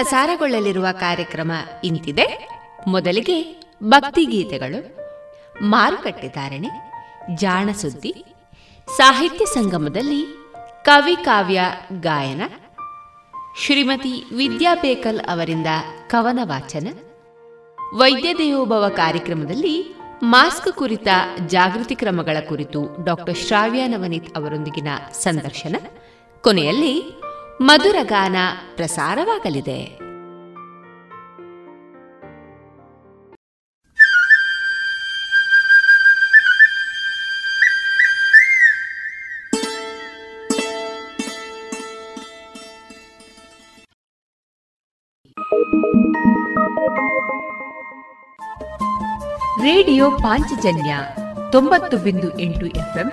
ಪ್ರಸಾರಗೊಳ್ಳಲಿರುವ ಕಾರ್ಯಕ್ರಮ ಇಂತಿದೆ. ಮೊದಲಿಗೆ ಭಕ್ತಿಗೀತೆಗಳು, ಮಾರುಕಟ್ಟೆ ಧಾರಣೆ ಜಾಣ ಸುದ್ದಿ ಸಾಹಿತ್ಯ ಸಂಗಮದಲ್ಲಿ ಕವಿ ಕಾವ್ಯ ಗಾಯನ, ಶ್ರೀಮತಿ ವಿದ್ಯಾಬೇಕಲ್ ಅವರಿಂದ ಕವನ ವಾಚನ, ವೈದ್ಯ ದೇವೋಭವ ಕಾರ್ಯಕ್ರಮದಲ್ಲಿ ಮಾಸ್ಕ್ ಕುರಿತ ಜಾಗೃತಿ ಕ್ರಮಗಳ ಕುರಿತು ಡಾಕ್ಟರ್ ಶ್ರಾವ್ಯ ನವನೀತ್ ಅವರೊಂದಿಗಿನ ಸಂದರ್ಶನ. ಕೊನೆಯಲ್ಲಿ ಮಧುರಗಾನ ಪ್ರಸಾರವಾಗಲಿದೆ. ರೇಡಿಯೋ ಪಾಂಚಜನ್ಯ ತೊಂಬತ್ತು ಬಿಂದು ಎಂಟು ಎಫ್ಎಂ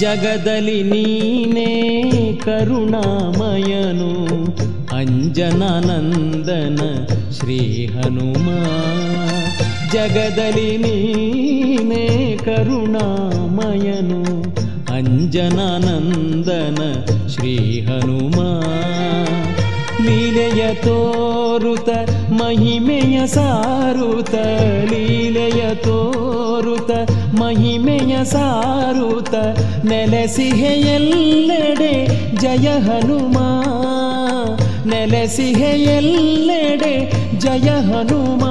ಜಗದಲ್ಲಿ ನೀನೇ ಕರುಣಾಮಯನು ಅಂಜನಾನಂದನ ಶ್ರೀ ಹನುಮ ಜಗದಲ್ಲಿ ನೀನೇ ಕರುಣಾಮಯನು ಅಂಜನಾನಂದನ ಶ್ರೀ ಹನುಮ ಲೀಲೆಯ ತೋರುತ, ಮಹಿಮೆಯ ಸಾರುತ, ಲೀಲೆಯ ತೋರುತ, ಮಹಿಮೆಯ ಸಾರುತ ನೆಲೆಸಿಹೆಯೆಲ್ಲೆಡೆ ಜಯ ಹನುಮ ನೆಲೆಸಿಹೆಯೆಲ್ಲೆಡೆ ಜಯ ಹನುಮ.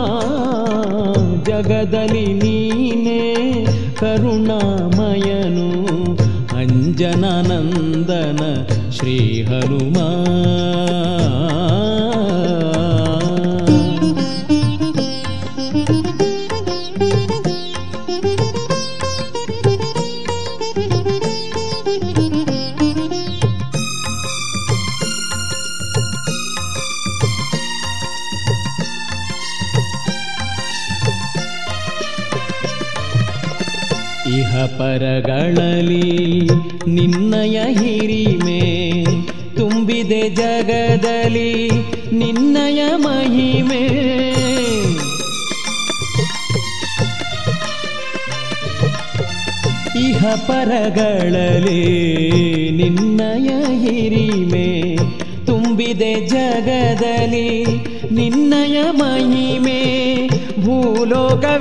ಜಗದಲ್ಲಿ ನೀನೇ ಕರುಣಾಮಯನು ಅಂಜನಾನಂದನ ಶ್ರೀ ಹನುಮಾ. ಪರಗಳಲಿ ನಿನ್ನಯ ಹಿರಿಮೆ ತುಂಬಿದೆ ಜಗದಲ್ಲಿ ನಿನ್ನಯ ಮಹಿಮೆ. ಇಹ ಪರಗಳಲಿ ನಿನ್ನಯ ಹಿರಿಮೆ ತುಂಬಿದೆ ಜಗದಲ್ಲಿ ನಿನ್ನಯ ಮಹಿಮೆ. ಭೂಲೋಕವೆಲ್ಲೆಡೆ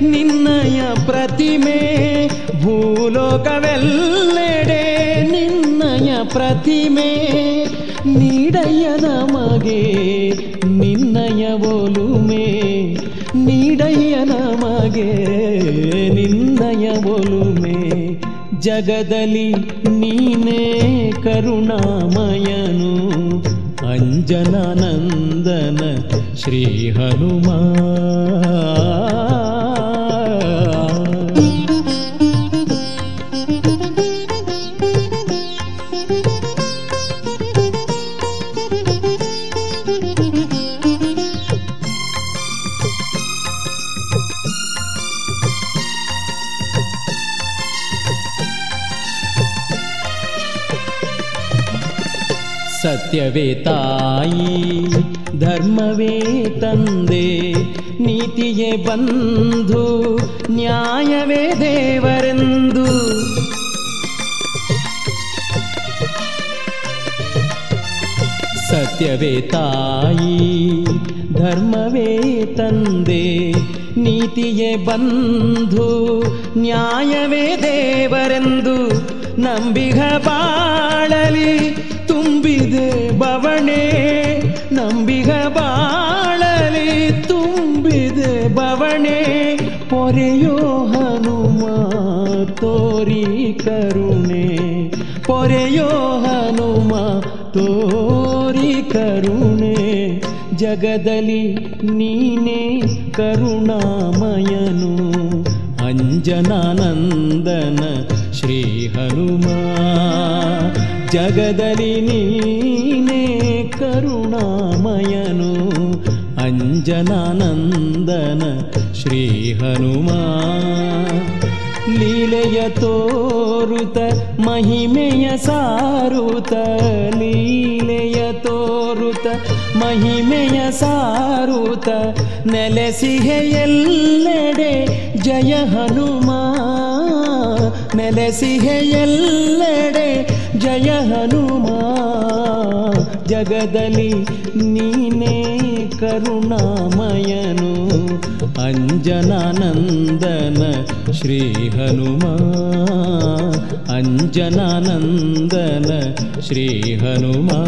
ನಿನ್ನಯ ಪ್ರತಿಮೆ. ಭೂಲೋಕವೆಲ್ಲೆಡೆ ನಿನ್ನಯ ಪ್ರತಿಮೆ ನೀಡಯ್ಯ ನಮಗೆ ನಿನ್ನಯ ಒಲುಮೆ ನೀಡಯ್ಯ ನಮಗೆ ನಿನ್ನಯ ಒಲುಮೆ ಜಗದಲ್ಲಿ ನೀನೇ ಕರುಣಾಮಯನು. ಅಂಜನಾನಂದನ ಶ್ರೀ ಹನುಮ ಸತ್ಯವೇ ತಾಯಿ, ಧರ್ಮವೇ ತಂದೆ, ನೀತಿಯೇ ಬಂಧು, ನ್ಯಾಯವೇ ದೇವರೆಂದು. ಸತ್ಯವೇ ತಾಯಿ, ಧರ್ಮವೇ ತಂದೆ, ನೀತಿಯೇ ಬಂಧು, ನ್ಯಾಯವೇ ದೇವರೆಂದು. ನಂಬಿಗ ಬಾಳಲಿ ತುಂಬಿದೆ ಬವಣೆ, ನಂಬಿಗ ಬಾಳಲಿ ತುಂಬಿದೆ ಬವಣೆ. ಪೊರೆಯೋ ಹನುಮ, ತೋರಿ ಕರುಣೆ. ಪೊರೆಯೋ ಹನುಮ, ತೋರಿ ಕರುಣೆ. ಜಗದಲ್ಲಿ ನೀನೇ ಕರುಣಾಮಯನು. ಅಂಜನಾನಂದನ ಹನುಮ. ಜಗದಲ್ಲಿ ನೀನೇ ಕರುಣಾಮಯನು, ಅಂಜನಾನಂದನ ಶ್ರೀ ಹನುಮ ಲೀಲೆಯ ತೋರುತ, ಮಹಿಮೆಯ ಸಾರುತ, ಲೀಲೆಯ ತೋರುತ, ಮಹಿಮೆಯ ಸಾರುತ ನೆಲೆಸಿಹೆ ಎಲ್ಲೆಡೆ ಜಯ ಹನುಮ. ನೆಲೆಸಿಹೆ जय हनुमा जगदलिनीने करुणामयनु अञ्जनानन्दन श्रीहनुमा अञ्जनानन्दन श्री हनुमा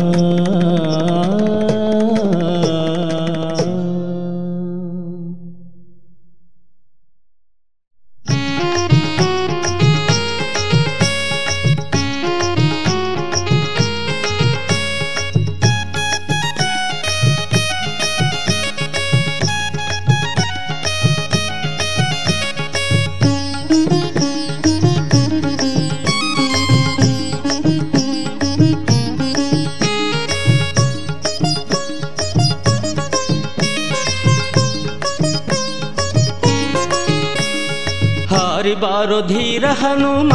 ಹನುಮ,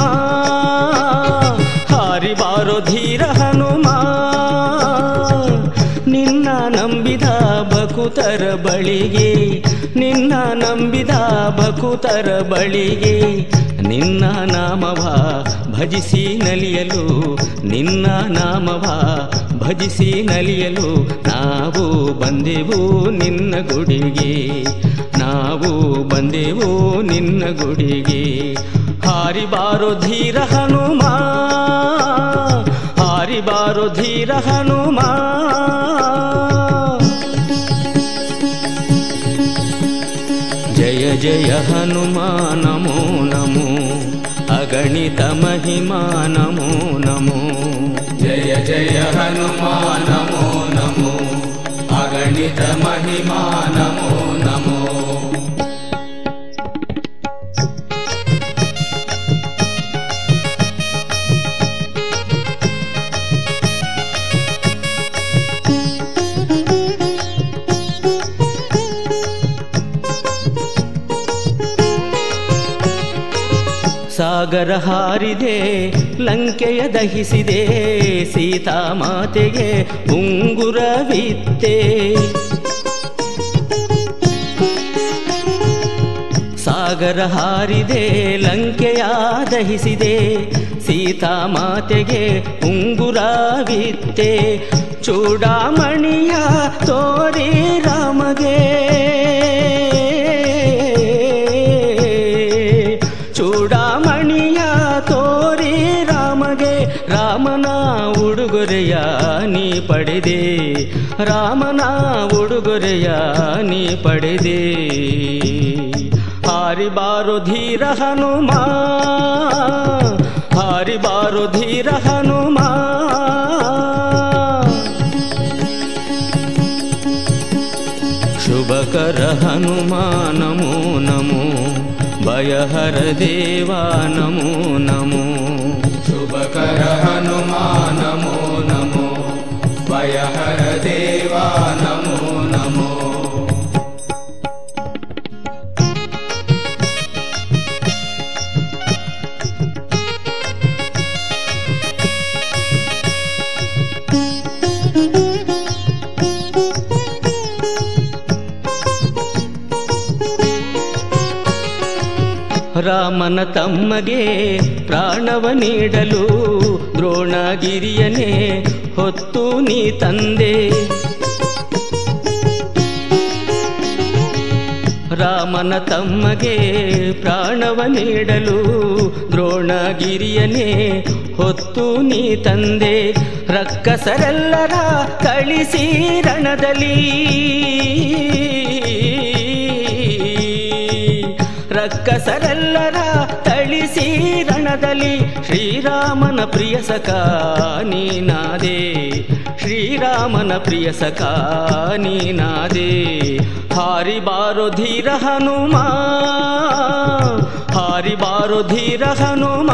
ಹಾರಿ ಬಾರೋ ಧೀರ ಹನುಮ, ನಿನ್ನ ನಂಬಿದ ಭಕುತರ ಬಳಿಗೆ, ನಿನ್ನ ನಂಬಿದ ಭಕುತರ ಬಳಿಗೆ, ನಿನ್ನ ನಾಮವ ಭಜಿಸಿ ನಲಿಯಲು, ನಿನ್ನ ನಾಮವ ಭಜಿಸಿ ನಲಿಯಲು ನಾವು ಬಂದೆವು ನಿನ್ನ ಗುಡಿಗೆ, ನಾವು ಬಂದೆವು ನಿನ್ನ ಗುಡಿಗೆ. ಹಾರಿ ಬಾರೋ ಧೀರ ಹನುಮ ಹಾರಿ ಬಾರೋ ಧೀರ ಹನುಮ ಜಯ ಜಯ ಹನುಮ ನಮೋ ನಮೋ ಅಗಣಿತ ಮಹಿಮಾ ನಮೋ ನಮೋ ಜಯ ಜಯ ಹನುಮ ನಮೋ ನಮೋ ಅಗಣಿತ ಮಹಿಮಾ ನಮೋ ನಮೋ ಸಾಗರ ಹಾರಿದೆ, ಲಂಕೆಯ ದಹಿಸಿದೆ, ಸೀತಾ ಮಾತೆಗೆ ಉಂಗುರವಿತ್ತೆ. ಸಾಗರ ಹಾರಿದೆ, ಲಂಕೆಯ ದಹಿಸಿದೆ, ಸೀತಾ ಮಾತೆಗೆ ಉಂಗುರವಿತ್ತೆ. ಚೂಡಾಮಣಿಯ ತೋರಿ ರಾಮಗೆ ಪಡೆದೆ. ರಾಮನ ಉಡು ಉಡುಗೊರೆಯ ನೀ ಪಡೆದೆ. ಹಾರಿ ಬಾರೋ ಧೀರ ಹನುಮ, ಹಾರಿ ಬಾರೋ ಧೀರ ಹನುಮ. ಶುಭಕರ ಹನುಮ, ನಮೋ ನಮೋ. ಭಯಹರ ದೇವ, ನಮೋ ನಮೋ. ಶುಭಕರ ಹನುಮ ನಮೋ ನಮೋ ರಾಮನ ತಮ್ಮಗೆ ಪ್ರಾಣವ ನೀಡಲು ದ್ರೋಣಗಿರಿಯನೇ ಹೊತ್ತು ನೀ ತಂದೆ. ರಾಮನ ತಮ್ಮಗೆ ಪ್ರಾಣವ ನೀಡಲು ದ್ರೋಣಗಿರಿಯನೇ ಹೊತ್ತು ನೀ ತಂದೆ. ರಕ್ಕಸರೆಲ್ಲರ ಕಳಿಸಿ ರಣದಲ್ಲಿ. ರಕ್ಕಸರೆಲ್ಲರ ತಳಿಸಿ ರಣದಲ್ಲಿ ಶ್ರೀರಾಮನ ಪ್ರಿಯ ಸಖ ನೀನಾದೆ. ಶ್ರೀರಾಮನ ಪ್ರಿಯ ಸಖ ನೀನಾದೆ. ಹಾರಿ ಬಾರೋ ಧೀರ ಹನುಮ ಹಾರಿ ಬಾರೋ ಧೀರ ಹನುಮ.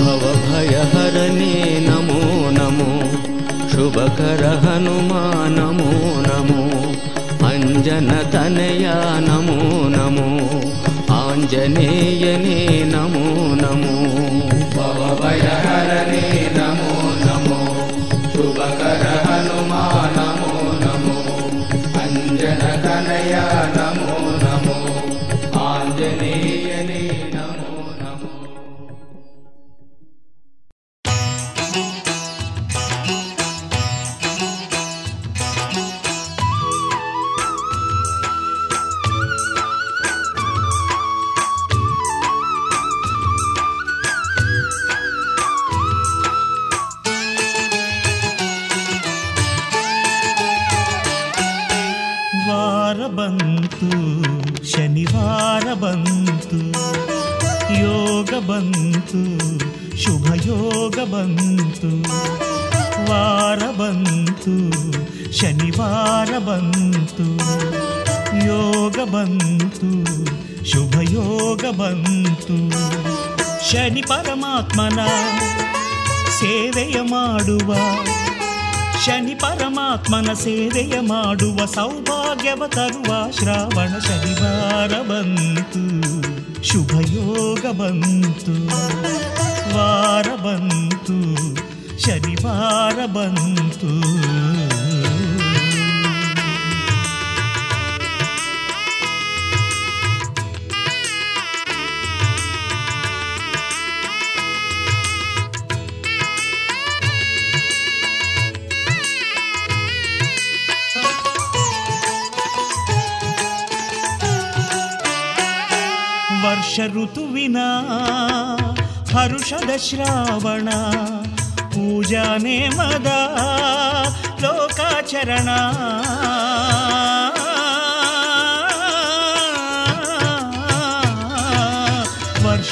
ಭವಭಯಹರನೇ ನಮೋ ನಮೋ, ಶುಭಕರ ಹನುಮ ನಮೋ जनतनया नमो नमो। आञ्जनेयने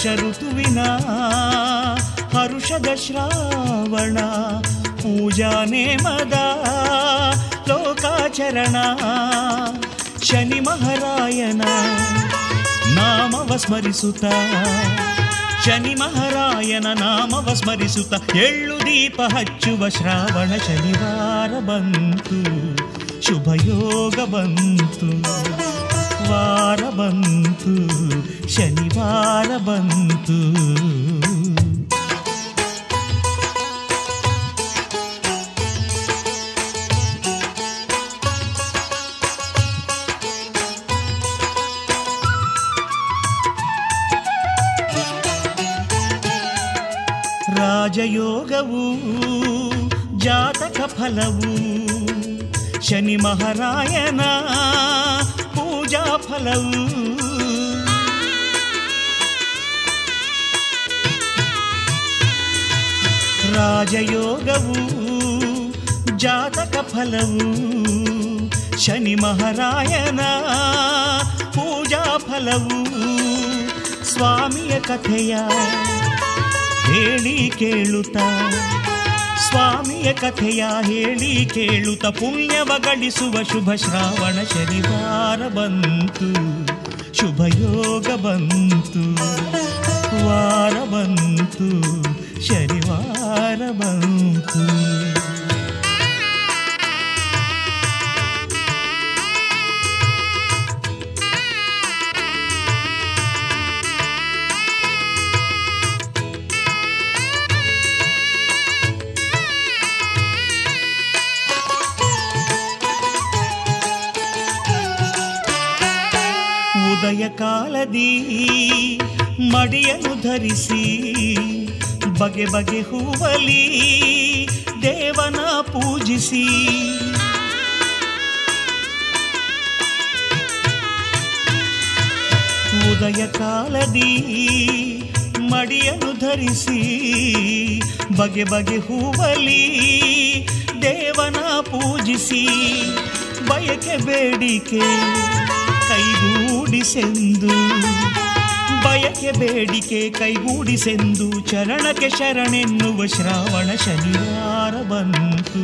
ವರ್ಷ ಋತುವಿನ ಹರುಷದ ಶ್ರಾವಣ ಪೂಜಾ ನೇಮದ ಲೋಕಾಚರಣ ಶನಿ ಮಹಾರಾಯನ ನಾಮವ ಸ್ಮರಿಸುತ್ತ ಶನಿ ಮಹಾರಾಯನ ನಾಮವ ಸ್ಮರಿಸುತ್ತ ಎಳ್ಳು ದೀಪ ಹಚ್ಚುವ ಶ್ರಾವಣ ಶನಿವಾರ ಬಂತು ಶುಭ ಯೋಗ ಬಂತು. ವಾರ ಬಂತು ಶನಿವಾರ ಬಂತು ರಾಜಯೋಗವು ಜಾತಕ ಫಲವು ಶನಿ ಮಹಾರಾಯನ ಪೂಜಾ ಫಲವು ರಾಜಯೋಗವು ಜಾತಕ ಫಲವು ಶನಿ ಮಹಾರಾಯನ ಪೂಜಾ ಫಲವು ಸ್ವಾಮಿಯ ಕಥೆಯ ಹೇಳಿ ಕೇಳುತ್ತ ಸ್ವಾಮಿಯ ಕಥೆಯ ಹೇಳಿ ಕೇಳುತ್ತ ಪುಣ್ಯವ ಗಳಿಸುವ ಶುಭ ಶ್ರಾವಣ ಶನಿವಾರ ಬಂತು. ಶುಭ ಯೋಗ ಬಂತು. ವಾರ ಬಂತು. ಶನಿವಾರ ಬಂತು. ಕಾಲದಿ ಮಡಿಯನ್ನು ಧರಿಸಿ ಬಗೆ ಬಗೆ ಹೂವಲಿ ದೇವನ ಪೂಜಿಸಿ. ಉದಯ ಕಾಲದಿ ಮಡಿಯನ್ನು ಧರಿಸಿ ಬಗೆ ಬಗೆ ಹೂವಲಿ ದೇವನ ಪೂಜಿಸಿ. ಬಯಕೆ ಬೇಡಿಕೆ ಕೈಗೂಡಿಸೆಂದು, ಬಯಕೆ ಬೇಡಿಕೆ ಕೈಗೂಡಿಸೆಂದು, ಚರಣಕ್ಕೆ ಶರಣೆನ್ನುವ ಶ್ರಾವಣ ಶನಿವಾರ ಬಂತು,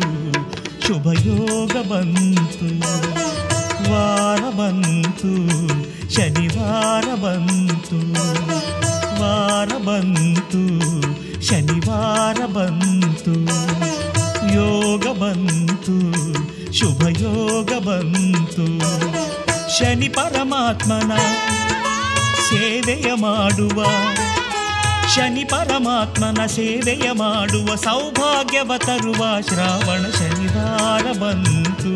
ಶುಭಯೋಗ ಬಂತು, ವಾರ ಬಂತು, ಶನಿವಾರ ಬಂತು, ವಾರ ಬಂತು, ಶನಿವಾರ ಬಂತು, ಯೋಗ ಬಂತು, ಶುಭಯೋಗ ಬಂತು. ಶನಿ ಪರಮಾತ್ಮನ ಸೇವೆಯ ಮಾಡುವ, ಶನಿ ಪರಮಾತ್ಮನ ಸೇವೆಯ ಮಾಡುವ ಸೌಭಾಗ್ಯವ ತರುವ ಶ್ರಾವಣ ಶನಿವಾರ ಬಂತು,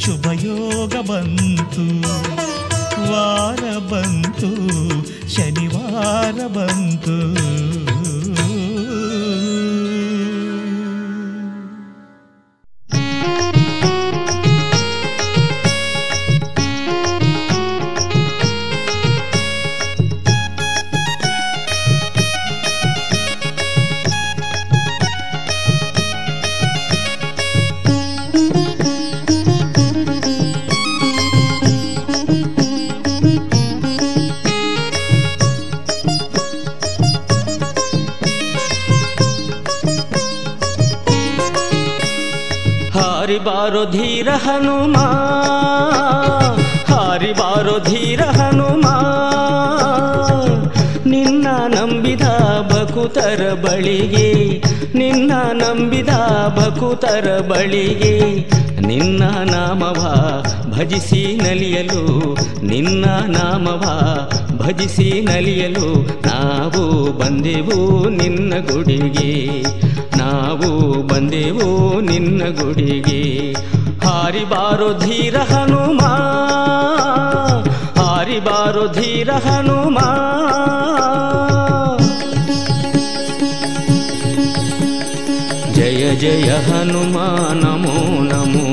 ಶುಭಯೋಗ ಬಂತು, ವಾರ ಬಂತು, ಶನಿವಾರ ಬಂತು. ಧೀರ ಹನುಮ, ಹಾರಿ ಬಾರೋ ಧೀರ ಹನುಮ. ನಿನ್ನ ನಂಬಿದ ಭಕುತರ ಬಳಿಗೆ, ನಿನ್ನ ನಂಬಿದ ಭಕುತರ ಬಳಿಗೆ, ನಿನ್ನ ನಾಮವ ಭಜಿಸಿ ನಲಿಯಲು, ನಿನ್ನ ನಾಮವ ಭಜಿಸಿ ನಲಿಯಲು ನಾವು ಬಂದೆವು ನಿನ್ನ ಗುಡಿಗೆ. ನಾವು ಬಂದೆವು ನಿನ್ನ ಗುಡಿಗೆ. ಹಾರಿ ಬಾರೋ ಧೀರ ಹನುಮ ಹಾರಿ ಬಾರೋ ಧೀರ ಹನುಮ ಜಯ ಜಯ ಹನುಮ ನಮೋ ನಮೋ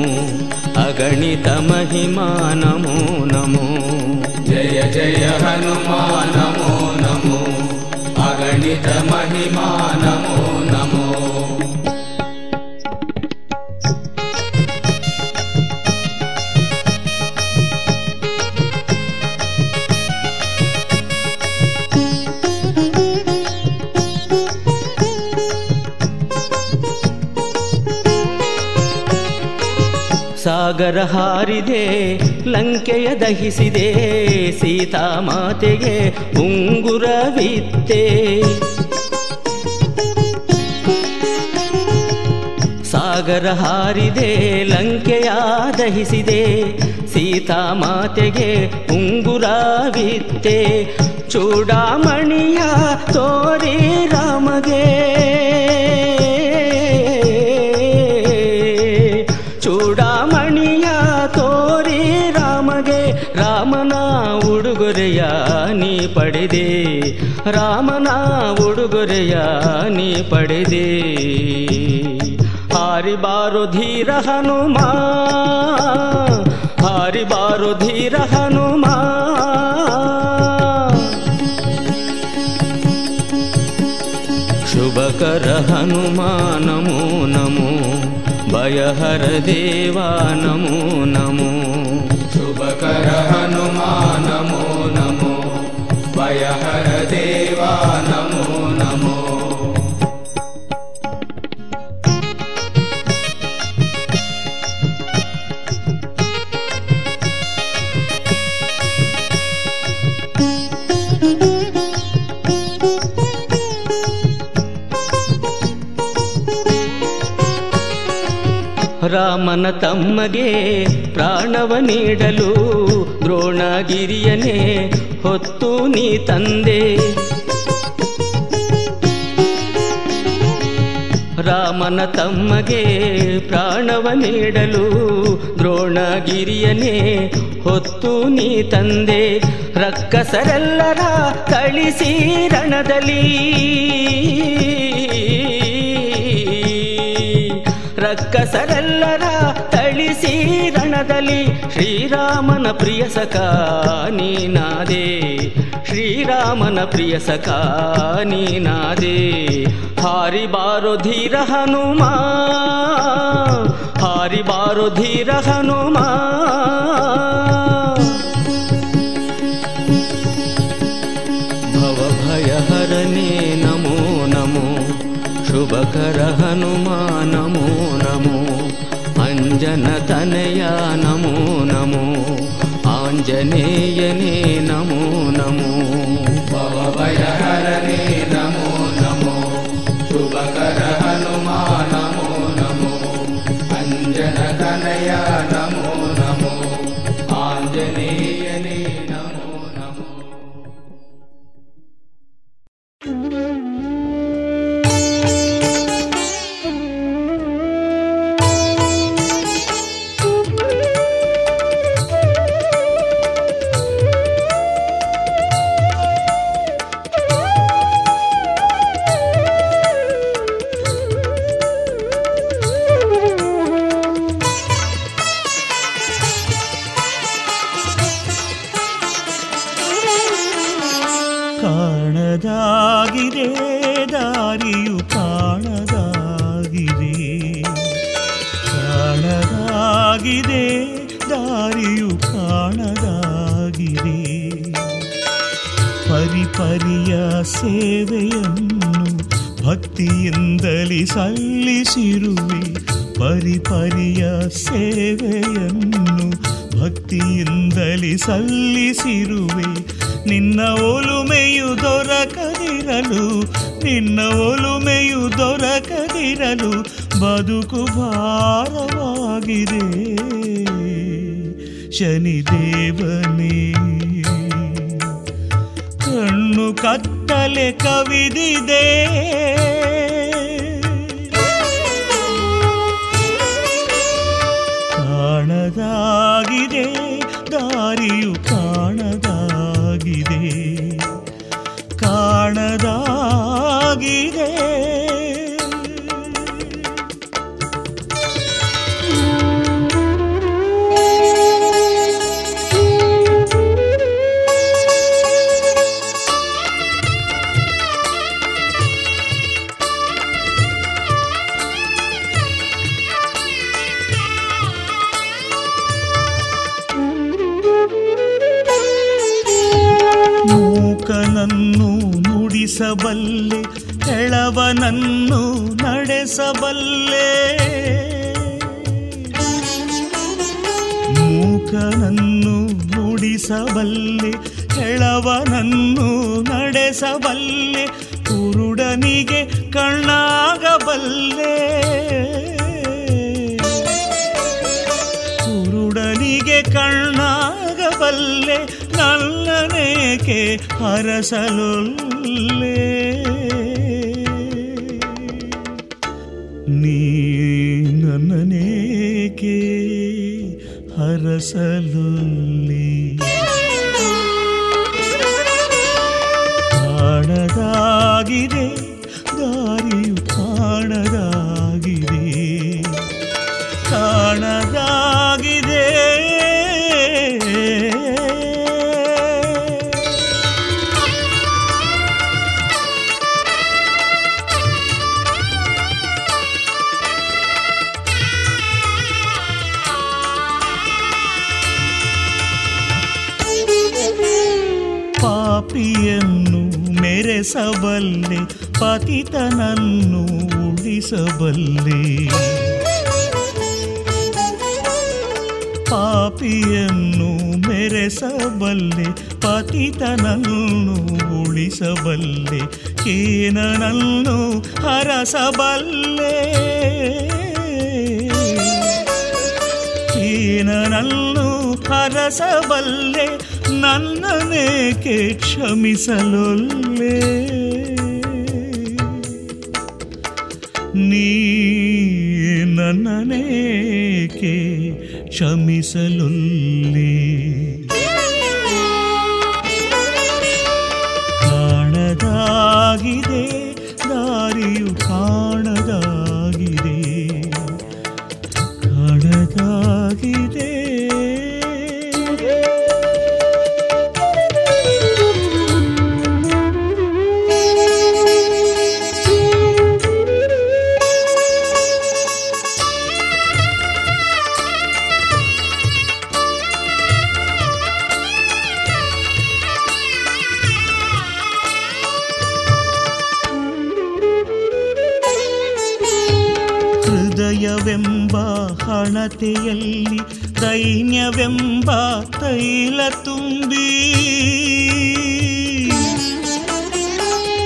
ಅಗಣಿತ ಮಹಿಮಾ ನಮೋ ನಮೋ ಜಯ ಜಯ ಹನುಮಾನ್ ನಮೋ ನಮೋ ಅಗಣಿತ ಮಹಿಮಾ ನಮೋ ನಮೋ ಸಾಗರ ಹಾರಿದೆ, ಲಂಕೆಯ ದಹಿಸಿದೆ, ಸೀತಾ ಮಾತೆಗೆ ಉಂಗುರವಿತ್ತೆ. ಸಾಗರ ಹಾರಿದೆ, ಲಂಕೆಯ ದಹಿಸಿದೆ, ಸೀತಾ ಮಾತೆಗೆ ಉಂಗುರವಿತ್ತೆ. ಚೂಡಾಮಣಿಯ ತೋರಿ ರಾಮಗೆ ಉಡುಗೊರೆಯ ನೀ ಪಡೆದೆ. ರಾಮನ ಉಡುಗೊರೆಯ ನೀ ಪಡೆದೆ. ಹಾರಿಬಾರು ಧೀರ ಹನುಮ, ಹಾರಿಬಾರು ಧೀರ ಹನುಮ. ಶುಭಕರ ಹನುಮ ನಮೋ ನಮೋ. ಭಯಹರ ದೇವ, ನಮೋ ನಮೋ. शुभकर शुभकरहनुमा नमो नमो। भयहर देवा नमो नमो। ರಾಮನ ತಮ್ಮಗೆ ಪ್ರಾಣವ ನೀಡಲು ದ್ರೋಣಗಿರಿಯನೇ, ಹೊತ್ತು ನೀ ತಂದೆ. ರಾಮನ ತಮ್ಮಗೆ ಪ್ರಾಣವ ನೀಡಲು ದ್ರೋಣಗಿರಿಯನೇ, ಹೊತ್ತು ನೀ ತಂದೆ. ರಕ್ಕಸರೆಲ್ಲರ ಕಳಿಸಿ ರಣದಲ್ಲಿ. ರಕ್ಕಸರೆಲ್ಲರ ತಳಿಸಿ ರಣದಲ್ಲಿ ಶ್ರೀರಾಮನ ಪ್ರಿಯ ಸಖ ನೀನಾದೆ ಶ್ರೀರಾಮನ ಪ್ರಿಯ ಸಖ ನೀನಾದೆ ಹಾರಿ ಬಾರೋ ಧೀರ ಹನುಮ ಹಾರಿ ಬಾರೋ ಧೀರ ಹನುಮ ಭವ ಭಯ ಹರನೆ ನಮೋ ನಮೋ ಶುಭಕರ ಹನುಮ ನಮೋ ನಮೋ ಅಂಜನ ತನಯ ನಮೋ ನಮೋ ಆಂಜನೇಯನೇ ನಮೋ ಪಾಪಿಯನ್ನು ಮೆರೆಸಬಲ್ಲೆ ಪತಿತನನ್ನು ಉಳಿಸಬಲ್ಲೆ. ಪಾಪಿಯನ್ನು ಮೆರೆಸಬಲ್ಲೆ ಪತಿತನನ್ನು ಉಳಿಸಬಲ್ಲೆ. ಕೇನನನ್ನು ಹರಸಬಲ್ಲೆ. ಕೇನನನ್ನು ಹರಸಬಲ್ಲೆ ನನ್ನನೇಕೆ ಕ್ಷಮಿಸಲೊಲ್ಲೆ? ನೀ ನನ್ನನೇಕೆ ಕ್ಷಮಿಸಲೊಲ್ಲೆ? ಹಣತೆಯಲ್ಲಿ ಸೈನ್ಯವೆಂಬ ತೈಲ ತುಂಬಿ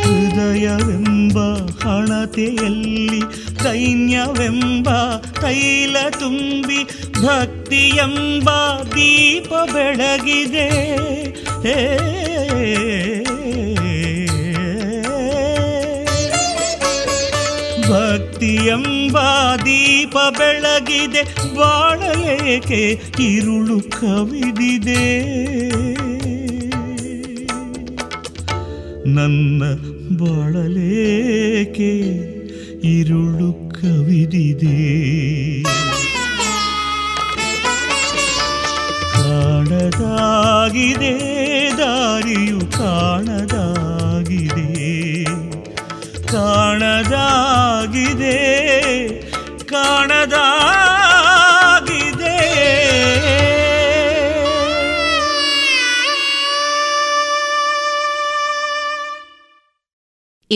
ಹೃದಯವೆಂಬ ಹಣತೆಯಲ್ಲಿ ಸೈನ್ಯವೆಂಬ ತೈಲ ತುಂಬಿ ಭಕ್ತಿಯೆಂಬ ದೀಪ ಬೆಳಗಿದೆ. ಹೇ, ಭಕ್ತಿಯೆಂಬ ದೀಪ ಬೆಳಗಿದೆ. ಬಾಳಲೇಕೆ ಇರುಳು ಕವಿದಿದೆ. ನನ್ನ ಬಾಳಲೇಕೆ ഇരുളു കവിതിതേ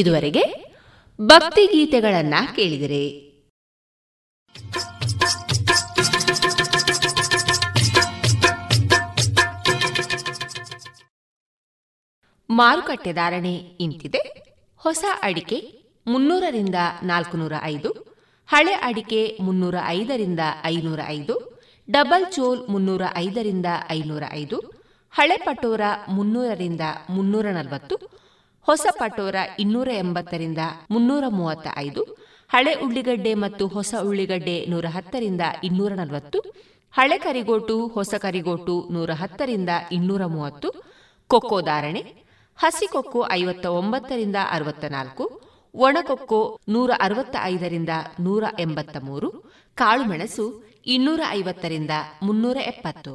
ಇದುವರೆಗೆ ಭಕ್ತಿ ಗೀತೆಗಳನ್ನ ಕೇಳಿದರೆ. ಮಾರುಕಟ್ಟೆ ಧಾರಣೆ ಇಂತಿದೆ. ಹೊಸ ಅಡಿಕೆ ಮುನ್ನೂರರಿಂದ ನಾಲ್ಕುನೂರ ಐದು, ಹಳೆ ಅಡಿಕೆ ಮುನ್ನೂರ ಐದರಿಂದ ಐನೂರ ಐದು, ಡಬಲ್ ಚೋಲ್ ಮುನ್ನೂರ ಐದರಿಂದ ಐನೂರ ಐದು, ಹಳೆ ಪಟೋರ ಮುನ್ನೂರರಿಂದ ಮುನ್ನೂರ ನಲವತ್ತು ಹೊಸ ಪಟೋರ ಇನ್ನೂರ ಎಂಬತ್ತರಿಂದ ಮುನ್ನೂರ ಮೂವತ್ತ ಐದು ಹಳೆ ಉಳ್ಳಿಗಡ್ಡೆ ಮತ್ತು ಹೊಸ ಉಳ್ಳಿಗಡ್ಡೆ ನೂರ ಹತ್ತರಿಂದ ಇನ್ನೂರ ನಲವತ್ತು, ಹಳೆ ಕರಿಗೋಟು, ಹೊಸ ಕರಿಗೋಟು ನೂರ ಹತ್ತರಿಂದ ಇನ್ನೂರ ಮೂವತ್ತು, ಕೊಕ್ಕೋ ಧಾರಣೆ, ಹಸಿ ಕೊಕ್ಕೋ ಐವತ್ತ ಒಂಬತ್ತರಿಂದ ಅರವತ್ತ ನಾಲ್ಕು ಒಣಕೊಕ್ಕೋ ನೂರ ಅರವತ್ತ ಐದರಿಂದ ನೂರ ಎಂಬತ್ತ ಮೂರು ಕಾಳುಮೆಣಸು ಇನ್ನೂರ ಐವತ್ತರಿಂದ ಮುನ್ನೂರ ಎಪ್ಪತ್ತು.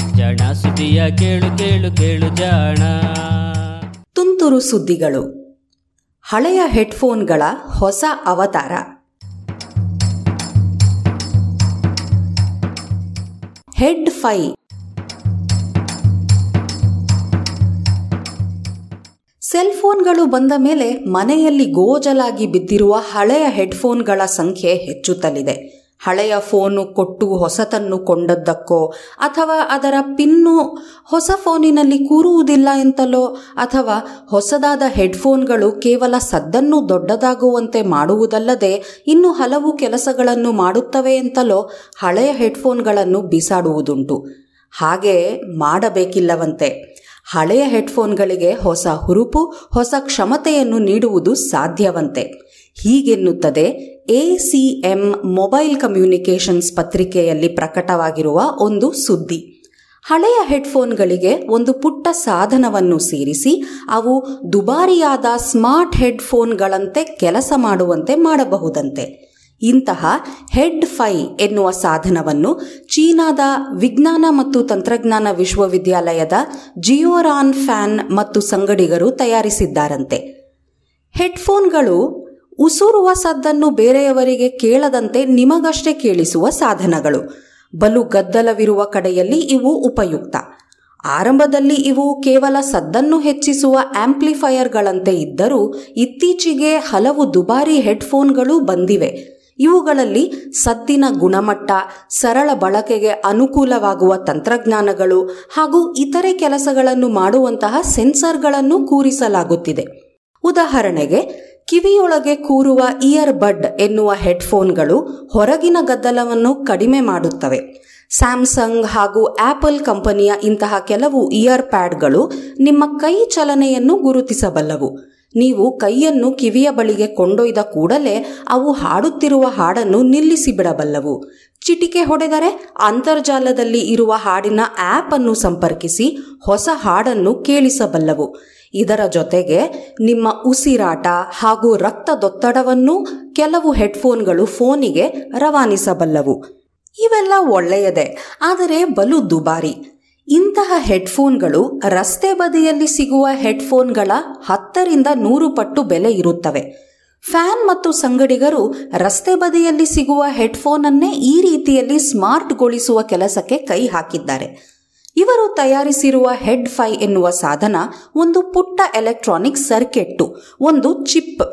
ಜಾಣ, ಸುದ್ದಿಯ ಕೇಳು ಕೇಳು ಕೇಳು ಜಾಣ. ತುಂತುರು ಸುದ್ದಿಗಳು. ಹಳೆಯ ಹೆಡ್ಫೋನ್ಗಳ ಹೊಸ ಅವತಾರ. Head five. ಸೆಲ್ಫೋನ್ಗಳು ಬಂದ ಮೇಲೆ ಮನೆಯಲ್ಲಿ ಗೋಜಲಾಗಿ ಬಿದ್ದಿರುವ ಹಳೆಯ ಹೆಡ್ಫೋನ್ಗಳ ಸಂಖ್ಯೆ ಹೆಚ್ಚುತ್ತಲಿದೆ. ಹಳೆಯ ಫೋನು ಕೊಟ್ಟು ಹೊಸತನ್ನು ಕೊಂಡದ್ದಕ್ಕೋ, ಅಥವಾ ಅದರ ಪಿನ್ನು ಹೊಸ ಫೋನಿನಲ್ಲಿ ಕೂರುವುದಿಲ್ಲ ಎಂತಲೋ, ಅಥವಾ ಹೊಸದಾದ ಹೆಡ್ಫೋನ್ಗಳು ಕೇವಲ ಸದ್ದನ್ನು ದೊಡ್ಡದಾಗುವಂತೆ ಮಾಡುವುದಲ್ಲದೆ ಇನ್ನು ಹಲವು ಕೆಲಸಗಳನ್ನು ಮಾಡುತ್ತವೆ ಎಂತಲೋ ಹಳೆಯ ಹೆಡ್ಫೋನ್ಗಳನ್ನು ಬಿಸಾಡುವುದುಂಟು. ಹಾಗೆ ಮಾಡಬೇಕಿಲ್ಲವಂತೆ. ಹಳೆಯ ಹೆಡ್ಫೋನ್ಗಳಿಗೆ ಹೊಸ ಹುರುಪು, ಹೊಸ ಕ್ಷಮತೆಯನ್ನು ನೀಡುವುದು ಸಾಧ್ಯವಂತೆ. ಹೀಗೆನ್ನುತ್ತದೆ, ಎಸಿಎಂ ಮೊಬೈಲ್ ಕಮ್ಯುನಿಕೇಷನ್ಸ್ ಪತ್ರಿಕೆಯಲ್ಲಿ ಪ್ರಕಟವಾಗಿರುವ ಒಂದು ಸುದ್ದಿ. ಹಳೆಯ ಹೆಡ್ಫೋನ್ಗಳಿಗೆ ಒಂದು ಪುಟ್ಟ ಸಾಧನವನ್ನು ಸೇರಿಸಿ, ಅವು ದುಬಾರಿಯಾದ ಸ್ಮಾರ್ಟ್ ಹೆಡ್ಫೋನ್ಗಳಂತೆ ಕೆಲಸ ಮಾಡುವಂತೆ ಮಾಡಬಹುದಂತೆ. ಇಂತಹ ಹೆಡ್ ಫೈ ಎನ್ನುವ ಸಾಧನವನ್ನು ಚೀನಾದ ವಿಜ್ಞಾನ ಮತ್ತು ತಂತ್ರಜ್ಞಾನ ವಿಶ್ವವಿದ್ಯಾಲಯದ ಜಿಯೋರಾನ್ ಫ್ಯಾನ್ ಮತ್ತು ಸಂಗಡಿಗರು ತಯಾರಿಸಿದ್ದಾರಂತೆ. ಹೆಡ್ಫೋನ್ಗಳು ಉಸುರುವ ಸದ್ದನ್ನು ಬೇರೆಯವರಿಗೆ ಕೇಳದಂತೆ ನಿಮಗಷ್ಟೇ ಕೇಳಿಸುವ ಸಾಧನಗಳು. ಬಲು ಗದ್ದಲವಿರುವ ಕಡೆಯಲ್ಲಿ ಇವು ಉಪಯುಕ್ತ. ಆರಂಭದಲ್ಲಿ ಇವು ಕೇವಲ ಸದ್ದನ್ನು ಹೆಚ್ಚಿಸುವ ಆಂಪ್ಲಿಫೈಯರ್ಗಳಂತೆ ಇದ್ದರೂ ಇತ್ತೀಚೆಗೆ ಹಲವು ದುಬಾರಿ ಹೆಡ್ಫೋನ್ಗಳು ಬಂದಿವೆ. ಇವುಗಳಲ್ಲಿ ಸದ್ದಿನ ಗುಣಮಟ್ಟ, ಸರಳ ಬಳಕೆಗೆ ಅನುಕೂಲವಾಗುವ ತಂತ್ರಜ್ಞಾನಗಳು ಹಾಗೂ ಇತರೆ ಕೆಲಸಗಳನ್ನು ಮಾಡುವಂತಹ ಸೆನ್ಸರ್ಗಳನ್ನು ಕೂರಿಸಲಾಗುತ್ತಿದೆ. ಉದಾಹರಣೆಗೆ ಕಿವಿಯೊಳಗೆ ಕೂರುವ ಇಯರ್ ಬಡ್ ಎನ್ನುವ ಹೆಡ್ಫೋನ್ಗಳು ಹೊರಗಿನ ಗದ್ದಲವನ್ನು ಕಡಿಮೆ ಮಾಡುತ್ತವೆ. ಸ್ಯಾಮ್ಸಂಗ್ ಹಾಗೂ ಆಪಲ್ ಕಂಪನಿಯ ಇಂತಹ ಕೆಲವು ಇಯರ್ ಪ್ಯಾಡ್ಗಳು ನಿಮ್ಮ ಕೈ ಚಲನೆಯನ್ನು ಗುರುತಿಸಬಲ್ಲವು. ನೀವು ಕೈಯನ್ನು ಕಿವಿಯ ಬಳಿಗೆ ಕೊಂಡೊಯ್ದ ಕೂಡಲೇ ಅವು ಹಾಡುತ್ತಿರುವ ಹಾಡನ್ನು ನಿಲ್ಲಿಸಿ ಬಿಡಬಲ್ಲವು ಚಿಟಿಕೆ ಹೊಡೆದರೆ ಅಂತರ್ಜಾಲದಲ್ಲಿ ಇರುವ ಹಾಡಿನ ಆಪ್ ಅನ್ನು ಸಂಪರ್ಕಿಸಿ ಹೊಸ ಹಾಡನ್ನು ಕೇಳಿಸಬಲ್ಲವು. ಇದರ ಜೊತೆಗೆ ನಿಮ್ಮ ಉಸಿರಾಟ ಹಾಗೂ ರಕ್ತದೊತ್ತಡವನ್ನು ಕೆಲವು ಹೆಡ್ಫೋನ್ಗಳು ಫೋನಿಗೆ ರವಾನಿಸಬಲ್ಲವು. ಇವೆಲ್ಲ ಒಳ್ಳೆಯದೇ, ಆದರೆ ಬಲು ದುಬಾರಿ. ಇಂತಹ ಹೆಡ್ಫೋನ್ಗಳು ರಸ್ತೆ ಬದಿಯಲ್ಲಿ ಸಿಗುವ ಹೆಡ್ಫೋನ್ಗಳ ಹತ್ತರಿಂದ ನೂರು ಪಟ್ಟು ಬೆಲೆ ಇರುತ್ತವೆ. ಫ್ಯಾನ್ ಮತ್ತು ಸಂಗಡಿಗರು ರಸ್ತೆ ಬದಿಯಲ್ಲಿ ಸಿಗುವ ಹೆಡ್ಫೋನ್ ಅನ್ನೇ ಈ ರೀತಿಯಲ್ಲಿ ಸ್ಮಾರ್ಟ್ಗೊಳಿಸುವ ಕೆಲಸಕ್ಕೆ ಕೈ ಹಾಕಿದ್ದಾರೆ. ಇವರು ತಯಾರಿಸಿರುವ ಹೆಡ್ ಫೈ ಎನ್ನುವ ಸಾಧನ ಒಂದು ಪುಟ್ಟ ಎಲೆಕ್ಟ್ರಾನಿಕ್ ಸರ್ಕೆಟ್ಟು ಒಂದು ಚಿಪ್.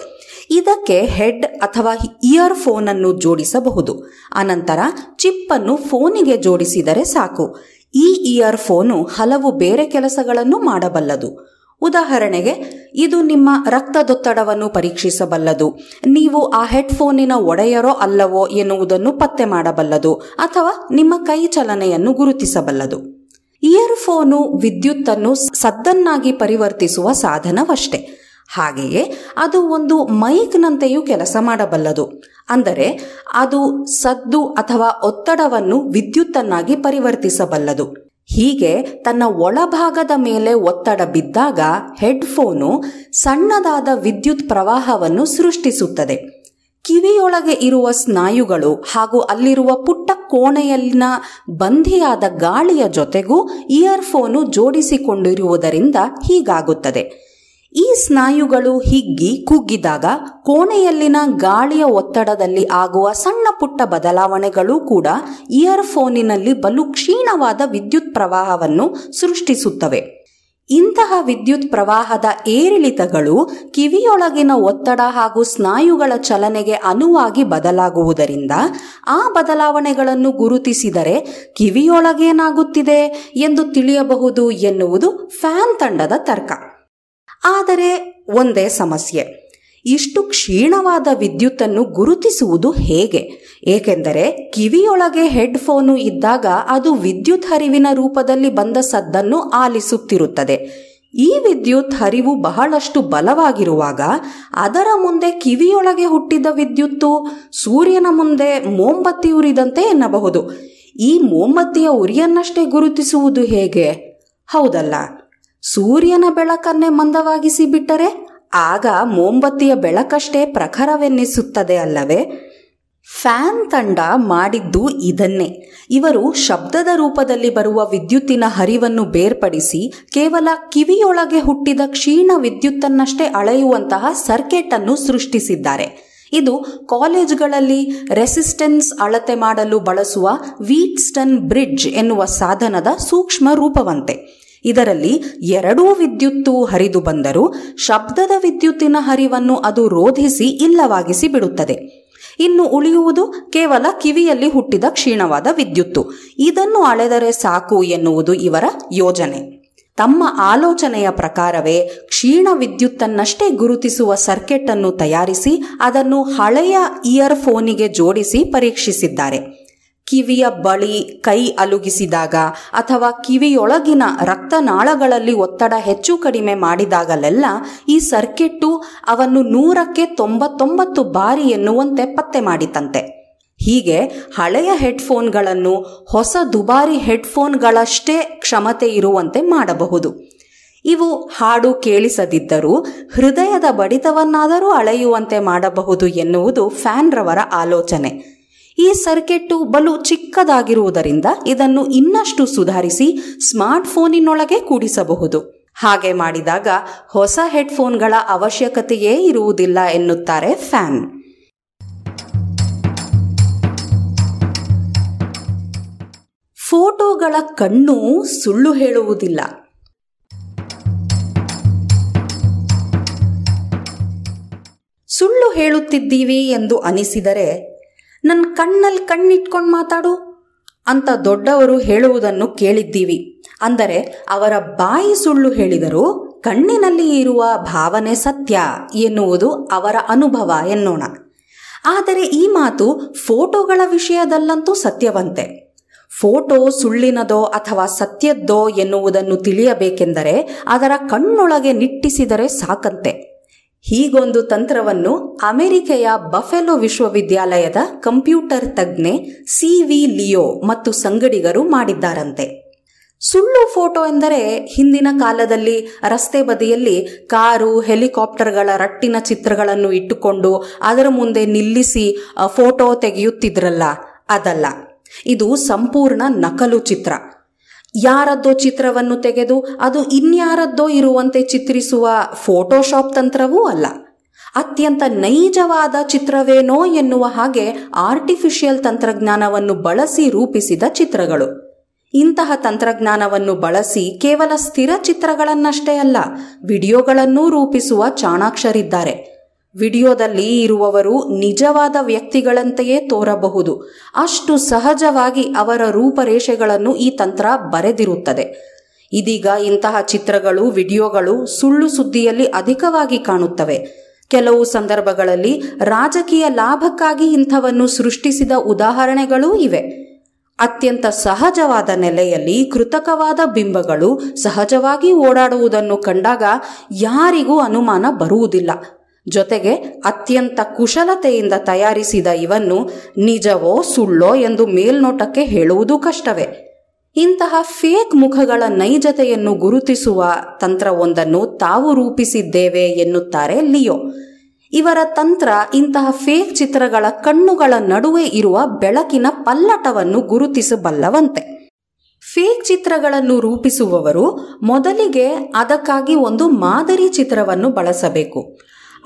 ಇದಕ್ಕೆ ಹೆಡ್ ಅಥವಾ ಇಯರ್ ಫೋನ್ ಅನ್ನು ಜೋಡಿಸಬಹುದು. ಅನಂತರ ಚಿಪ್ ಅನ್ನು ಫೋನಿಗೆ ಜೋಡಿಸಿದರೆ ಸಾಕು. ಈ ಇಯರ್ ಫೋನು ಹಲವು ಬೇರೆ ಕೆಲಸಗಳನ್ನು ಮಾಡಬಲ್ಲದು. ಉದಾಹರಣೆಗೆ, ಇದು ನಿಮ್ಮ ರಕ್ತದೊತ್ತಡವನ್ನು ಪರೀಕ್ಷಿಸಬಲ್ಲದು. ನೀವು ಆ ಹೆಡ್ಫೋನಿನ ಒಡೆಯರೋ ಅಲ್ಲವೋ ಎನ್ನುವುದನ್ನು ಪತ್ತೆ ಮಾಡಬಲ್ಲದು ಅಥವಾ ನಿಮ್ಮ ಕೈ ಚಲನೆಯನ್ನು ಗುರುತಿಸಬಲ್ಲದು. ಇಯರ್ಫೋನು ವಿದ್ಯುತ್ತನ್ನು ಸದ್ದನ್ನಾಗಿ ಪರಿವರ್ತಿಸುವ ಸಾಧನವಷ್ಟೇ. ಹಾಗೆಯೇ ಅದು ಒಂದು ಮೈಕ್ನಂತೆಯೂ ಕೆಲಸ ಮಾಡಬಲ್ಲದು. ಅಂದರೆ ಅದು ಸದ್ದು ಅಥವಾ ಒತ್ತಡವನ್ನು ವಿದ್ಯುತ್ತನ್ನಾಗಿ ಪರಿವರ್ತಿಸಬಲ್ಲದು. ಹೀಗೆ ತನ್ನ ಒಳಭಾಗದ ಮೇಲೆ ಒತ್ತಡ ಬಿದ್ದಾಗ ಹೆಡ್ಫೋನು ಸಣ್ಣದಾದ ವಿದ್ಯುತ್ ಪ್ರವಾಹವನ್ನು ಸೃಷ್ಟಿಸುತ್ತದೆ. ಕಿವಿಯೊಳಗೆ ಇರುವ ಸ್ನಾಯುಗಳು ಹಾಗೂ ಅಲ್ಲಿರುವ ಪುಟ್ಟ ಕೋಣೆಯಲ್ಲಿನ ಬಂಧಿಯಾದ ಗಾಳಿಯ ಜೊತೆಗೂ ಇಯರ್ಫೋನು ಜೋಡಿಸಿಕೊಂಡಿರುವುದರಿಂದ ಹೀಗಾಗುತ್ತದೆ. ಈ ಸ್ನಾಯುಗಳು ಹಿಗ್ಗಿ ಕುಗ್ಗಿದಾಗ ಕೋಣೆಯಲ್ಲಿನ ಗಾಳಿಯ ಒತ್ತಡದಲ್ಲಿ ಆಗುವ ಸಣ್ಣ ಪುಟ್ಟ ಬದಲಾವಣೆಗಳು ಕೂಡ ಇಯರ್ಫೋನಿನಲ್ಲಿ ಬಲು ಕ್ಷೀಣವಾದ ವಿದ್ಯುತ್ ಪ್ರವಾಹವನ್ನು ಸೃಷ್ಟಿಸುತ್ತವೆ. ಇಂತಹ ವಿದ್ಯುತ್ ಪ್ರವಾಹದ ಏರಿಳಿತಗಳು ಕಿವಿಯೊಳಗಿನ ಒತ್ತಡ ಹಾಗೂ ಸ್ನಾಯುಗಳ ಚಲನೆಗೆ ಅನುವಾಗಿ ಬದಲಾಗುವುದರಿಂದ ಆ ಬದಲಾವಣೆಗಳನ್ನು ಗುರುತಿಸಿದರೆ ಕಿವಿಯೊಳಗೇನಾಗುತ್ತಿದೆ ಎಂದು ತಿಳಿಯಬಹುದು ಎನ್ನುವುದು ಫ್ಯಾನ್ ತಂಡದ ತರ್ಕ. ಆದರೆ ಒಂದೇ ಸಮಸ್ಯೆ. ಇಷ್ಟು ಕ್ಷೀಣವಾದ ವಿದ್ಯುತ್ತನ್ನು ಗುರುತಿಸುವುದು ಹೇಗೆ? ಏಕೆಂದರೆ ಕಿವಿಯೊಳಗೆ ಹೆಡ್ಫೋನು ಇದ್ದಾಗ ಅದು ವಿದ್ಯುತ್ ಹರಿವಿನ ರೂಪದಲ್ಲಿ ಬಂದ ಸದ್ದನ್ನು ಆಲಿಸುತ್ತಿರುತ್ತದೆ. ಈ ವಿದ್ಯುತ್ ಹರಿವು ಬಹಳಷ್ಟು ಬಲವಾಗಿರುವಾಗ ಅದರ ಮುಂದೆ ಕಿವಿಯೊಳಗೆ ಹುಟ್ಟಿದ ವಿದ್ಯುತ್ತು ಸೂರ್ಯನ ಮುಂದೆ ಮೋಂಬತ್ತಿ ಉರಿದಂತೆ ಎನ್ನಬಹುದು. ಈ ಮೋಂಬತ್ತಿಯ ಉರಿಯನ್ನಷ್ಟೇ ಗುರುತಿಸುವುದು ಹೇಗೆ? ಹೌದಲ್ಲ. ಸೂರ್ಯನ ಬೆಳಕನ್ನೇ ಮಂದವಾಗಿಸಿ ಬಿಟ್ಟರೆ ಆಗ ಮೋಂಬತ್ತಿಯ ಬೆಳಕಷ್ಟೇ ಪ್ರಖರವೆನ್ನಿಸುತ್ತದೆ ಅಲ್ಲವೇ? ಫ್ಯಾನ್ ತಂಡ ಮಾಡಿದ್ದು ಇದನ್ನೇ. ಇವರು ಶಬ್ದದ ರೂಪದಲ್ಲಿ ಬರುವ ವಿದ್ಯುತ್ತಿನ ಹರಿವನ್ನು ಬೇರ್ಪಡಿಸಿ ಕೇವಲ ಕಿವಿಯೊಳಗೆ ಹುಟ್ಟಿದ ಕ್ಷೀಣ ವಿದ್ಯುತ್ತನ್ನಷ್ಟೇ ಅಳೆಯುವಂತಹ ಸರ್ಕೆಟ್ ಅನ್ನು ಸೃಷ್ಟಿಸಿದ್ದಾರೆ. ಇದು ಕಾಲೇಜ್ಗಳಲ್ಲಿ ರೆಸಿಸ್ಟೆನ್ಸ್ ಅಳತೆ ಮಾಡಲು ಬಳಸುವ ವೀಟ್ಸ್ಟನ್ ಬ್ರಿಡ್ಜ್ ಎನ್ನುವ ಸಾಧನದ ಸೂಕ್ಷ್ಮ ರೂಪವಂತೆ. ಇದರಲ್ಲಿ ಎರಡೂ ವಿದ್ಯುತ್ತು ಹರಿದು ಬಂದರೂ ಶಬ್ದದ ವಿದ್ಯುತ್ತಿನ ಹರಿವನ್ನು ಅದು ರೋಧಿಸಿ ಇಲ್ಲವಾಗಿಸಿ ಬಿಡುತ್ತದೆ. ಇನ್ನು ಉಳಿಯುವುದು ಕೇವಲ ಕಿವಿಯಲ್ಲಿ ಹುಟ್ಟಿದ ಕ್ಷೀಣವಾದ ವಿದ್ಯುತ್ತು. ಇದನ್ನು ಅಳೆದರೆ ಸಾಕು ಎನ್ನುವುದು ಇವರ ಯೋಜನೆ. ತಮ್ಮ ಆಲೋಚನೆಯ ಪ್ರಕಾರವೇ ಕ್ಷೀಣ ವಿದ್ಯುತ್ತನ್ನಷ್ಟೇ ಗುರುತಿಸುವ ಸರ್ಕೆಟ್ ಅನ್ನು ತಯಾರಿಸಿ ಅದನ್ನು ಹಳೆಯ ಇಯರ್ ಫೋನಿಗೆ ಜೋಡಿಸಿ ಪರೀಕ್ಷಿಸಿದ್ದಾರೆ. ಕಿವಿಯ ಬಳಿ ಕೈ ಅಲುಗಿಸಿದಾಗ ಅಥವಾ ಕಿವಿಯೊಳಗಿನ ರಕ್ತನಾಳಗಳಲ್ಲಿ ಒತ್ತಡ ಹೆಚ್ಚು ಕಡಿಮೆ ಮಾಡಿದಾಗಲೆಲ್ಲ ಈ ಸರ್ಕಿಟ್ಟು ಅವನ್ನು ನೂರಕ್ಕೆ ತೊಂಬತ್ತೊಂಬತ್ತು ಬಾರಿ ಎನ್ನುವಂತೆ ಪತ್ತೆ ಮಾಡಿತಂತೆ. ಹೀಗೆ ಹಳೆಯ ಹೆಡ್ಫೋನ್ಗಳನ್ನು ಹೊಸ ದುಬಾರಿ ಹೆಡ್ಫೋನ್ಗಳಷ್ಟೇ ಕ್ಷಮತೆ ಇರುವಂತೆ ಮಾಡಬಹುದು. ಇವು ಹಾಡು ಕೇಳಿಸದಿದ್ದರೂ ಹೃದಯದ ಬಡಿತವನ್ನಾದರೂ ಅಳೆಯುವಂತೆ ಮಾಡಬಹುದು ಎನ್ನುವುದು ಫ್ಯಾನ್ರವರ ಆಲೋಚನೆ. ಈ ಸರ್ಕೆಟ್ಟು ಬಲು ಚಿಕ್ಕದಾಗಿರುವುದರಿಂದ ಇದನ್ನು ಇನ್ನಷ್ಟು ಸುಧಾರಿಸಿ ಸ್ಮಾರ್ಟ್ ಫೋನಿನೊಳಗೆ ಕೂಡಿಸಬಹುದು. ಹಾಗೆ ಮಾಡಿದಾಗ ಹೊಸ ಹೆಡ್ಫೋನ್ಗಳ ಅವಶ್ಯಕತೆಯೇ ಇರುವುದಿಲ್ಲ ಎನ್ನುತ್ತಾರೆ ಫ್ಯಾನ್. ಫೋಟೋಗಳ ಕಣ್ಣು ಸುಳ್ಳು ಹೇಳುವುದಿಲ್ಲ. ಸುಳ್ಳು ಹೇಳುತ್ತಿದ್ದೀವಿ ಎಂದು ಅನಿಸಿದರೆ ನನ್ನ ಕಣ್ಣಲ್ಲಿ ಕಣ್ಣಿಟ್ಕೊಂಡು ಮಾತಾಡು ಅಂತ ದೊಡ್ಡವರು ಹೇಳುವುದನ್ನು ಕೇಳಿದ್ದೀವಿ. ಅಂದರೆ ಅವರ ಬಾಯಿ ಸುಳ್ಳು ಹೇಳಿದರೂ ಕಣ್ಣಿನಲ್ಲಿ ಇರುವ ಭಾವನೆ ಸತ್ಯ ಎನ್ನುವುದು ಅವರ ಅನುಭವ ಎನ್ನೋಣ. ಆದರೆ ಈ ಮಾತು ಫೋಟೋಗಳ ವಿಷಯದಲ್ಲಂತೂ ಸತ್ಯವಂತೆ. ಫೋಟೋ ಸುಳ್ಳಿನದೋ ಅಥವಾ ಸತ್ಯದ್ದೋ ಎನ್ನುವುದನ್ನು ತಿಳಿಯಬೇಕೆಂದರೆ ಅದರ ಕಣ್ಣೊಳಗೆ ನಿಟ್ಟಿಸಿದರೆ ಸಾಕಂತೆ. ಹೀಗೊಂದು ತಂತ್ರವನ್ನು ಅಮೆರಿಕೆಯ ಬಫೆಲೋ ವಿಶ್ವವಿದ್ಯಾಲಯದ ಕಂಪ್ಯೂಟರ್ ತಜ್ಞೆ ಸಿ ವಿ ಲಿಯೋ ಮತ್ತು ಸಂಗಡಿಗರು ಮಾಡಿದ್ದಾರಂತೆ. ಸುಳ್ಳು ಫೋಟೋ ಎಂದರೆ ಹಿಂದಿನ ಕಾಲದಲ್ಲಿ ರಸ್ತೆ ಬದಿಯಲ್ಲಿ ಕಾರು, ಹೆಲಿಕಾಪ್ಟರ್ಗಳ ರಟ್ಟಿನ ಚಿತ್ರಗಳನ್ನು ಇಟ್ಟುಕೊಂಡು ಅದರ ಮುಂದೆ ನಿಲ್ಲಿಸಿ ಫೋಟೋ ತೆಗೆಯುತ್ತಿದ್ರಲ್ಲ. ಅದಲ್ಲ. ಇದು ಸಂಪೂರ್ಣ ನಕಲು ಚಿತ್ರ. ಯಾರದ್ದೋ ಚಿತ್ರವನ್ನು ತೆಗೆದು ಅದು ಇನ್ಯಾರದ್ದೋ ಇರುವಂತೆ ಚಿತ್ರಿಸುವ ಫೋಟೋಶಾಪ್ ತಂತ್ರವೂ ಅಲ್ಲ. ಅತ್ಯಂತ ನೈಜವಾದ ಚಿತ್ರವೇನೋ ಎನ್ನುವ ಹಾಗೆ ಆರ್ಟಿಫಿಷಿಯಲ್ ತಂತ್ರಜ್ಞಾನವನ್ನು ಬಳಸಿ ರೂಪಿಸಿದ ಚಿತ್ರಗಳು. ಇಂತಹ ತಂತ್ರಜ್ಞಾನವನ್ನು ಬಳಸಿ ಕೇವಲ ಸ್ಥಿರ ಚಿತ್ರಗಳನ್ನಷ್ಟೇ ಅಲ್ಲ, ವಿಡಿಯೋಗಳನ್ನೂ ರೂಪಿಸುವ ಚಾಣಾಕ್ಷರಿದ್ದಾರೆ. ವಿಡಿಯೋದಲ್ಲಿ ಇರುವವರು ನಿಜವಾದ ವ್ಯಕ್ತಿಗಳಂತೆಯೇ ತೋರಬಹುದು. ಅಷ್ಟು ಸಹಜವಾಗಿ ಅವರ ರೂಪರೇಷೆಗಳನ್ನು ಈ ತಂತ್ರ ಬರೆದಿರುತ್ತದೆ. ಇದೀಗ ಇಂತಹ ಚಿತ್ರಗಳು, ವಿಡಿಯೋಗಳು ಸುಳ್ಳು ಸುದ್ದಿಯಲ್ಲಿ ಅಧಿಕವಾಗಿ ಕಾಣುತ್ತವೆ. ಕೆಲವು ಸಂದರ್ಭಗಳಲ್ಲಿ ರಾಜಕೀಯ ಲಾಭಕ್ಕಾಗಿ ಇಂಥವನ್ನು ಸೃಷ್ಟಿಸಿದ ಉದಾಹರಣೆಗಳೂ ಇವೆ. ಅತ್ಯಂತ ಸಹಜವಾದ ನೆಲೆಯಲ್ಲಿ ಕೃತಕವಾದ ಬಿಂಬಗಳು ಸಹಜವಾಗಿ ಓಡಾಡುವುದನ್ನು ಕಂಡಾಗ ಯಾರಿಗೂ ಅನುಮಾನ ಬರುವುದಿಲ್ಲ. ಜೊತೆಗೆ ಅತ್ಯಂತ ಕುಶಲತೆಯಿಂದ ತಯಾರಿಸಿದ ಇವನ್ನು ನಿಜವೋ ಸುಳ್ಳೋ ಎಂದು ಮೇಲ್ನೋಟಕ್ಕೆ ಹೇಳುವುದು ಕಷ್ಟವೇ. ಇಂತಹ ಫೇಕ್ ಮುಖಗಳ ನೈಜತೆಯನ್ನು ಗುರುತಿಸುವ ತಂತ್ರವೊಂದನ್ನು ತಾವು ರೂಪಿಸಿದ್ದೇವೆ ಎನ್ನುತ್ತಾರೆ ಲಿಯೋ. ಇವರ ತಂತ್ರ ಇಂತಹ ಫೇಕ್ ಚಿತ್ರಗಳ ಕಣ್ಣುಗಳ ನಡುವೆ ಇರುವ ಬೆಳಕಿನ ಪಲ್ಲಟವನ್ನು ಗುರುತಿಸಬಲ್ಲವಂತೆ. ಫೇಕ್ ಚಿತ್ರಗಳನ್ನು ರೂಪಿಸುವವರು ಮೊದಲಿಗೆ ಅದಕ್ಕಾಗಿ ಒಂದು ಮಾದರಿ ಚಿತ್ರವನ್ನು ಬಳಸಬೇಕು.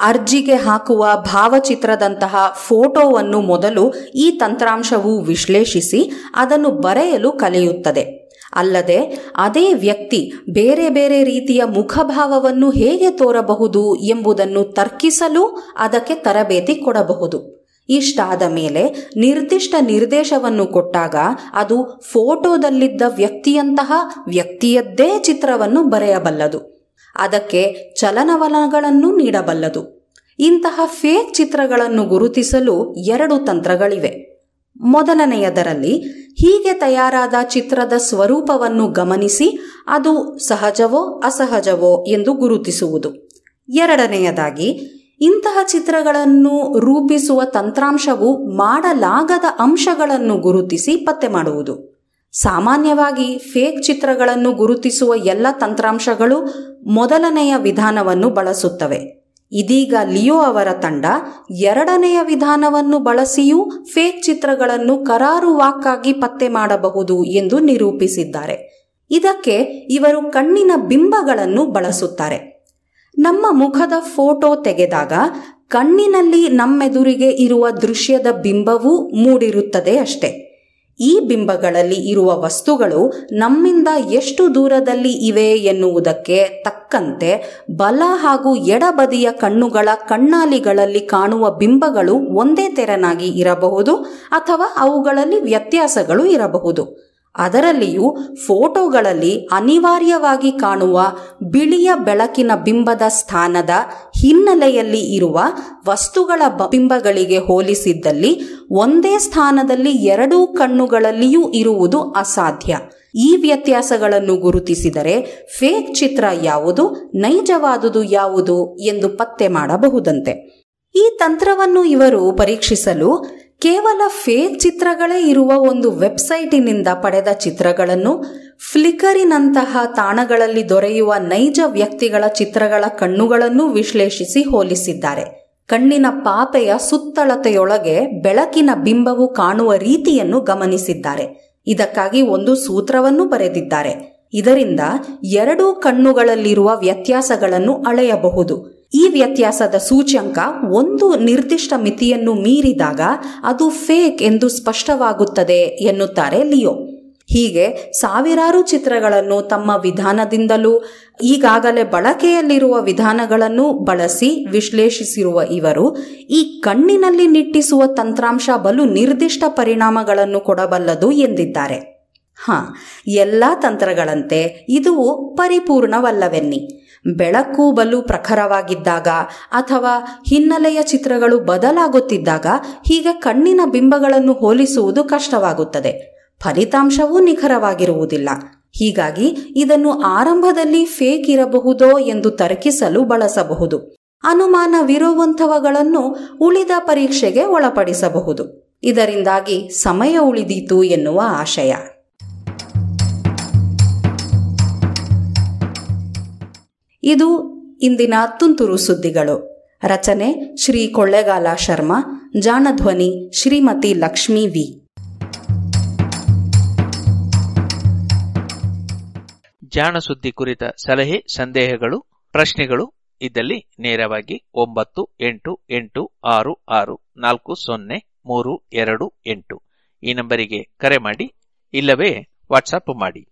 ಅರ್ಜಿಗೆ ಹಾಕುವ ಭಾವಚಿತ್ರದಂತಹ ಫೋಟೋವನ್ನು ಮೊದಲು ಈ ತಂತ್ರಾಂಶವು ವಿಶ್ಲೇಷಿಸಿ ಅದನ್ನು ಬರೆಯಲು ಕಲಿಯುತ್ತದೆ. ಅಲ್ಲದೆ ಅದೇ ವ್ಯಕ್ತಿ ಬೇರೆ ಬೇರೆ ರೀತಿಯ ಮುಖಭಾವವನ್ನು ಹೇಗೆ ತೋರಬಹುದು ಎಂಬುದನ್ನು ತರ್ಕಿಸಲು ಅದಕ್ಕೆ ತರಬೇತಿ ಕೊಡಬಹುದು. ಇಷ್ಟಾದ ಮೇಲೆ ನಿರ್ದಿಷ್ಟ ನಿರ್ದೇಶವನ್ನು ಕೊಟ್ಟಾಗ ಅದು ಫೋಟೋದಲ್ಲಿದ್ದ ವ್ಯಕ್ತಿಯಂತಹ ವ್ಯಕ್ತಿಯದ್ದೇ ಚಿತ್ರವನ್ನು ಬರೆಯಬಲ್ಲದು. ಅದಕ್ಕೆ ಚಲನವಲನಗಳನ್ನು ನೀಡಬಲ್ಲದು. ಇಂತಹ ಫೇಕ್ ಚಿತ್ರಗಳನ್ನು ಗುರುತಿಸಲು ಎರಡು ತಂತ್ರಗಳಿವೆ. ಮೊದಲನೆಯದರಲ್ಲಿ ಹೀಗೆ ತಯಾರಾದ ಚಿತ್ರದ ಸ್ವರೂಪವನ್ನು ಗಮನಿಸಿ ಅದು ಸಹಜವೋ ಅಸಹಜವೋ ಎಂದು ಗುರುತಿಸುವುದು. ಎರಡನೆಯದಾಗಿ, ಇಂತಹ ಚಿತ್ರಗಳನ್ನು ರೂಪಿಸುವ ತಂತ್ರಾಂಶವು ಮಾಡಲಾಗದ ಅಂಶಗಳನ್ನು ಗುರುತಿಸಿ ಪತ್ತೆ ಮಾಡುವುದು. ಸಾಮಾನ್ಯವಾಗಿ ಫೇಕ್ ಚಿತ್ರಗಳನ್ನು ಗುರುತಿಸುವ ಎಲ್ಲ ತಂತ್ರಾಂಶಗಳು ಮೊದಲನೆಯ ವಿಧಾನವನ್ನು ಬಳಸುತ್ತವೆ. ಇದೀಗ ಲಿಯೋ ಅವರ ತಂಡ ಎರಡನೆಯ ವಿಧಾನವನ್ನು ಬಳಸಿಯೂ ಫೇಕ್ ಚಿತ್ರಗಳನ್ನು ಕರಾರುವಾಕ್ಕಾಗಿ ಪತ್ತೆ ಮಾಡಬಹುದು ಎಂದು ನಿರೂಪಿಸಿದ್ದಾರೆ. ಇದಕ್ಕೆ ಇವರು ಕಣ್ಣಿನ ಬಿಂಬಗಳನ್ನು ಬಳಸುತ್ತಾರೆ. ನಮ್ಮ ಮುಖದ ಫೋಟೋ ತೆಗೆದಾಗ ಕಣ್ಣಿನಲ್ಲಿ ನಮ್ಮೆದುರಿಗೆ ಇರುವ ದೃಶ್ಯದ ಬಿಂಬವೂ ಮೂಡಿರುತ್ತದೆ ಅಷ್ಟೆ. ಈ ಬಿಂಬಗಳಲ್ಲಿ ಇರುವ ವಸ್ತುಗಳು ನಮ್ಮಿಂದ ಎಷ್ಟು ದೂರದಲ್ಲಿ ಇವೆ ಎನ್ನುವುದಕ್ಕೆ ತಕ್ಕಂತೆ ಬಲ ಹಾಗೂ ಎಡಬದಿಯ ಕಣ್ಣುಗಳ ಕಣ್ಣಾಲಿಗಳಲ್ಲಿ ಕಾಣುವ ಬಿಂಬಗಳು ಒಂದೇ ತೆರನಾಗಿ ಇರಬಹುದು ಅಥವಾ ಅವುಗಳಲ್ಲಿ ವ್ಯತ್ಯಾಸಗಳು ಇರಬಹುದು. ಅದರಲ್ಲಿಯೂ ಫೋಟೋಗಳಲ್ಲಿ ಅನಿವಾರ್ಯವಾಗಿ ಕಾಣುವ ಬಿಳಿಯ ಬೆಳಕಿನ ಬಿಂಬದ ಸ್ಥಾನದ ಹಿನ್ನೆಲೆಯಲ್ಲಿ ಇರುವ ವಸ್ತುಗಳ ಬಿಂಬಗಳಿಗೆ ಹೋಲಿಸಿದ್ದಲ್ಲಿ ಒಂದೇ ಸ್ಥಾನದಲ್ಲಿ ಎರಡೂ ಕಣ್ಣುಗಳಲ್ಲಿಯೂ ಇರುವುದು ಅಸಾಧ್ಯ. ಈ ವ್ಯತ್ಯಾಸಗಳನ್ನು ಗುರುತಿಸಿದರೆ ಫೇಕ್ ಚಿತ್ರ ಯಾವುದು, ನೈಜವಾದುದು ಯಾವುದು ಎಂದು ಪತ್ತೆ ಮಾಡಬಹುದಂತೆ. ಈ ತಂತ್ರವನ್ನು ಇವರು ಪರೀಕ್ಷಿಸಲು ಕೇವಲ ಫೇಕ್ ಚಿತ್ರಗಳೇ ಇರುವ ಒಂದು ವೆಬ್ಸೈಟಿನಿಂದ ಪಡೆದ ಚಿತ್ರಗಳನ್ನು ಫ್ಲಿಕರಿನಂತಹ ತಾಣಗಳಲ್ಲಿ ದೊರೆಯುವ ನೈಜ ವ್ಯಕ್ತಿಗಳ ಚಿತ್ರಗಳ ಕಣ್ಣುಗಳನ್ನು ವಿಶ್ಲೇಷಿಸಿ ಹೋಲಿಸಿದ್ದಾರೆ. ಕಣ್ಣಿನ ಪಾಪೆಯ ಸುತ್ತಳತೆಯೊಳಗೆ ಬೆಳಕಿನ ಬಿಂಬವು ಕಾಣುವ ರೀತಿಯನ್ನು ಗಮನಿಸಿದ್ದಾರೆ. ಇದಕ್ಕಾಗಿ ಒಂದು ಸೂತ್ರವನ್ನು ಬರೆದಿದ್ದಾರೆ. ಇದರಿಂದ ಎರಡೂ ಕಣ್ಣುಗಳಲ್ಲಿರುವ ವ್ಯತ್ಯಾಸಗಳನ್ನು ಅಳೆಯಬಹುದು. ಈ ವ್ಯತ್ಯಾಸದ ಸೂಚ್ಯಂಕ ಒಂದು ನಿರ್ದಿಷ್ಟ ಮಿತಿಯನ್ನು ಮೀರಿದಾಗ ಅದು ಫೇಕ್ ಎಂದು ಸ್ಪಷ್ಟವಾಗುತ್ತದೆ ಎನ್ನುತ್ತಾರೆ ಲಿಯೋ. ಹೀಗೆ ಸಾವಿರಾರು ಚಿತ್ರಗಳನ್ನು ತಮ್ಮ ವಿಧಾನದಿಂದಲೂ, ಈಗಾಗಲೇ ಬಳಕೆಯಲ್ಲಿರುವ ವಿಧಾನಗಳನ್ನು ಬಳಸಿ ವಿಶ್ಲೇಷಿಸಿರುವ ಇವರು, ಈ ಕಣ್ಣಿನಲ್ಲಿ ನಿಟ್ಟಿಸುವ ತಂತ್ರಾಂಶ ಬಲು ನಿರ್ದಿಷ್ಟ ಪರಿಣಾಮಗಳನ್ನು ಕೊಡಬಲ್ಲದು ಎಂದಿದ್ದಾರೆ. ಹಾ, ಎಲ್ಲ ತಂತ್ರಗಳಂತೆ ಇದು ಪರಿಪೂರ್ಣವಲ್ಲವೆನ್ನಿ. ಬೆಳಕು ಬಲು ಪ್ರಖರವಾಗಿದ್ದಾಗ ಅಥವಾ ಹಿನ್ನೆಲೆಯ ಚಿತ್ರಗಳು ಬದಲಾಗುತ್ತಿದ್ದಾಗ ಹೀಗೆ ಕಣ್ಣಿನ ಬಿಂಬಗಳನ್ನು ಹೋಲಿಸುವುದು ಕಷ್ಟವಾಗುತ್ತದೆ. ಫಲಿತಾಂಶವೂ ನಿಖರವಾಗಿರುವುದಿಲ್ಲ. ಹೀಗಾಗಿ ಇದನ್ನು ಆರಂಭದಲ್ಲಿ ಫೇಕ್ ಇರಬಹುದೋ ಎಂದು ತರ್ಕಿಸಲು ಬಳಸಬಹುದು. ಅನುಮಾನವಿರುವಂಥವುಗಳನ್ನು ಉಳಿದ ಪರೀಕ್ಷೆಗೆ ಒಳಪಡಿಸಬಹುದು. ಇದರಿಂದಾಗಿ ಸಮಯ ಉಳಿದೀತು ಎನ್ನುವ ಆಶಯ. ಇದು ಇಂದಿನ ತುಂತುರು ಸುದ್ದಿಗಳು. ರಚನೆ ಶ್ರೀ ಕೊಳ್ಳೆಗಾಲ ಶರ್ಮಾ, ಜಾಣಧ್ವನಿ ಶ್ರೀಮತಿ ಲಕ್ಷ್ಮೀ ವಿ. ಜಾಣ ಸುದ್ದಿ ಕುರಿತ ಸಲಹೆ, ಸಂದೇಹಗಳು, ಪ್ರಶ್ನೆಗಳು ಇದ್ದಲ್ಲಿ ನೇರವಾಗಿ ಒಂಬತ್ತು ಎಂಟು ಎಂಟು ಆರು ಆರು ನಾಲ್ಕು ಸೊನ್ನೆ ಮೂರು ಎರಡು ಎಂಟು. ಈ ನಂಬರಿಗೆ ಕರೆ ಮಾಡಿ, ಇಲ್ಲವೇ ವಾಟ್ಸಪ್ ಮಾಡಿ.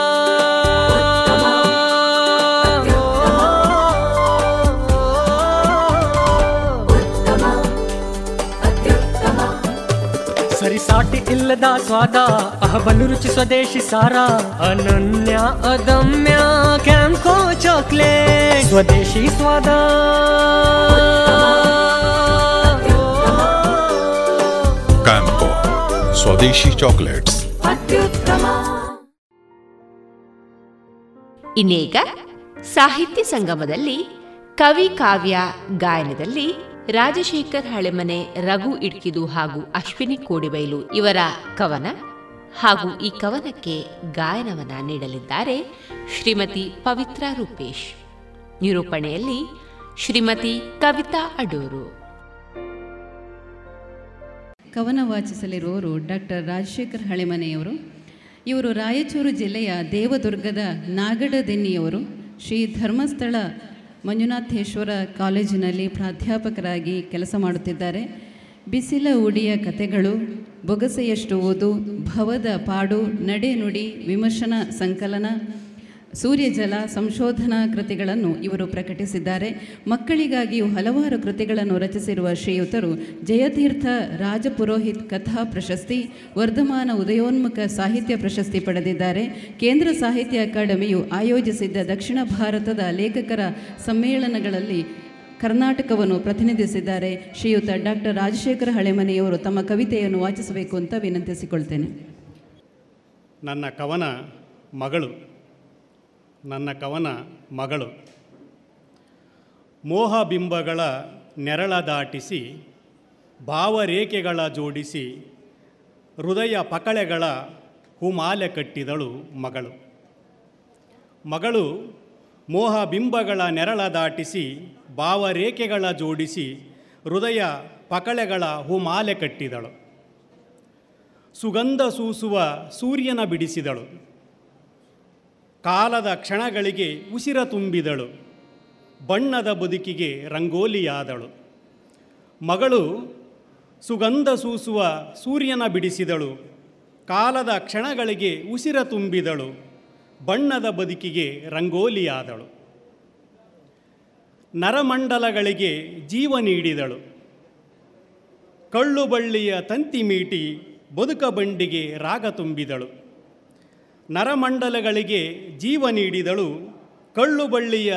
ಇಲ್ಲದ ಸ್ವಾದ ಅಹಬಲು ರುಚಿ ಸ್ವದೇಶಿ ಸಾರ ಅನನ್ಯ ಅದಮ್ಯ ಕ್ಯಾಂಕೋ ಚಾಕ್ಲೇಟ್ ಸ್ವದೇಶಿ ಸ್ವಾದ. ಕ್ಯಾಂಕೋ ಸ್ವದೇಶಿ ಚಾಕ್ಲೇಟ್ಸ್. ಇನ್ನೀಗ ಸಾಹಿತ್ಯ ಸಂಗಮದಲ್ಲಿ ಕವಿ ಕಾವ್ಯ ಗಾಯನದಲ್ಲಿ ರಾಜಶೇಖರ್ ಹಳೆಮನೆ ರಘು ಇಡ್ಕಿದು ಹಾಗೂ ಅಶ್ವಿನಿ ಕೋಡಿಬೈಲು ಇವರ ಕವನ ಹಾಗೂ ಈ ಕವನಕ್ಕೆ ಗಾಯನವನ್ನ ನೀಡಲಿದ್ದಾರೆ ಶ್ರೀಮತಿ ಪವಿತ್ರ ರೂಪೇಶ್. ನಿರೂಪಣೆಯಲ್ಲಿ ಶ್ರೀಮತಿ ಕವಿತಾ ಅಡೂರು. ಕವನ ವಾಚಿಸಲಿರುವವರು ಡಾಕ್ಟರ್ ರಾಜಶೇಖರ್ ಹಳೆಮನೆಯವರು ಇವರು ರಾಯಚೂರು ಜಿಲ್ಲೆಯ ದೇವದುರ್ಗದ ನಾಗಡದೆನ್ನಿಯವರು, ಶ್ರೀ ಧರ್ಮಸ್ಥಳ ಮಂಜುನಾಥೇಶ್ವರ ಕಾಲೇಜಿನಲ್ಲಿ ಪ್ರಾಧ್ಯಾಪಕರಾಗಿ ಕೆಲಸ ಮಾಡುತ್ತಿದ್ದಾರೆ. ಬಿಸಿಲ ಉಡಿಯ ಕತೆಗಳು ಬೊಗಸೆಯಷ್ಟು ಓದು, ಭವದ ಪಾಡು, ನಡೆ ನುಡಿ, ವಿಮರ್ಶನ ಸಂಕಲನ ಸೂರ್ಯಜಲ ಸಂಶೋಧನಾ ಕೃತಿಗಳನ್ನು ಇವರು ಪ್ರಕಟಿಸಿದ್ದಾರೆ. ಮಕ್ಕಳಿಗಾಗಿಯೂ ಹಲವಾರು ಕೃತಿಗಳನ್ನು ರಚಿಸಿರುವ ಶ್ರೀಯುತರು ಜಯತೀರ್ಥ ರಾಜಪುರೋಹಿತ್ ಕಥಾ ಪ್ರಶಸ್ತಿ, ವರ್ಧಮಾನ ಉದಯೋನ್ಮುಖ ಸಾಹಿತ್ಯ ಪ್ರಶಸ್ತಿ ಪಡೆದಿದ್ದಾರೆ. ಕೇಂದ್ರ ಸಾಹಿತ್ಯ ಅಕಾಡೆಮಿಯು ಆಯೋಜಿಸಿದ್ದ ದಕ್ಷಿಣ ಭಾರತದ ಲೇಖಕರ ಸಮ್ಮೇಳನಗಳಲ್ಲಿ ಕರ್ನಾಟಕವನ್ನು ಪ್ರತಿನಿಧಿಸಿದ್ದಾರೆ. ಶ್ರೀಯುತ ಡಾಕ್ಟರ್ ರಾಜಶೇಖರ ಹಳೆಮನೆಯವರು ತಮ್ಮ ಕವಿತೆಯನ್ನು ವಾಚಿಸಬೇಕು ಅಂತ ವಿನಂತಿಸಿಕೊಳ್ತೇನೆ. ನನ್ನ ಕವನ ಮಗಳು. ನನ್ನ ಕವನ ಮಗಳು. ಮೋಹಬಿಂಬಗಳ ನೆರಳ ದಾಟಿಸಿ, ಭಾವರೇಖೆಗಳ ಜೋಡಿಸಿ, ಹೃದಯ ಪಕಳೆಗಳ ಹುಮಾಲೆ ಕಟ್ಟಿದಳು ಮಗಳು. ಮಗಳು ಮೋಹಬಿಂಬಗಳ ನೆರಳ ದಾಟಿಸಿ, ಭಾವರೇಖೆಗಳ ಜೋಡಿಸಿ, ಹೃದಯ ಪಕಳೆಗಳ ಹುಮಾಲೆ ಕಟ್ಟಿದಳು. ಸುಗಂಧ ಸೂಸುವ ಸೂರ್ಯನ ಬಿಡಿಸಿದಳು. ಕಾಲದ ಕ್ಷಣಗಳಿಗೆ ಉಸಿರ ತುಂಬಿದಳು. ಬಣ್ಣದ ಬದುಕಿಗೆ ರಂಗೋಲಿಯಾದಳು. ಮಗಳು ಸುಗಂಧ ಸೂಸುವ ಸೂರ್ಯನ ಬಿಡಿಸಿದಳು. ಕಾಲದ ಕ್ಷಣಗಳಿಗೆ ಉಸಿರ ತುಂಬಿದಳು. ಬಣ್ಣದ ಬದುಕಿಗೆ ರಂಗೋಲಿಯಾದಳು. ನರಮಂಡಲಗಳಿಗೆ ಜೀವ ನೀಡಿದಳು. ಕಳ್ಳು ಬಳ್ಳಿಯ ತಂತಿ ಮೀಟಿ ಬದುಕ ಬಂಡಿಗೆ ರಾಗ ತುಂಬಿದಳು. ನರಮಂಡಲಗಳಿಗೆ ಜೀವ ನೀಡಿದಳು. ಕಳ್ಳು ಬಳ್ಳಿಯ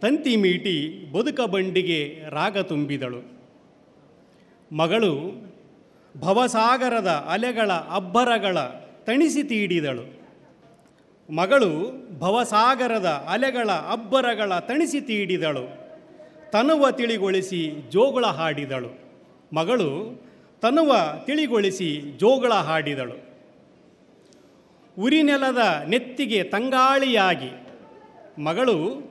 ತಂತಿ ಮೀಟಿ ಬದುಕ ಬಂಡಿಗೆ ರಾಗ ತುಂಬಿದಳು. ಮಗಳು ಭವಸಾಗರದ ಅಲೆಗಳ ಅಬ್ಬರಗಳ ತಣಿಸಿ ತೀಡಿದಳು. ಮಗಳು ಭವಸಾಗರದ ಅಲೆಗಳ ಅಬ್ಬರಗಳ ತಣಿಸಿ ತೀಡಿದಳು. ತನುವ ತಿಳಿಗೊಳಿಸಿ ಜೋಗುಳ ಹಾಡಿದಳು. ಮಗಳು ತನುವ ತಿಳಿಗೊಳಿಸಿ ಜೋಗಳ ಹಾಡಿದಳು. ಉರಿನೆಲದ ನೆತ್ತಿಗೆ ತಂಗಾಳಿಯಾಗಿ. ಮಗಳು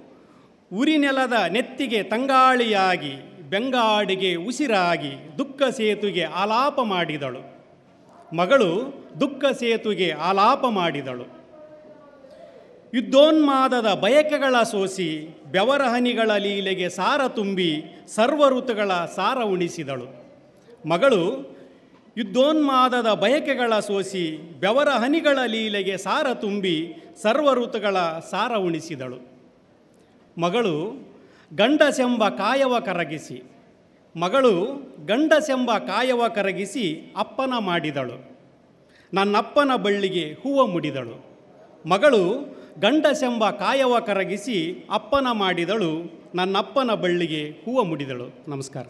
ಉರಿನೆಲದ ನೆತ್ತಿಗೆ ತಂಗಾಳಿಯಾಗಿ, ಬೆಂಗಾಡಿಗೆ ಉಸಿರಾಗಿ, ದುಃಖ ಸೇತುಗೆ ಆಲಾಪ ಮಾಡಿದಳು. ಮಗಳು ದುಃಖ ಸೇತುಗೆ ಆಲಾಪ ಮಾಡಿದಳು. ಯುದ್ಧೋನ್ಮಾದದ ಬಯಕೆಗಳ ಸೋಸಿ, ಬೆವರಹನಿಗಳ ಲೀಲೆಗೆ ಸಾರ ತುಂಬಿ ಸರ್ವ ಋತುಗಳ ಸಾರ ಉಣಿಸಿದಳು. ಮಗಳು ಯುದ್ಧೋನ್ಮಾದದ ಬಯಕೆಗಳ ಸೋಸಿ ಬೆವರ ಹನಿಗಳ ಲೀಲೆಗೆ ಸಾರ ತುಂಬಿ ಸರ್ವ ಋತುಗಳ ಸಾರ ಉಣಿಸಿದಳು. ಮಗಳು ಗಂಡಸೆಂಬ ಕಾಯವ ಕರಗಿಸಿ, ಮಗಳು ಗಂಡಸೆಂಬ ಕಾಯವ ಕರಗಿಸಿ ಅಪ್ಪನ ಮಾಡಿದಳು. ನನ್ನಪ್ಪನ ಬಳ್ಳಿಗೆ ಹೂವ ಮುಡಿದಳು. ಮಗಳು ಗಂಡಸೆಂಬ ಕಾಯವ ಕರಗಿಸಿ ಅಪ್ಪನ ಮಾಡಿದಳು. ನನ್ನಪ್ಪನ ಬಳ್ಳಿಗೆ ಹೂವ ಮುಡಿದಳು. ನಮಸ್ಕಾರ.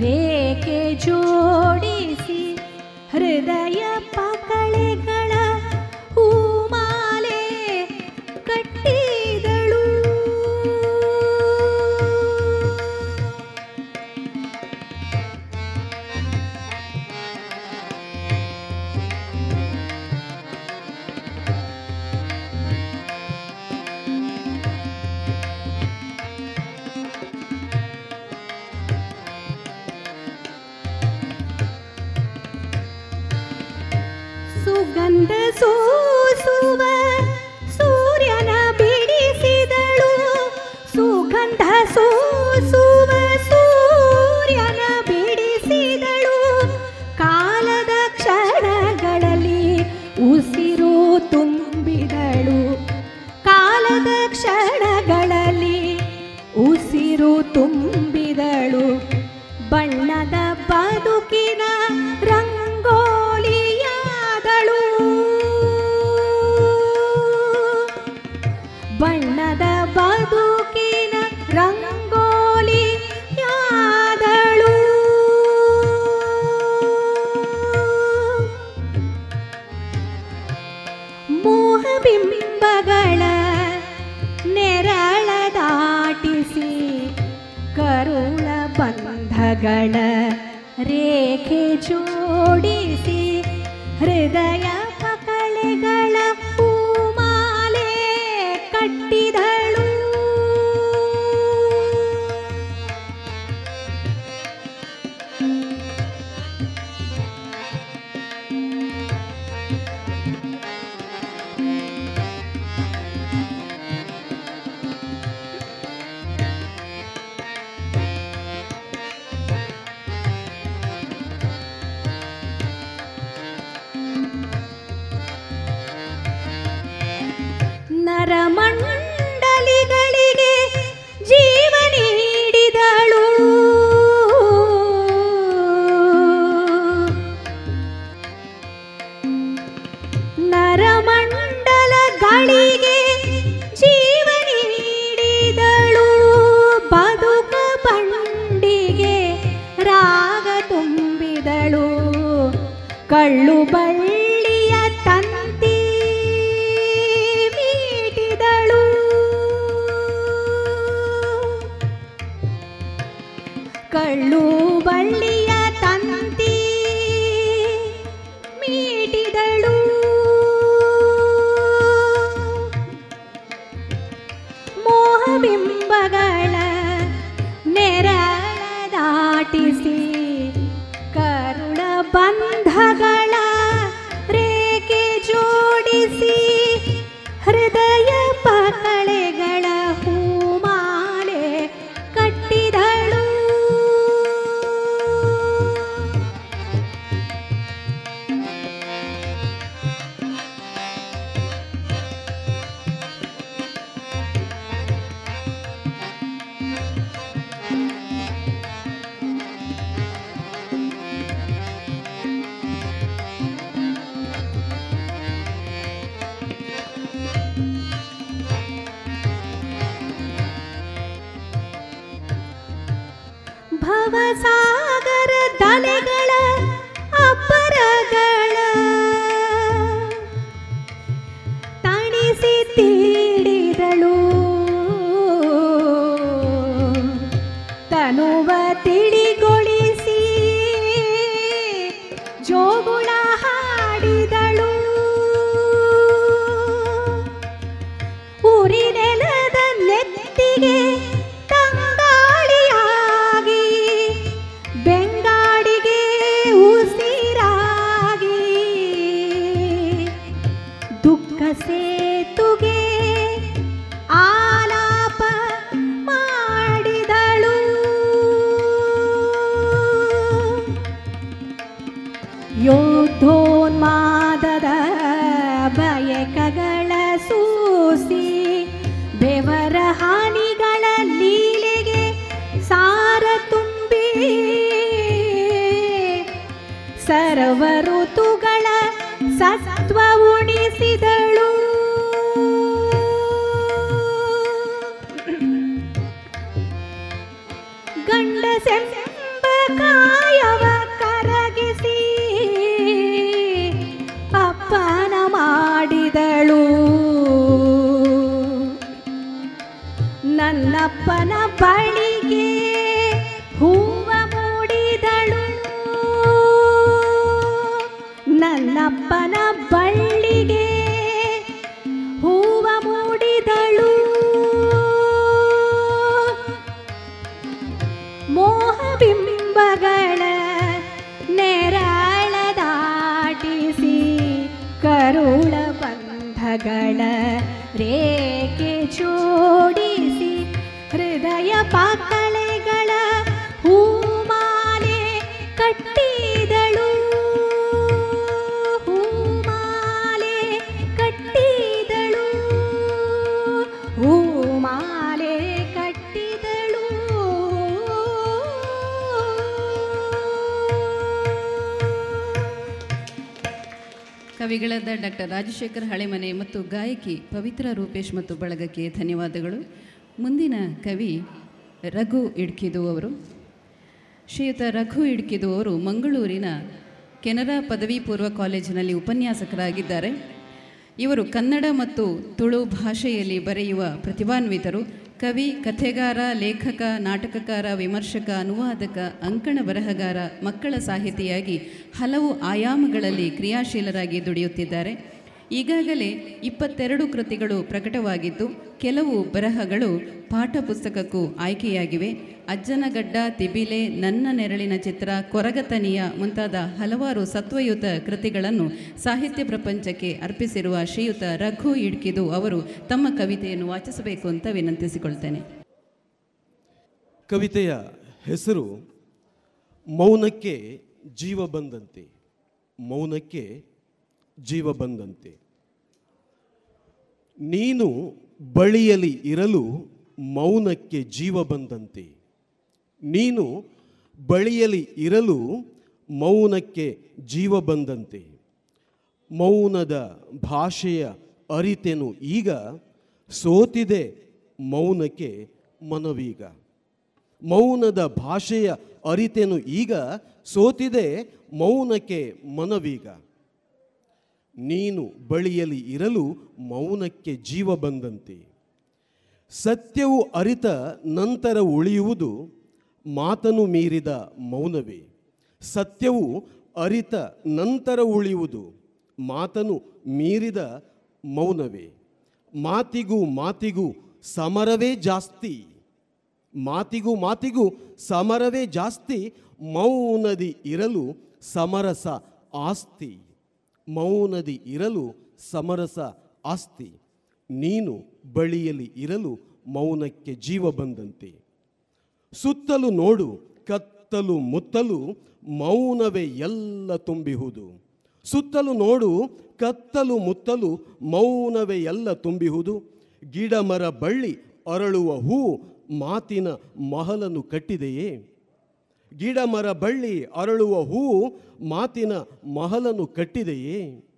ेके जोडिसि हृदय ರಾಜಶೇಖರ್ ಹಳೆಮನೆ ಮತ್ತು ಗಾಯಕಿ ಪವಿತ್ರ ರೂಪೇಶ್ ಮತ್ತು ಬಳಗಕ್ಕೆ ಧನ್ಯವಾದಗಳು. ಮುಂದಿನ ಕವಿ ರಘು ಇಡ್ಕಿದು ಅವರು. ಶ್ರೀಯುತ ರಘು ಇಡ್ಕಿದು ಅವರು ಮಂಗಳೂರಿನ ಕೆನರಾ ಪದವಿ ಪೂರ್ವ ಕಾಲೇಜಿನಲ್ಲಿ ಉಪನ್ಯಾಸಕರಾಗಿದ್ದಾರೆ. ಇವರು ಕನ್ನಡ ಮತ್ತು ತುಳು ಭಾಷೆಯಲ್ಲಿ ಬರೆಯುವ ಪ್ರತಿಭಾನ್ವಿತರು. ಕವಿ, ಕಥೆಗಾರ, ಲೇಖಕ, ನಾಟಕಕಾರ, ವಿಮರ್ಶಕ, ಅನುವಾದಕ, ಅಂಕಣ ಬರಹಗಾರ, ಮಕ್ಕಳ ಸಾಹಿತಿಯಾಗಿ ಹಲವು ಆಯಾಮಗಳಲ್ಲಿ ಕ್ರಿಯಾಶೀಲರಾಗಿ ದುಡಿಯುತ್ತಿದ್ದಾರೆ. ಈಗಾಗಲೇ ಇಪ್ಪತ್ತೆರಡು ಕೃತಿಗಳು ಪ್ರಕಟವಾಗಿದ್ದು, ಕೆಲವು ಬರಹಗಳು ಪಾಠ ಪುಸ್ತಕಕ್ಕೂ ಆಯ್ಕೆಯಾಗಿವೆ. ಅಜ್ಜನಗಡ್ಡ, ತಿಬಿಲೆ, ನನ್ನ ನೆರಳಿನ ಚಿತ್ರ, ಕೊರಗತನಿಯ ಮುಂತಾದ ಹಲವಾರು ಸತ್ವಯುತ ಕೃತಿಗಳನ್ನು ಸಾಹಿತ್ಯ ಪ್ರಪಂಚಕ್ಕೆ ಅರ್ಪಿಸಿರುವ ಶ್ರೀಯುತ ರಘು ಇಡ್ಕಿದು ಅವರು ತಮ್ಮ ಕವಿತೆಯನ್ನು ವಾಚಿಸಬೇಕು ಅಂತ ವಿನಂತಿಸಿಕೊಳ್ತೇನೆ. ಕವಿತೆಯ ಹೆಸರು, ಮೌನಕ್ಕೆ ಜೀವ ಬಂದಂತೆ. ಮೌನಕ್ಕೆ ಜೀವ ಬಂದಂತೆ. ನೀನು ಬಳಿಯಲಿ ಇರಲು ಮೌನಕ್ಕೆ ಜೀವ ಬಂದಂತೆ. ನೀನು ಬಳಿಯಲಿ ಇರಲು ಮೌನಕ್ಕೆ ಜೀವ ಬಂದಂತೆ. ಮೌನದ ಭಾಷೆಯ ಅರಿತೆನು ಈಗ, ಸೋತಿದೆ ಮೌನಕ್ಕೆ ಮನವೀಗ. ಮೌನದ ಭಾಷೆಯ ಅರಿತೆನು ಈಗ, ಸೋತಿದೆ ಮೌನಕ್ಕೆ ಮನವೀಗ. ನೀನು ಬಳಿಯಲಿ ಇರಲು ಮೌನಕ್ಕೆ ಜೀವ ಬಂದಂತೆ. ಸತ್ಯವು ಅರಿತ ನಂತರ ಉಳಿಯುವುದು ಮಾತನು ಮೀರಿದ ಮೌನವೇ. ಸತ್ಯವು ಅರಿತ ನಂತರ ಉಳಿಯುವುದು ಮಾತನು ಮೀರಿದ ಮೌನವೇ. ಮಾತಿಗೂ ಮಾತಿಗೂ ಸಮರವೇ ಜಾಸ್ತಿ. ಮಾತಿಗೂ ಮಾತಿಗೂ ಸಮರವೇ ಜಾಸ್ತಿ. ಮೌನದಿ ಇರಲು ಸಮರಸ ಆಸ್ತಿ. ಮೌನದಿ ಇರಲು ಸಮರಸ ಆಸ್ತಿ. ನೀನು ಬಳಿಯಲ್ಲಿ ಇರಲು ಮೌನಕ್ಕೆ ಜೀವ ಬಂದಂತೆ. ಸುತ್ತಲು ನೋಡು, ಕತ್ತಲು ಮುತ್ತಲು ಮೌನವೇ ಎಲ್ಲ ತುಂಬಿಹುದು. ಸುತ್ತಲು ನೋಡು, ಕತ್ತಲು ಮುತ್ತಲು ಮೌನವೇ ಎಲ್ಲ ತುಂಬಿಹುದು. ಗಿಡ ಮರ ಬಳ್ಳಿ ಅರಳುವ ಹೂ ಮಾತಿನ ಮಹಲನ್ನು ಕಟ್ಟಿದೆಯೇ? ಗಿಡ ಮರ ಬಳ್ಳಿ ಅರಳುವ ಹೂ ಮಾತಿನ ಮಹಲನ್ನು ಕಟ್ಟಿದೆಯೇ?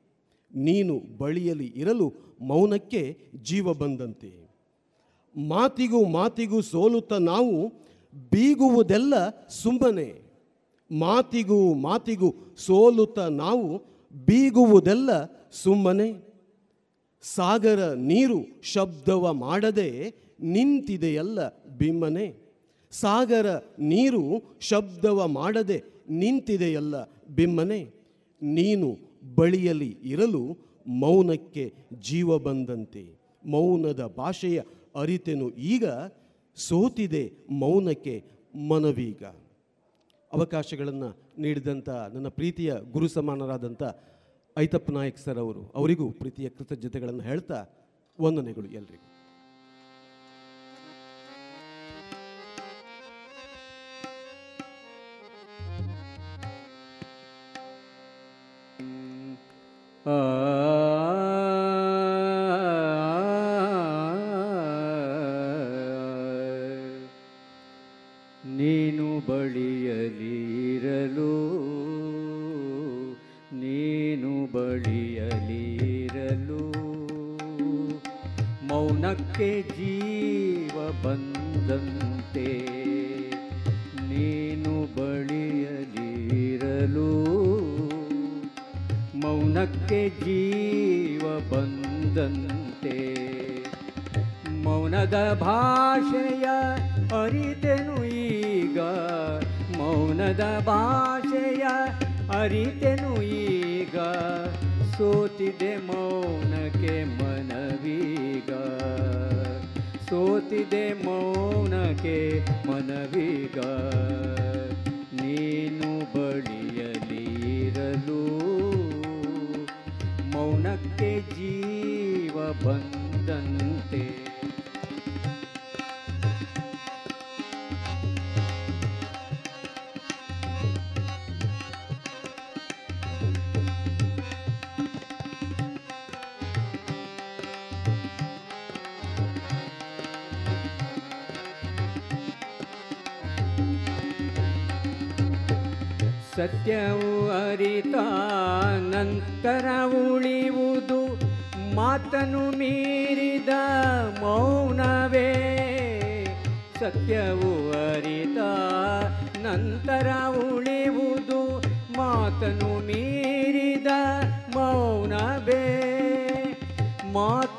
ನೀನು ಬಳಿಯಲ್ಲಿ ಇರಲು ಮೌನಕ್ಕೆ ಜೀವ ಬಂದಂತೆ. ಮಾತಿಗೂ ಮಾತಿಗೂ ಸೋಲುತ್ತ ನಾವು ಬೀಗುವುದೆಲ್ಲ ಸುಮ್ಮನೆ ಮಾತಿಗೂ ಮಾತಿಗೂ ಸೋಲುತ್ತ ನಾವು ಬೀಗುವುದೆಲ್ಲ ಸುಮ್ಮನೆ ಸಾಗರ ನೀರು ಶಬ್ದವ ಮಾಡದೆ ನಿಂತಿದೆಯಲ್ಲ ಬಿಮ್ಮನೆ. ಸಾಗರ ನೀರು ಶಬ್ದವ ಮಾಡದೆ ನಿಂತಿದೆಯಲ್ಲ ಬಿಮ್ಮನೆ. ನೀನು ಬಳಿಯಲ್ಲಿ ಇರಲು ಮೌನಕ್ಕೆ ಜೀವ ಬಂದಂತೆ. ಮೌನದ ಭಾಷೆಯ ಅರಿತೆನು ಈಗ ಸೋತಿದೆ ಮೌನಕ್ಕೆ ಮನವೀಗ. ಅವಕಾಶಗಳನ್ನು ನೀಡಿದಂಥ ನನ್ನ ಪ್ರೀತಿಯ ಗುರು ಸಮಾನರಾದಂಥ ಐತಪ್ಪ ನಾಯಕ್ ಸರ್ ಅವರು, ಅವರಿಗೂ ಪ್ರೀತಿಯ ಕೃತಜ್ಞತೆಗಳನ್ನು ಹೇಳ್ತಾ ವಂದನೆಗಳು ಎಲ್ರಿಗೂ. ನೀನು ಬಳಿಯಲಿರಲು ನೀನು ಬಳಿಯಲಿರಲು ಮೌನಕ್ಕೆ ಜೀವ ಬಂದಂತೆ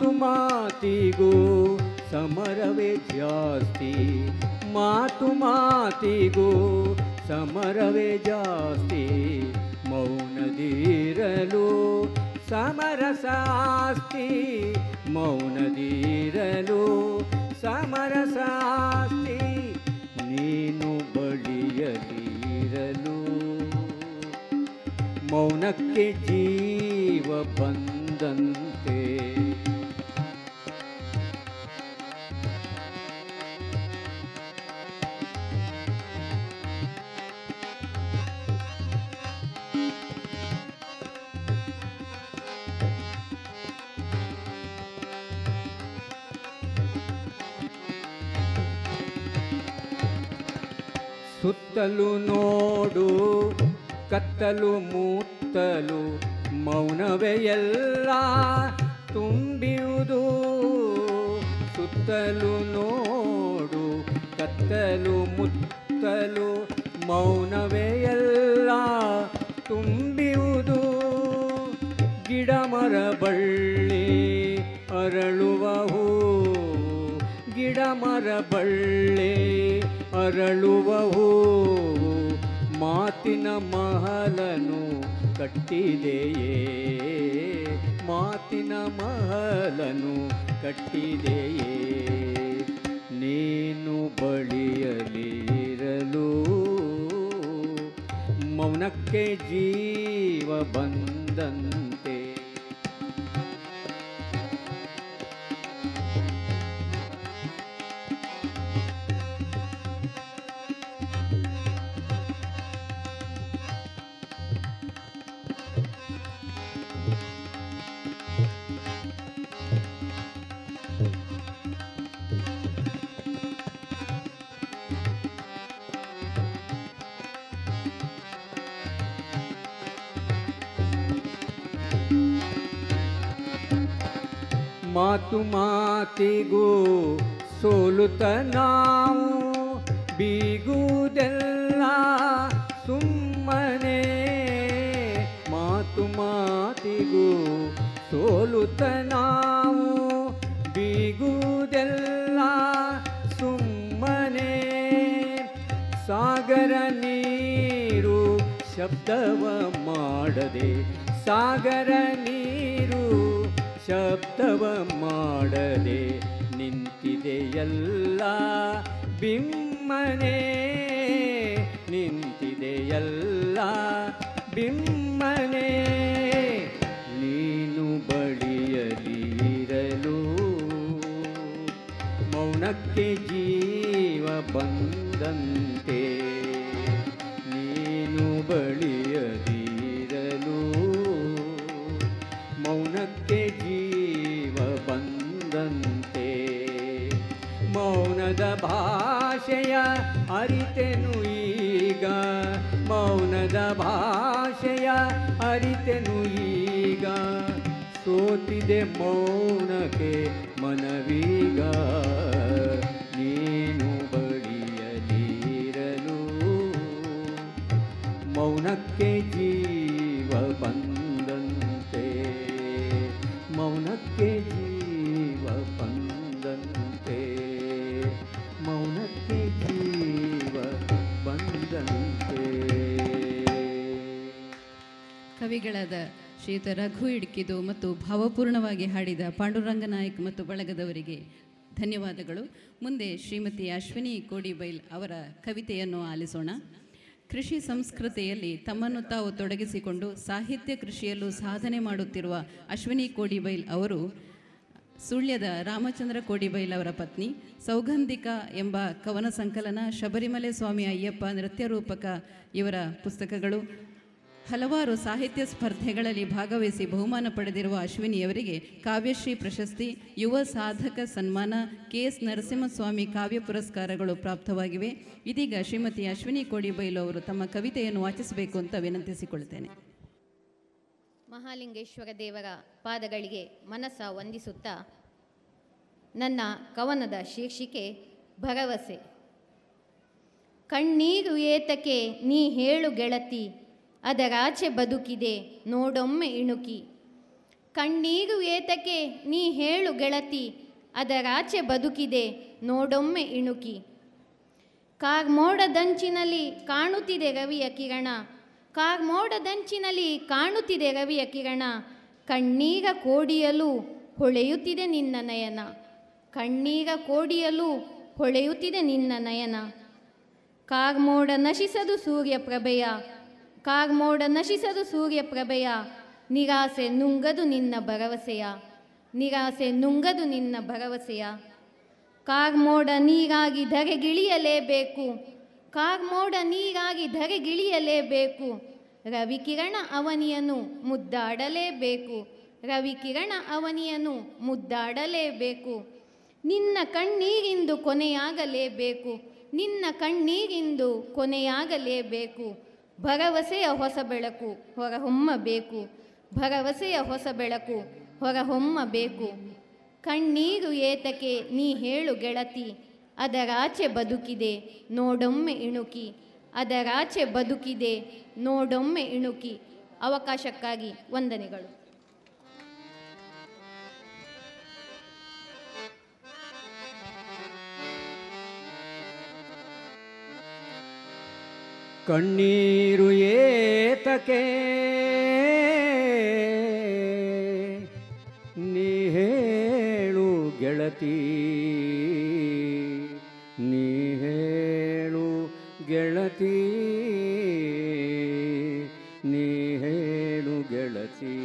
ಮಾತು ಮಾತಿಗೂ ಸಮರವೇ ಜಾಸ್ತಿ. ಮಾತು ಮಾತಿಗೂ ಸಮರವೇ ಜಾಸ್ತಿ. ಮೌನದಿರಲು ಸಮರಸಾಸ್ತಿ ಮೌನದಿರಲು ಸಮರಸಾಸ್ತಿ ನೀನು ಬಳಿಯಲಿರಲು ಮೌನಕ್ಕೆ ಜೀವ ಬಂದಂತೆ ಸುತ್ತಲು ನೋಡು, ಕತ್ತಲು ಮೂತ್ತಲು ಮೌನವೇ ಎಲ್ಲ ತುಂಬಿಯುವುದು ಸುತ್ತಲು ನೋಡು, ಕತ್ತಲು ಮುತ್ತಲು ಮೌನವೇ ಎಲ್ಲ ತುಂಬಿಯುವುದು ಗಿಡ ಮರ ಬಳ್ಳಿ ಅರಳುವ ಹೂ ಗಿಡ ಮರ ಬಳ್ಳಿ ಅರಳುವ ಹೂ ಮಾತಿನ ಮಹಲನು ಕಟ್ಟಿದೆಯೇ? ಮಾತಿನ ಮಹಲನು ಕಟ್ಟಿದೆಯೇ? ನೀನು ಬಳಿಯಲಿರಲು ಮೌನಕ್ಕೆ ಜೀವ ಬಂದಂತೆ ಮಾತು ಮಾತಿಗೂ ಸೋಲುತ್ತ ನಾವು ಬೀಗುವುದೆಲ್ಲ ಸುಮ್ಮನೆ. ಮಾತು ಮಾತಿಗೂ ಸೋಲುತ್ತ ನಾವು ಬೀಗುವುದೆಲ್ಲ ಸುಮ್ಮನೆ. ಸಾಗರ ನೀರು ಶಬ್ದವ ಮಾಡದೆ, ಸಾಗರ ನೀರು ಶಬ್ದವ ಮಾಡದೆ ನಿಂತಿದೆಯಲ್ಲ? ಬಿಮ್ಮನೆ ನಿಂತಿದೆಯಲ್ಲ? ಬಿಮ್ಮನೆ ನೀನು ಬಳಿಯಲಿರಲು ಮೌನಕ್ಕೆ ಜೀವ ಬಂದಂತೆ ಭಾಷೆಯ ಅರಿತೆನು ಈಗ? ಮೌನದ ಭಾಷೆಯ ಅರಿತೆನು ಈಗ? ಸೋತಿದೆ ಮೌನಕ್ಕೆ ಮನವೀಗ? ನೀನು ಬಳಿಯದಿರಲು ಮೌನಕ್ಕೆ ಶ್ರೀಯುತ ರಘು ಇಡ್ಕಿದು ಮತ್ತು ಭಾವಪೂರ್ಣವಾಗಿ ಹಾಡಿದ ಪಾಂಡುರಂಗ ನಾಯಕ್ ಮತ್ತು ಬಳಗದವರಿಗೆ ಧನ್ಯವಾದಗಳು. ಮುಂದೆ ಶ್ರೀಮತಿ ಅಶ್ವಿನಿ ಕೋಡಿಬೈಲ್ ಅವರ ಕವಿತೆಯನ್ನು ಆಲಿಸೋಣ. ಕೃಷಿ ಸಂಸ್ಕೃತಿಯಲ್ಲಿ ತಮ್ಮನ್ನು ತಾವು ತೊಡಗಿಸಿಕೊಂಡು ಸಾಹಿತ್ಯ ಕೃಷಿಯಲ್ಲೂ ಸಾಧನೆ ಮಾಡುತ್ತಿರುವ ಅಶ್ವಿನಿ ಕೋಡಿಬೈಲ್ ಅವರು, ಸುಳ್ಯದ ರಾಮಚಂದ್ರ ಕೋಡಿಬೈಲ್ ಅವರ ಪತ್ನಿ, ಸೌಗಂಧಿಕ ಎಂಬ ಕವನ ಸಂಕಲನ ಶಬರಿಮಲೆ ಸ್ವಾಮಿ ಅಯ್ಯಪ್ಪ ನೃತ್ಯ ರೂಪಕ ಇವರ ಪುಸ್ತಕಗಳು ಹಲವಾರು ಸಾಹಿತ್ಯ ಸ್ಪರ್ಧೆಗಳಲ್ಲಿ ಭಾಗವಹಿಸಿ ಬಹುಮಾನ ಪಡೆದಿರುವ ಅಶ್ವಿನಿಯವರಿಗೆ ಕಾವ್ಯಶ್ರೀ ಪ್ರಶಸ್ತಿ, ಯುವ ಸಾಧಕ ಸನ್ಮಾನ ಕೆ ಎಸ್ ನರಸಿಂಹಸ್ವಾಮಿ ಕಾವ್ಯ ಪುರಸ್ಕಾರಗಳು ಪ್ರಾಪ್ತವಾಗಿವೆ. ಇದೀಗ ಶ್ರೀಮತಿ ಅಶ್ವಿನಿ ಕೋಡಿಬೈಲು ಅವರು ತಮ್ಮ ಕವಿತೆಯನ್ನು ವಾಚಿಸಬೇಕು ಅಂತ ವಿನಂತಿಸಿಕೊಳ್ಳುತ್ತೇನೆ ಮಹಾಲಿಂಗೇಶ್ವರ ದೇವರ ಪಾದಗಳಿಗೆ ಮನಸ್ಸ ವಂದಿಸುತ್ತಾ, ನನ್ನ ಕವನದ ಶೀರ್ಷಿಕೆ ಭರವಸೆ. ಕಣ್ಣೀರು ಏತಕೆ ನೀ ಹೇಳು ಗೆಳತಿ ಅದರಾಚೆ ಬದುಕಿದೆ, ನೋಡೊಮ್ಮೆ ಇಣುಕಿ. ಕಣ್ಣೀರು ಏತಕೆ ನೀ ಹೇಳು ಗೆಳತಿ ಅದರಾಚೆ ಬದುಕಿದೆ, ನೋಡೊಮ್ಮೆ ಇಣುಕಿ. ಕಾರ್ಮೋಡದಂಚಿನಲ್ಲಿ ಕಾಣುತ್ತಿದೆ ರವಿಯ ಕಿರಣ, ಕಾರ್ಮೋಡದಂಚಿನಲ್ಲಿ ಕಾಣುತ್ತಿದೆ ರವಿಯ ಕಿರಣ. ಕಣ್ಣೀರ ಕೋಡಿಯಲು ಹೊಳೆಯುತ್ತಿದೆ ನಿನ್ನ ನಯನ, ಕಣ್ಣೀರ ಕೋಡಿಯಲು ಹೊಳೆಯುತ್ತಿದೆ ನಿನ್ನ ನಯನ. ಕಾರ್ಮೋಡ ನಶಿಸದು ಸೂರ್ಯ ಪ್ರಭೆಯ ಕಾರ್ಮೋಡ ನಶಿಸದು ಸೂರ್ಯ ಪ್ರಭೆಯ. ನಿರಾಸೆ ನುಂಗದು ನಿನ್ನ ಭರವಸೆಯ. ನಿರಾಸೆ ನುಂಗದು ನಿನ್ನ ಭರವಸೆಯ. ಕಾರ್ಮೋಡ ನೀರಾಗಿ ಧರೆಗಿಳಿಯಲೇಬೇಕು. ಕಾರ್ಮೋಡ ನೀರಾಗಿ ಧರೆಗಿಳಿಯಲೇಬೇಕು. ರವಿಕಿರಣ ಅವನಿಯನು ಮುದ್ದಾಡಲೇಬೇಕು. ರವಿಕಿರಣ ಅವನಿಯನು ಮುದ್ದಾಡಲೇಬೇಕು. ನಿನ್ನ ಕಣ್ಣೀರಿಂದು ಕೊನೆಯಾಗಲೇಬೇಕು. ನಿನ್ನ ಕಣ್ಣೀರಿಂದು ಕೊನೆಯಾಗಲೇಬೇಕು. ಭರವಸೆಯ ಹೊಸ ಬೆಳಕು ಹೊರಹೊಮ್ಮಬೇಕು. ಭರವಸೆಯ ಹೊಸ ಬೆಳಕು ಹೊರಹೊಮ್ಮಬೇಕು. ಕಣ್ಣೀರು ಏತಕೆ ನೀ ಹೇಳು ಗೆಳತಿ ಅದರಾಚೆ ಬದುಕಿದೆ, ನೋಡೊಮ್ಮೆ ಇಣುಕಿ. ಅದರಾಚೆ ಬದುಕಿದೆ, ನೋಡೊಮ್ಮೆ ಇಣುಕಿ. ಅವಕಾಶಕ್ಕಾಗಿ ವಂದನೆಗಳು. ಕಣ್ಣೀರು ಏತಕೆ? ನೀ ಹೇಳು ಗೆಳತಿ ನೀ ಹೇಳು ಗೆಳತಿ ನೀ ಹೇಳು ಗೆಳತಿ.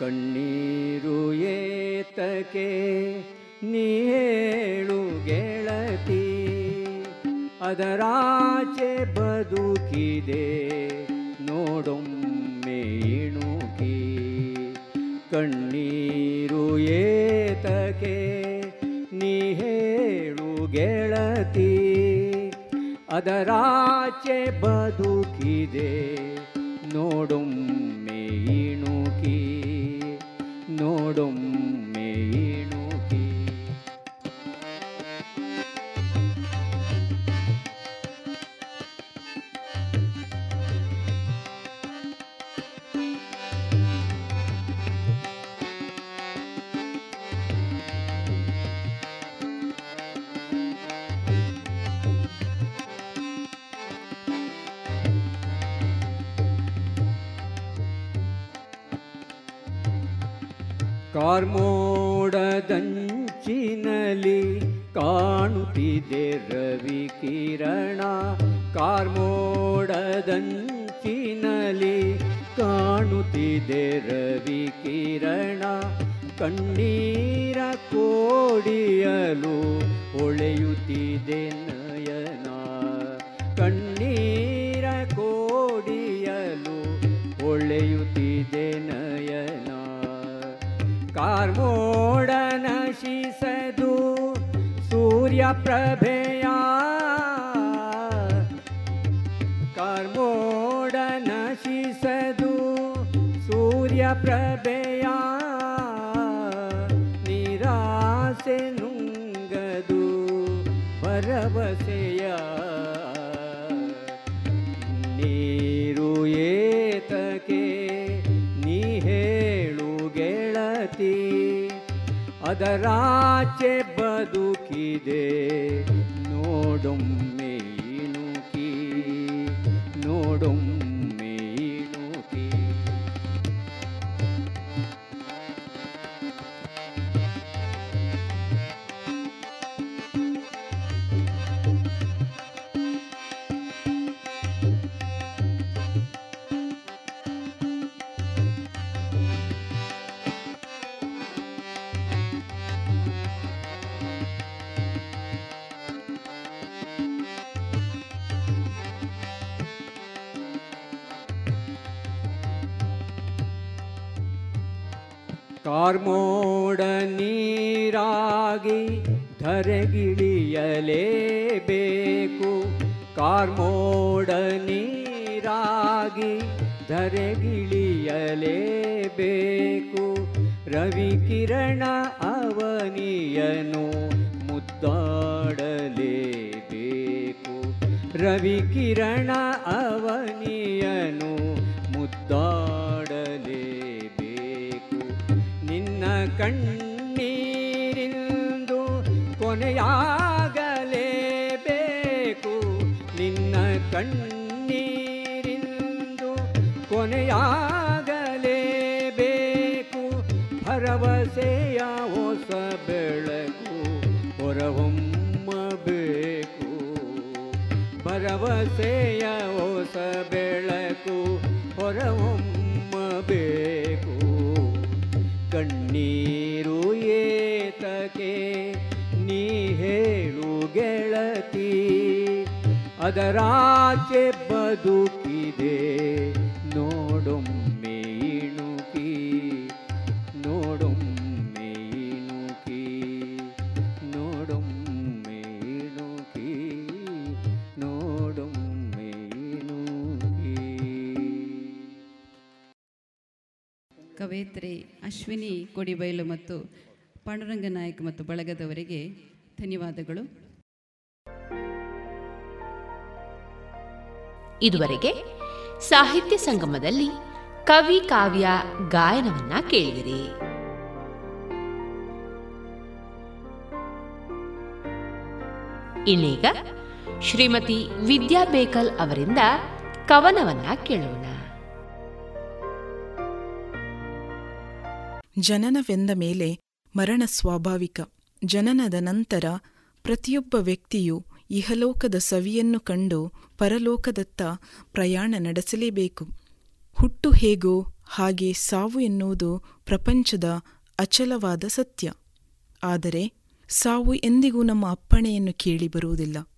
ಕಣ್ಣೀರು ಏತಕೆ? ನೀ ಅದರಾಚೆ ಬದುಕಿದೆ ನೋಡೊಮ್ಮೆ ಇಣುಕಿ ಕಣ್ಣೀರು ಏತಕೆ ನೀ ಹೇಳು ಗೆಳತಿ. ಅದರಾಚೆ ಬದುಕಿದೆ ನೋಡೊಮ್ಮೆ ಇಣುಕಿ ನೋಡೊಮ್ಮೆ ಕಾರ್ಮೋಡದಂಚಿನಲ್ಲಿ ಕಾಣುತ್ತಿದೆ ರವಿ ಕಿರಣ. ಕಾರ್ಮೋಡದಂಚಿನಲ್ಲಿ ಕಾಣುತ್ತಿದೆ ರವಿ ಕಿರಣ. ಕಣ್ಣೀರ ಕೋಡಿಯಲು ಹೊಳೆಯುತ್ತಿದೆ ಸೂರ್ಯ ಪ್ರಭೆಯ ಕಾರ್ಮೋಡ ನಶಿಸದು ಸೂರ್ಯ ಪ್ರಭೆಯ ನಿರಾಸೆ ನುಂಗದು ಭರವಸೆಯ ನೀರು ಏತಕೆ ನೀ ಹೇಳು ಗೆಳತಿ ಅದರಾಚೆ ಬದುಕಿದೆ ಕಾರ್ಮೋಡ ನೀರಾಗಿ ಧರೆಗಿಳಿಯಲೇಬೇಕು. ಕಾರ್ಮೋಡ ನೀರಾಗಿ ಧರೆಗಿಳಿಯಲೇಬೇಕು. ರವಿ ಕಿರಣ ಅವನಿಯನು ಮುದ್ದಾಡಲೇಬೇಕು. ರವಿ ಕಿರಣ ಕಣ್ಣೀರಿಂದು ಕೊನೆಯಾಗಲೇಬೇಕು. ಭರವಸೆಯ ಹೊಸ ಬೆಳಕು ಹೊರಹೊಮ್ಮಬೇಕು. ಭರವಸೆಯ ಹೊಸ ಬೆಳಕು ಹೊರಹೊಮ್ಮಬೇಕು. ಕಣ್ಣೀರು ಅದರಾಚೆ ಬದುಕಿದೆ. ನೋಡು ಇಣುಕಿ, ನೋಡೊಮ್ಮೆ ಇಣುಕಿ ನೋಡೊಮ್ಮೆ ಇಣುಕಿ ನೋಡೊಮ್ಮೆ ಇಣುಕಿ. ಕವಿತ್ರಿ ಅಶ್ವಿನಿ, ಕೊಡಿಬೈಲು ಮತ್ತು ಪಾಂಡುರಂಗ ನಾಯಕ್ ಮತ್ತು ಬಳಗದವರಿಗೆ ಧನ್ಯವಾದಗಳು. ಇದುವರೆಗೆ ಸಾಹಿತ್ಯ ಸಂಗಮದಲ್ಲಿ ಕವಿ ಕಾವ್ಯ ಗಾಯನವನ್ನ ಕೇಳಿದಿರಿ. ಇನ್ನೀಗ ಶ್ರೀಮತಿ ವಿದ್ಯಾ ಬೇಕಲ್ ಅವರಿಂದ ಕವನವನ್ನ ಕೇಳೋಣ. ಜನನವೆಂದ ಮೇಲೆ ಮರಣ ಸ್ವಾಭಾವಿಕ. ಜನನದ ನಂತರ ಪ್ರತಿಯೊಬ್ಬ ವ್ಯಕ್ತಿಯು ಇಹಲೋಕದ ಸವಿಯನ್ನು ಕಂಡು ಪರಲೋಕದತ್ತ ಪ್ರಯಾಣ ನಡೆಸಲೇಬೇಕು. ಹುಟ್ಟು ಹೇಗೋ ಹಾಗೆ ಸಾವು ಎನ್ನುವುದು ಪ್ರಪಂಚದ ಅಚಲವಾದ ಸತ್ಯ. ಆದರೆ ಸಾವು ಎಂದಿಗೂ ನಮ್ಮ ಅಪ್ಪಣೆಯನ್ನು ಕೇಳಿ ಬರುವುದಿಲ್ಲ.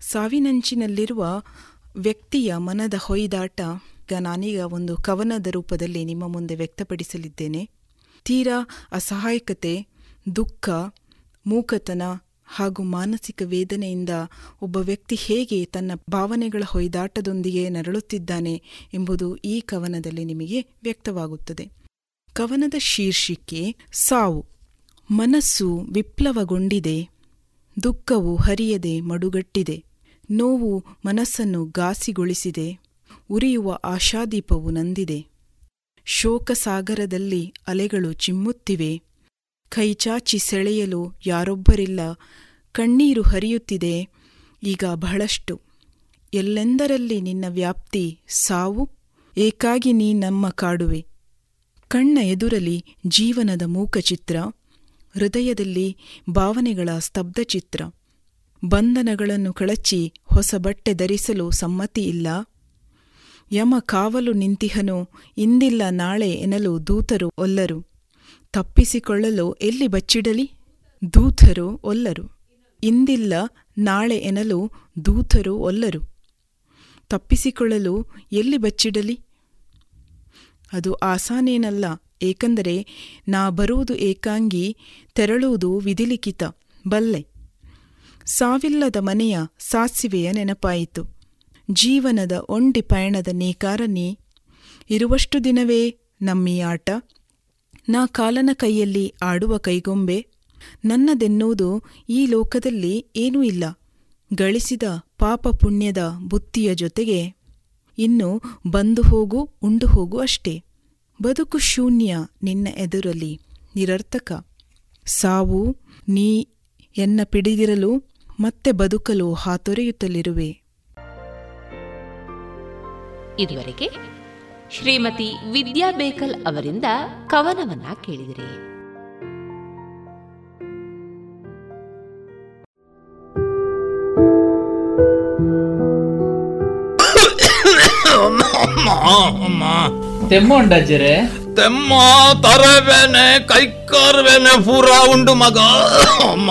ಸಾವಿನಂಚಿನಲ್ಲಿರುವ ವ್ಯಕ್ತಿಯ ಮನದ ಹೊಯ್ದಾಟ ನಾನೀಗ ಒಂದು ಕವನದ ರೂಪದಲ್ಲಿ ನಿಮ್ಮ ಮುಂದೆ ವ್ಯಕ್ತಪಡಿಸಲಿದ್ದೇನೆ. ತೀರಾ ಅಸಹಾಯಕತೆ, ದುಃಖ, ಮೂಕತನ ಹಾಗೂ ಮಾನಸಿಕ ವೇದನೆಯಿಂದ ಒಬ್ಬ ವ್ಯಕ್ತಿ ಹೇಗೆ ತನ್ನ ಭಾವನೆಗಳ ಹೊಯ್ದಾಟದೊಂದಿಗೆ ನರಳುತ್ತಿದ್ದಾನೆ ಎಂಬುದು ಈ ಕವನದಲ್ಲಿ ನಿಮಗೆ ವ್ಯಕ್ತವಾಗುತ್ತದೆ. ಕವನದ ಶೀರ್ಷಿಕೆ, ಸಾವು. ಮನಸ್ಸು ವಿಪ್ಲವಗೊಂಡಿದೆ. ದುಃಖವು ಹರಿಯದೆ ಮಡುಗಟ್ಟಿದೆ. ನೋವು ಮನಸ್ಸನ್ನು ಗಾಸಿಗೊಳಿಸಿದೆ ಉರಿಯುವ ಆಶಾದೀಪವು ನಂದಿದೆ. ಶೋಕಸಾಗರದಲ್ಲಿ ಅಲೆಗಳು ಚಿಮ್ಮುತ್ತಿವೆ. ಕೈಚಾಚಿ ಸೆಳೆಯಲು ಯಾರೊಬ್ಬರಿಲ್ಲ. ಕಣ್ಣೀರು ಹರಿಯುತ್ತಿದೆ. ಈಗ ಬಹಳಷ್ಟು. ಎಲ್ಲೆಂದರಲ್ಲಿ ನಿನ್ನ ವ್ಯಾಪ್ತಿ ಸಾವು? ಏಕಾಗಿ ನೀ ನಮ್ಮ ಕಾಡುವೆ. ಕಣ್ಣ ಎದುರಲಿ ಜೀವನದ ಮೂಕಚಿತ್ರ. ಹೃದಯದಲ್ಲಿ ಭಾವನೆಗಳ ಸ್ತಬ್ಧ ಚಿತ್ರ ಬಂಧನಗಳನ್ನು ಕಳಚಿ ಹೊಸ ಬಟ್ಟೆ ಧರಿಸಲು ಸಮ್ಮತಿಯಿಲ್ಲ ಯಮ ಕಾವಲು ನಿಂತಿಹನು, ಇಂದಿಲ್ಲ ನಾಳೆ ಎನಲು ದೂತರು ಒಲ್ಲರು. ತಪ್ಪಿಸಿಕೊಳ್ಳಲು ಎಲ್ಲಿ ಬಚ್ಚಿಡಲಿ? ದೂತರು ಒಲ್ಲರು. ಇಂದಿಲ್ಲ ನಾಳೆ ಎನ್ನಲು ದೂತರು ಒಲ್ಲರು. ತಪ್ಪಿಸಿಕೊಳ್ಳಲು ಎಲ್ಲಿ ಬಚ್ಚಿಡಲಿ? ಅದು ಆಸಾನೇನಲ್ಲ, ಏಕೆಂದರೆ ನಾ ಬರುವುದು ಏಕಾಂಗಿ, ತೆರಳುವುದು ವಿಧಿಲಿಖಿತ, ಬಲ್ಲೆ. ಸಾವಿಲ್ಲದ ಮನೆಯ ಸಾಸಿವೆಯ ನೆನಪಾಯಿತು. ಜೀವನದ ಒಂಡಿ ಪಯಣದ ನೇಕಾರನೇ, ಇರುವಷ್ಟು ದಿನವೇ ನಮ್ಮಿ ಆಟ ನಾ ಕಾಲನ ಕೈಯಲ್ಲಿ ಆಡುವ ಕೈಗೊಂಬೆ ನನ್ನದೆನ್ನುವುದು ಈ ಲೋಕದಲ್ಲಿ ಏನೂ ಇಲ್ಲ. ಗಳಿಸಿದ ಪಾಪ ಪುಣ್ಯದ ಬುತ್ತಿಯ ಜೊತೆಗೆ ಇನ್ನು ಬಂದು ಹೋಗು, ಉಂಡು ಹೋಗು ಅಷ್ಟೇ. ಬದುಕು ಶೂನ್ಯ ನಿನ್ನ ಎದುರಲ್ಲಿ ನಿರರ್ಥಕ. ಸಾವು ನೀ ಎನ್ನ ಪಿಡಿದಿರಲು ಮತ್ತೆ ಬದುಕಲು ಹಾತೊರೆಯುತ್ತಲಿರುವೆ. ಇದುವರೆಗೆ ಶ್ರೀಮತಿ ವಿದ್ಯಾ ಬೇಕಲ್ ಅವರಿಂದ ಕವನವನ್ನ ಕೇಳಿದಿರಿ. ತೆಮ್ಮ ಉಂಡಜ್ಜರೆ ತೆಮ್ಮ ತರವೇನೆ ಕೈಕಾರ್ಬೇನೆ ಪೂರ ಉಂಡು ಮಗ ಅಮ್ಮ.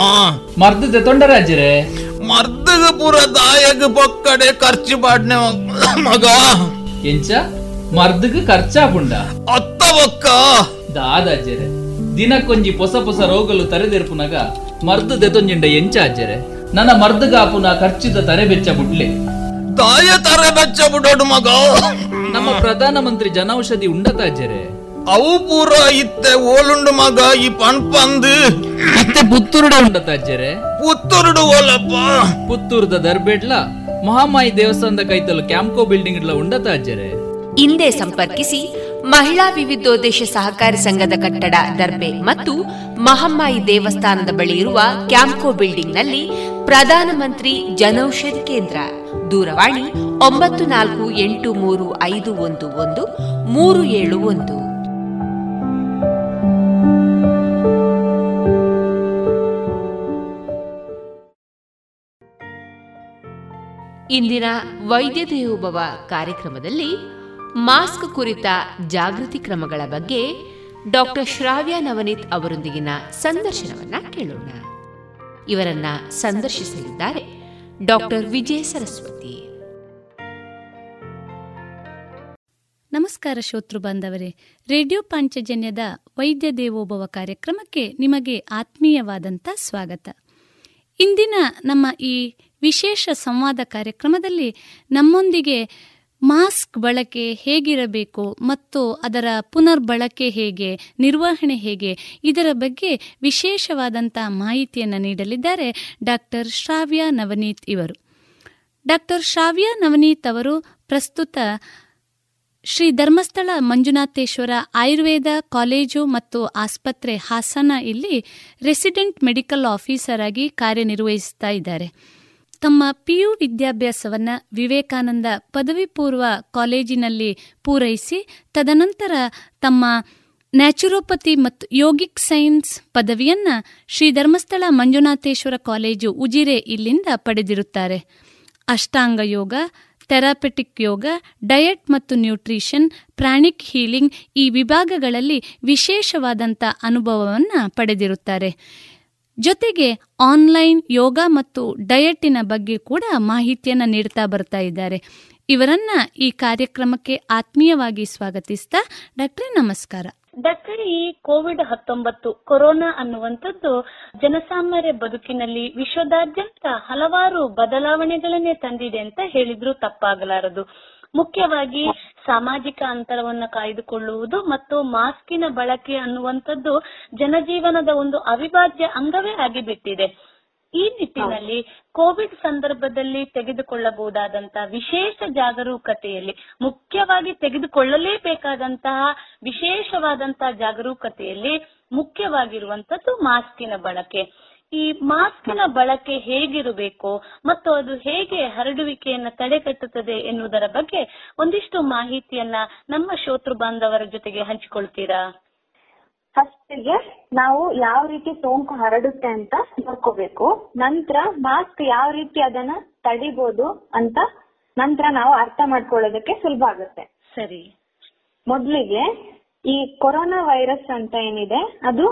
ಮರ್ದದ ತೊಂಡರಾಜ್ಜರೆ ಮರ್ದದ ಪೂರ ದಾಯಗ ಪೊಕ್ಕಡೆ ಖರ್ಚು ಪಾಡ್ನೆ ಮಗ. ಎಂಚ? ಮರ್ದಗ ಖರ್ಚಾಪುಂಡ ಅತ್ತ ಒಕ್ಕ ದಾದಾಜ್ಜರೆ ದಿನಕ್ಕೊಂಜಿ ಪೊಸ ಪೊಸ ರೋಗಲು ತರೆದೆರ್ಪುನಗ ಮರ್ದು ದೆತೊಂಜಿಂಡ ಎಂಚ ಅಜ್ಜರೆ? ನನ್ನ ಮರ್ದಗಾಪುನ ಖರ್ಚಿದ ತರೆ ಬೆಚ್ಚ ಬುಡ್ಲೆ ದಾಯ ತರ ಬೆಚ್ಚ ಬುಡೋಡು ಮಗ. ನಮ್ಮ ಪ್ರಧಾನ ಮಂತ್ರಿ ಜನೌಷಧಿ ಉಂಡತಾಜರೆ ಅವು ಪೂರ ಇತ್ತೆ ಓಲುಂಡು ಮಗ ಈ ಪಣ್ಪಂದು. ಮತ್ತೆ ಪುತ್ತೂರುಡ ಉಂಡತಾಜರೆ ಪುತ್ತೂರುಡು ಓಲಪ್ಪ. ಪುತ್ತೂರ್ದ ದರ್ಬೇಡ್ಲ ಮಹಾಮಾಯಿ ದೇವಸ್ಥಾನದ ಕೈತಲು ಕ್ಯಾಂಪ್ಕೋ ಬಿಲ್ಡಿಂಗ್ ಇಡ್ಲ ಉಂಡತ ಅಜ್ಜರೆ ಹಿಂದೆ ಸಂಪರ್ಕಿಸಿ ಮಹಿಳಾ ವಿವಿಧೋದ್ದೇಶ ಸಹಕಾರಿ ಸಂಘದ ಕಟ್ಟಡ ದರ್ಬೆ ಮತ್ತು ಮಹಮ್ಮಾಯಿ ದೇವಸ್ಥಾನದ ಬಳಿ ಇರುವ ಕ್ಯಾಂಪ್ಕೋ ಬಿಲ್ಡಿಂಗ್ನಲ್ಲಿ ಪ್ರಧಾನಮಂತ್ರಿ ಜನೌಷಧಿ ಕೇಂದ್ರ. ದೂರವಾಣಿ ಒಂಬತ್ತು ನಾಲ್ಕು ಎಂಟು ಮೂರು ಐದು ಒಂದು ಒಂದು ಮೂರು ಏಳು ಒಂದು. ಇಂದಿನ ವೈದ್ಯ ದೇವೋಭವ ಕಾರ್ಯಕ್ರಮದಲ್ಲಿ ಮಾಸ್ಕ್ ಕುರಿತ ಜಾಗೃತಿ ಕ್ರಮಗಳ ಬಗ್ಗೆ ಡಾಕ್ಟರ್ ಶ್ರಾವ್ಯ ನವನೀತ್ ಅವರೊಂದಿಗಿನ ಸಂದರ್ಶನವನ್ನ ಕೇಳೋಣ. ಇವರನ್ನ ಸಂದರ್ಶಿಸಲಿದ್ದಾರೆ ಡಾಕ್ಟರ್ ವಿಜಯ ಸರಸ್ವತಿ. ನಮಸ್ಕಾರ ಶ್ರೋತೃ ಬಾಂಧವರೇ. ರೇಡಿಯೋ ಪಾಂಚಜನ್ಯದ ವೈದ್ಯ ದೇವೋಭವ ಕಾರ್ಯಕ್ರಮಕ್ಕೆ ನಿಮಗೆ ಆತ್ಮೀಯವಾದಂಥ ಸ್ವಾಗತ. ಇಂದಿನ ನಮ್ಮ ಈ ವಿಶೇಷ ಸಂವಾದ ಕಾರ್ಯಕ್ರಮದಲ್ಲಿ ನಮ್ಮೊಂದಿಗೆ ಮಾಸ್ಕ್ ಬಳಕೆ ಹೇಗಿರಬೇಕು ಮತ್ತು ಅದರ ಪುನರ್ಬಳಕೆ ಹೇಗೆ, ನಿರ್ವಹಣೆ ಹೇಗೆ, ಇದರ ಬಗ್ಗೆ ವಿಶೇಷವಾದಂತಹ ಮಾಹಿತಿಯನ್ನು ನೀಡಲಿದ್ದಾರೆ ಡಾಕ್ಟರ್ ಶ್ರಾವ್ಯ ನವನೀತ್ ಇವರು. ಡಾಕ್ಟರ್ ಶ್ರಾವ್ಯ ನವನೀತ್ ಅವರು ಪ್ರಸ್ತುತ ಶ್ರೀ ಧರ್ಮಸ್ಥಳ ಮಂಜುನಾಥೇಶ್ವರ ಆಯುರ್ವೇದ ಕಾಲೇಜು ಮತ್ತು ಆಸ್ಪತ್ರೆ ಹಾಸನ ಇಲ್ಲಿ ರೆಸಿಡೆಂಟ್ ಮೆಡಿಕಲ್ ಆಫೀಸರ್ ಆಗಿ ಕಾರ್ಯನಿರ್ವಹಿಸ್ತಾ ಇದ್ದಾರೆ. ತಮ್ಮ ಪಿಯು ವಿದ್ಯಾಭ್ಯಾಸವನ್ನು ವಿವೇಕಾನಂದ ಪದವಿ ಪೂರ್ವ ಕಾಲೇಜಿನಲ್ಲಿ ಪೂರೈಸಿ, ತದನಂತರ ತಮ್ಮ ನ್ಯಾಚುರೋಪತಿ ಮತ್ತು ಯೋಗಿಕ್ ಸೈನ್ಸ್ ಪದವಿಯನ್ನ ಶ್ರೀ ಧರ್ಮಸ್ಥಳ ಮಂಜುನಾಥೇಶ್ವರ ಕಾಲೇಜು ಉಜಿರೆ ಇಲ್ಲಿಂದ ಪಡೆದಿರುತ್ತಾರೆ. ಅಷ್ಟಾಂಗ ಯೋಗ, ಥೆರಾಪೆಟಿಕ್ ಯೋಗ, ಡಯಟ್ ಮತ್ತು ನ್ಯೂಟ್ರಿಷನ್, ಪ್ರಾಣಿಕ್ ಹೀಲಿಂಗ್ ಈ ವಿಭಾಗಗಳಲ್ಲಿ ವಿಶೇಷವಾದಂಥ ಅನುಭವವನ್ನು ಪಡೆದಿರುತ್ತಾರೆ. ಜೊತೆಗೆ ಆನ್ಲೈನ್ ಯೋಗ ಮತ್ತು ಡಯಟಿನ ಬಗ್ಗೆ ಕೂಡ ಮಾಹಿತಿಯನ್ನು ನೀಡ್ತಾ ಬರ್ತಾ ಇದ್ದಾರೆ. ಇವರನ್ನ ಈ ಕಾರ್ಯಕ್ರಮಕ್ಕೆ ಆತ್ಮೀಯವಾಗಿ ಸ್ವಾಗತಿಸ್ತಾ ಡಾಕ್ಟ್ರೆ ನಮಸ್ಕಾರ. ಡಾಕ್ಟರ್, ಈ ಕೋವಿಡ್ ಹತ್ತೊಂಬತ್ತು ಕೊರೋನಾ ಅನ್ನುವಂಥದ್ದು ಜನಸಾಮಾನ್ಯ ಬದುಕಿನಲ್ಲಿ ವಿಶ್ವದಾದ್ಯಂತ ಹಲವಾರು ಬದಲಾವಣೆಗಳನ್ನೇ ತಂದಿದೆ ಅಂತ ಹೇಳಿದ್ರು ತಪ್ಪಾಗಲಾರದು. ಮುಖ್ಯವಾಗಿ ಸಾಮಾಜಿಕ ಅಂತರವನ್ನ ಕಾಯ್ದುಕೊಳ್ಳುವುದು ಮತ್ತು ಮಾಸ್ಕಿನ ಬಳಕೆ ಅನ್ನುವಂಥದ್ದು ಜನಜೀವನದ ಒಂದು ಅವಿಭಾಜ್ಯ ಅಂಗವೇ ಆಗಿಬಿಟ್ಟಿದೆ. ಈ ನಿಟ್ಟಿನಲ್ಲಿ ಕೋವಿಡ್ ಸಂದರ್ಭದಲ್ಲಿ ತೆಗೆದುಕೊಳ್ಳಬಹುದಾದಂತಹ ವಿಶೇಷ ಜಾಗರೂಕತೆಯಲ್ಲಿ, ಮುಖ್ಯವಾಗಿ ತೆಗೆದುಕೊಳ್ಳಲೇಬೇಕಾದಂತಹ ವಿಶೇಷವಾದಂತಹ ಜಾಗರೂಕತೆಯಲ್ಲಿ ಮುಖ್ಯವಾಗಿರುವಂತದ್ದು ಮಾಸ್ಕಿನ ಬಳಕೆ. ಈ ಮಾಸ್ಕಿನ ಬಳಕೆ ಹೇಗಿರಬೇಕು ಮತ್ತು ಅದು ಹೇಗೆ ಹರಡುವಿಕೆಯನ್ನ ತಡೆಗಟ್ಟುತ್ತದೆ ಎನ್ನುವುದರ ಬಗ್ಗೆ ಒಂದಿಷ್ಟು ಮಾಹಿತಿಯನ್ನ ನಮ್ಮ ಶೋತೃ ಬಾಂಧವರ ಜೊತೆಗೆ ಹಂಚಿಕೊಳ್ತೀರಾ? ಫಸ್ಟ್ಗೆ ನಾವು ಯಾವ ರೀತಿ ಸೋಂಕು ಹರಡುತ್ತೆ ಅಂತ ನೋಡ್ಕೋಬೇಕು. ನಂತರ ಮಾಸ್ಕ್ ಯಾವ ರೀತಿ ಅದನ್ನ ತಡಿಬಹುದು ಅಂತ ನಂತರ ನಾವು ಅರ್ಥ ಮಾಡ್ಕೊಳ್ಳೋದಕ್ಕೆ ಸುಲಭ ಆಗುತ್ತೆ. ಸರಿ. ಮೊದಲಿಗೆ ಈ ಕೊರೋನಾ ವೈರಸ್ ಅಂತ ಏನಿದೆ ಅದು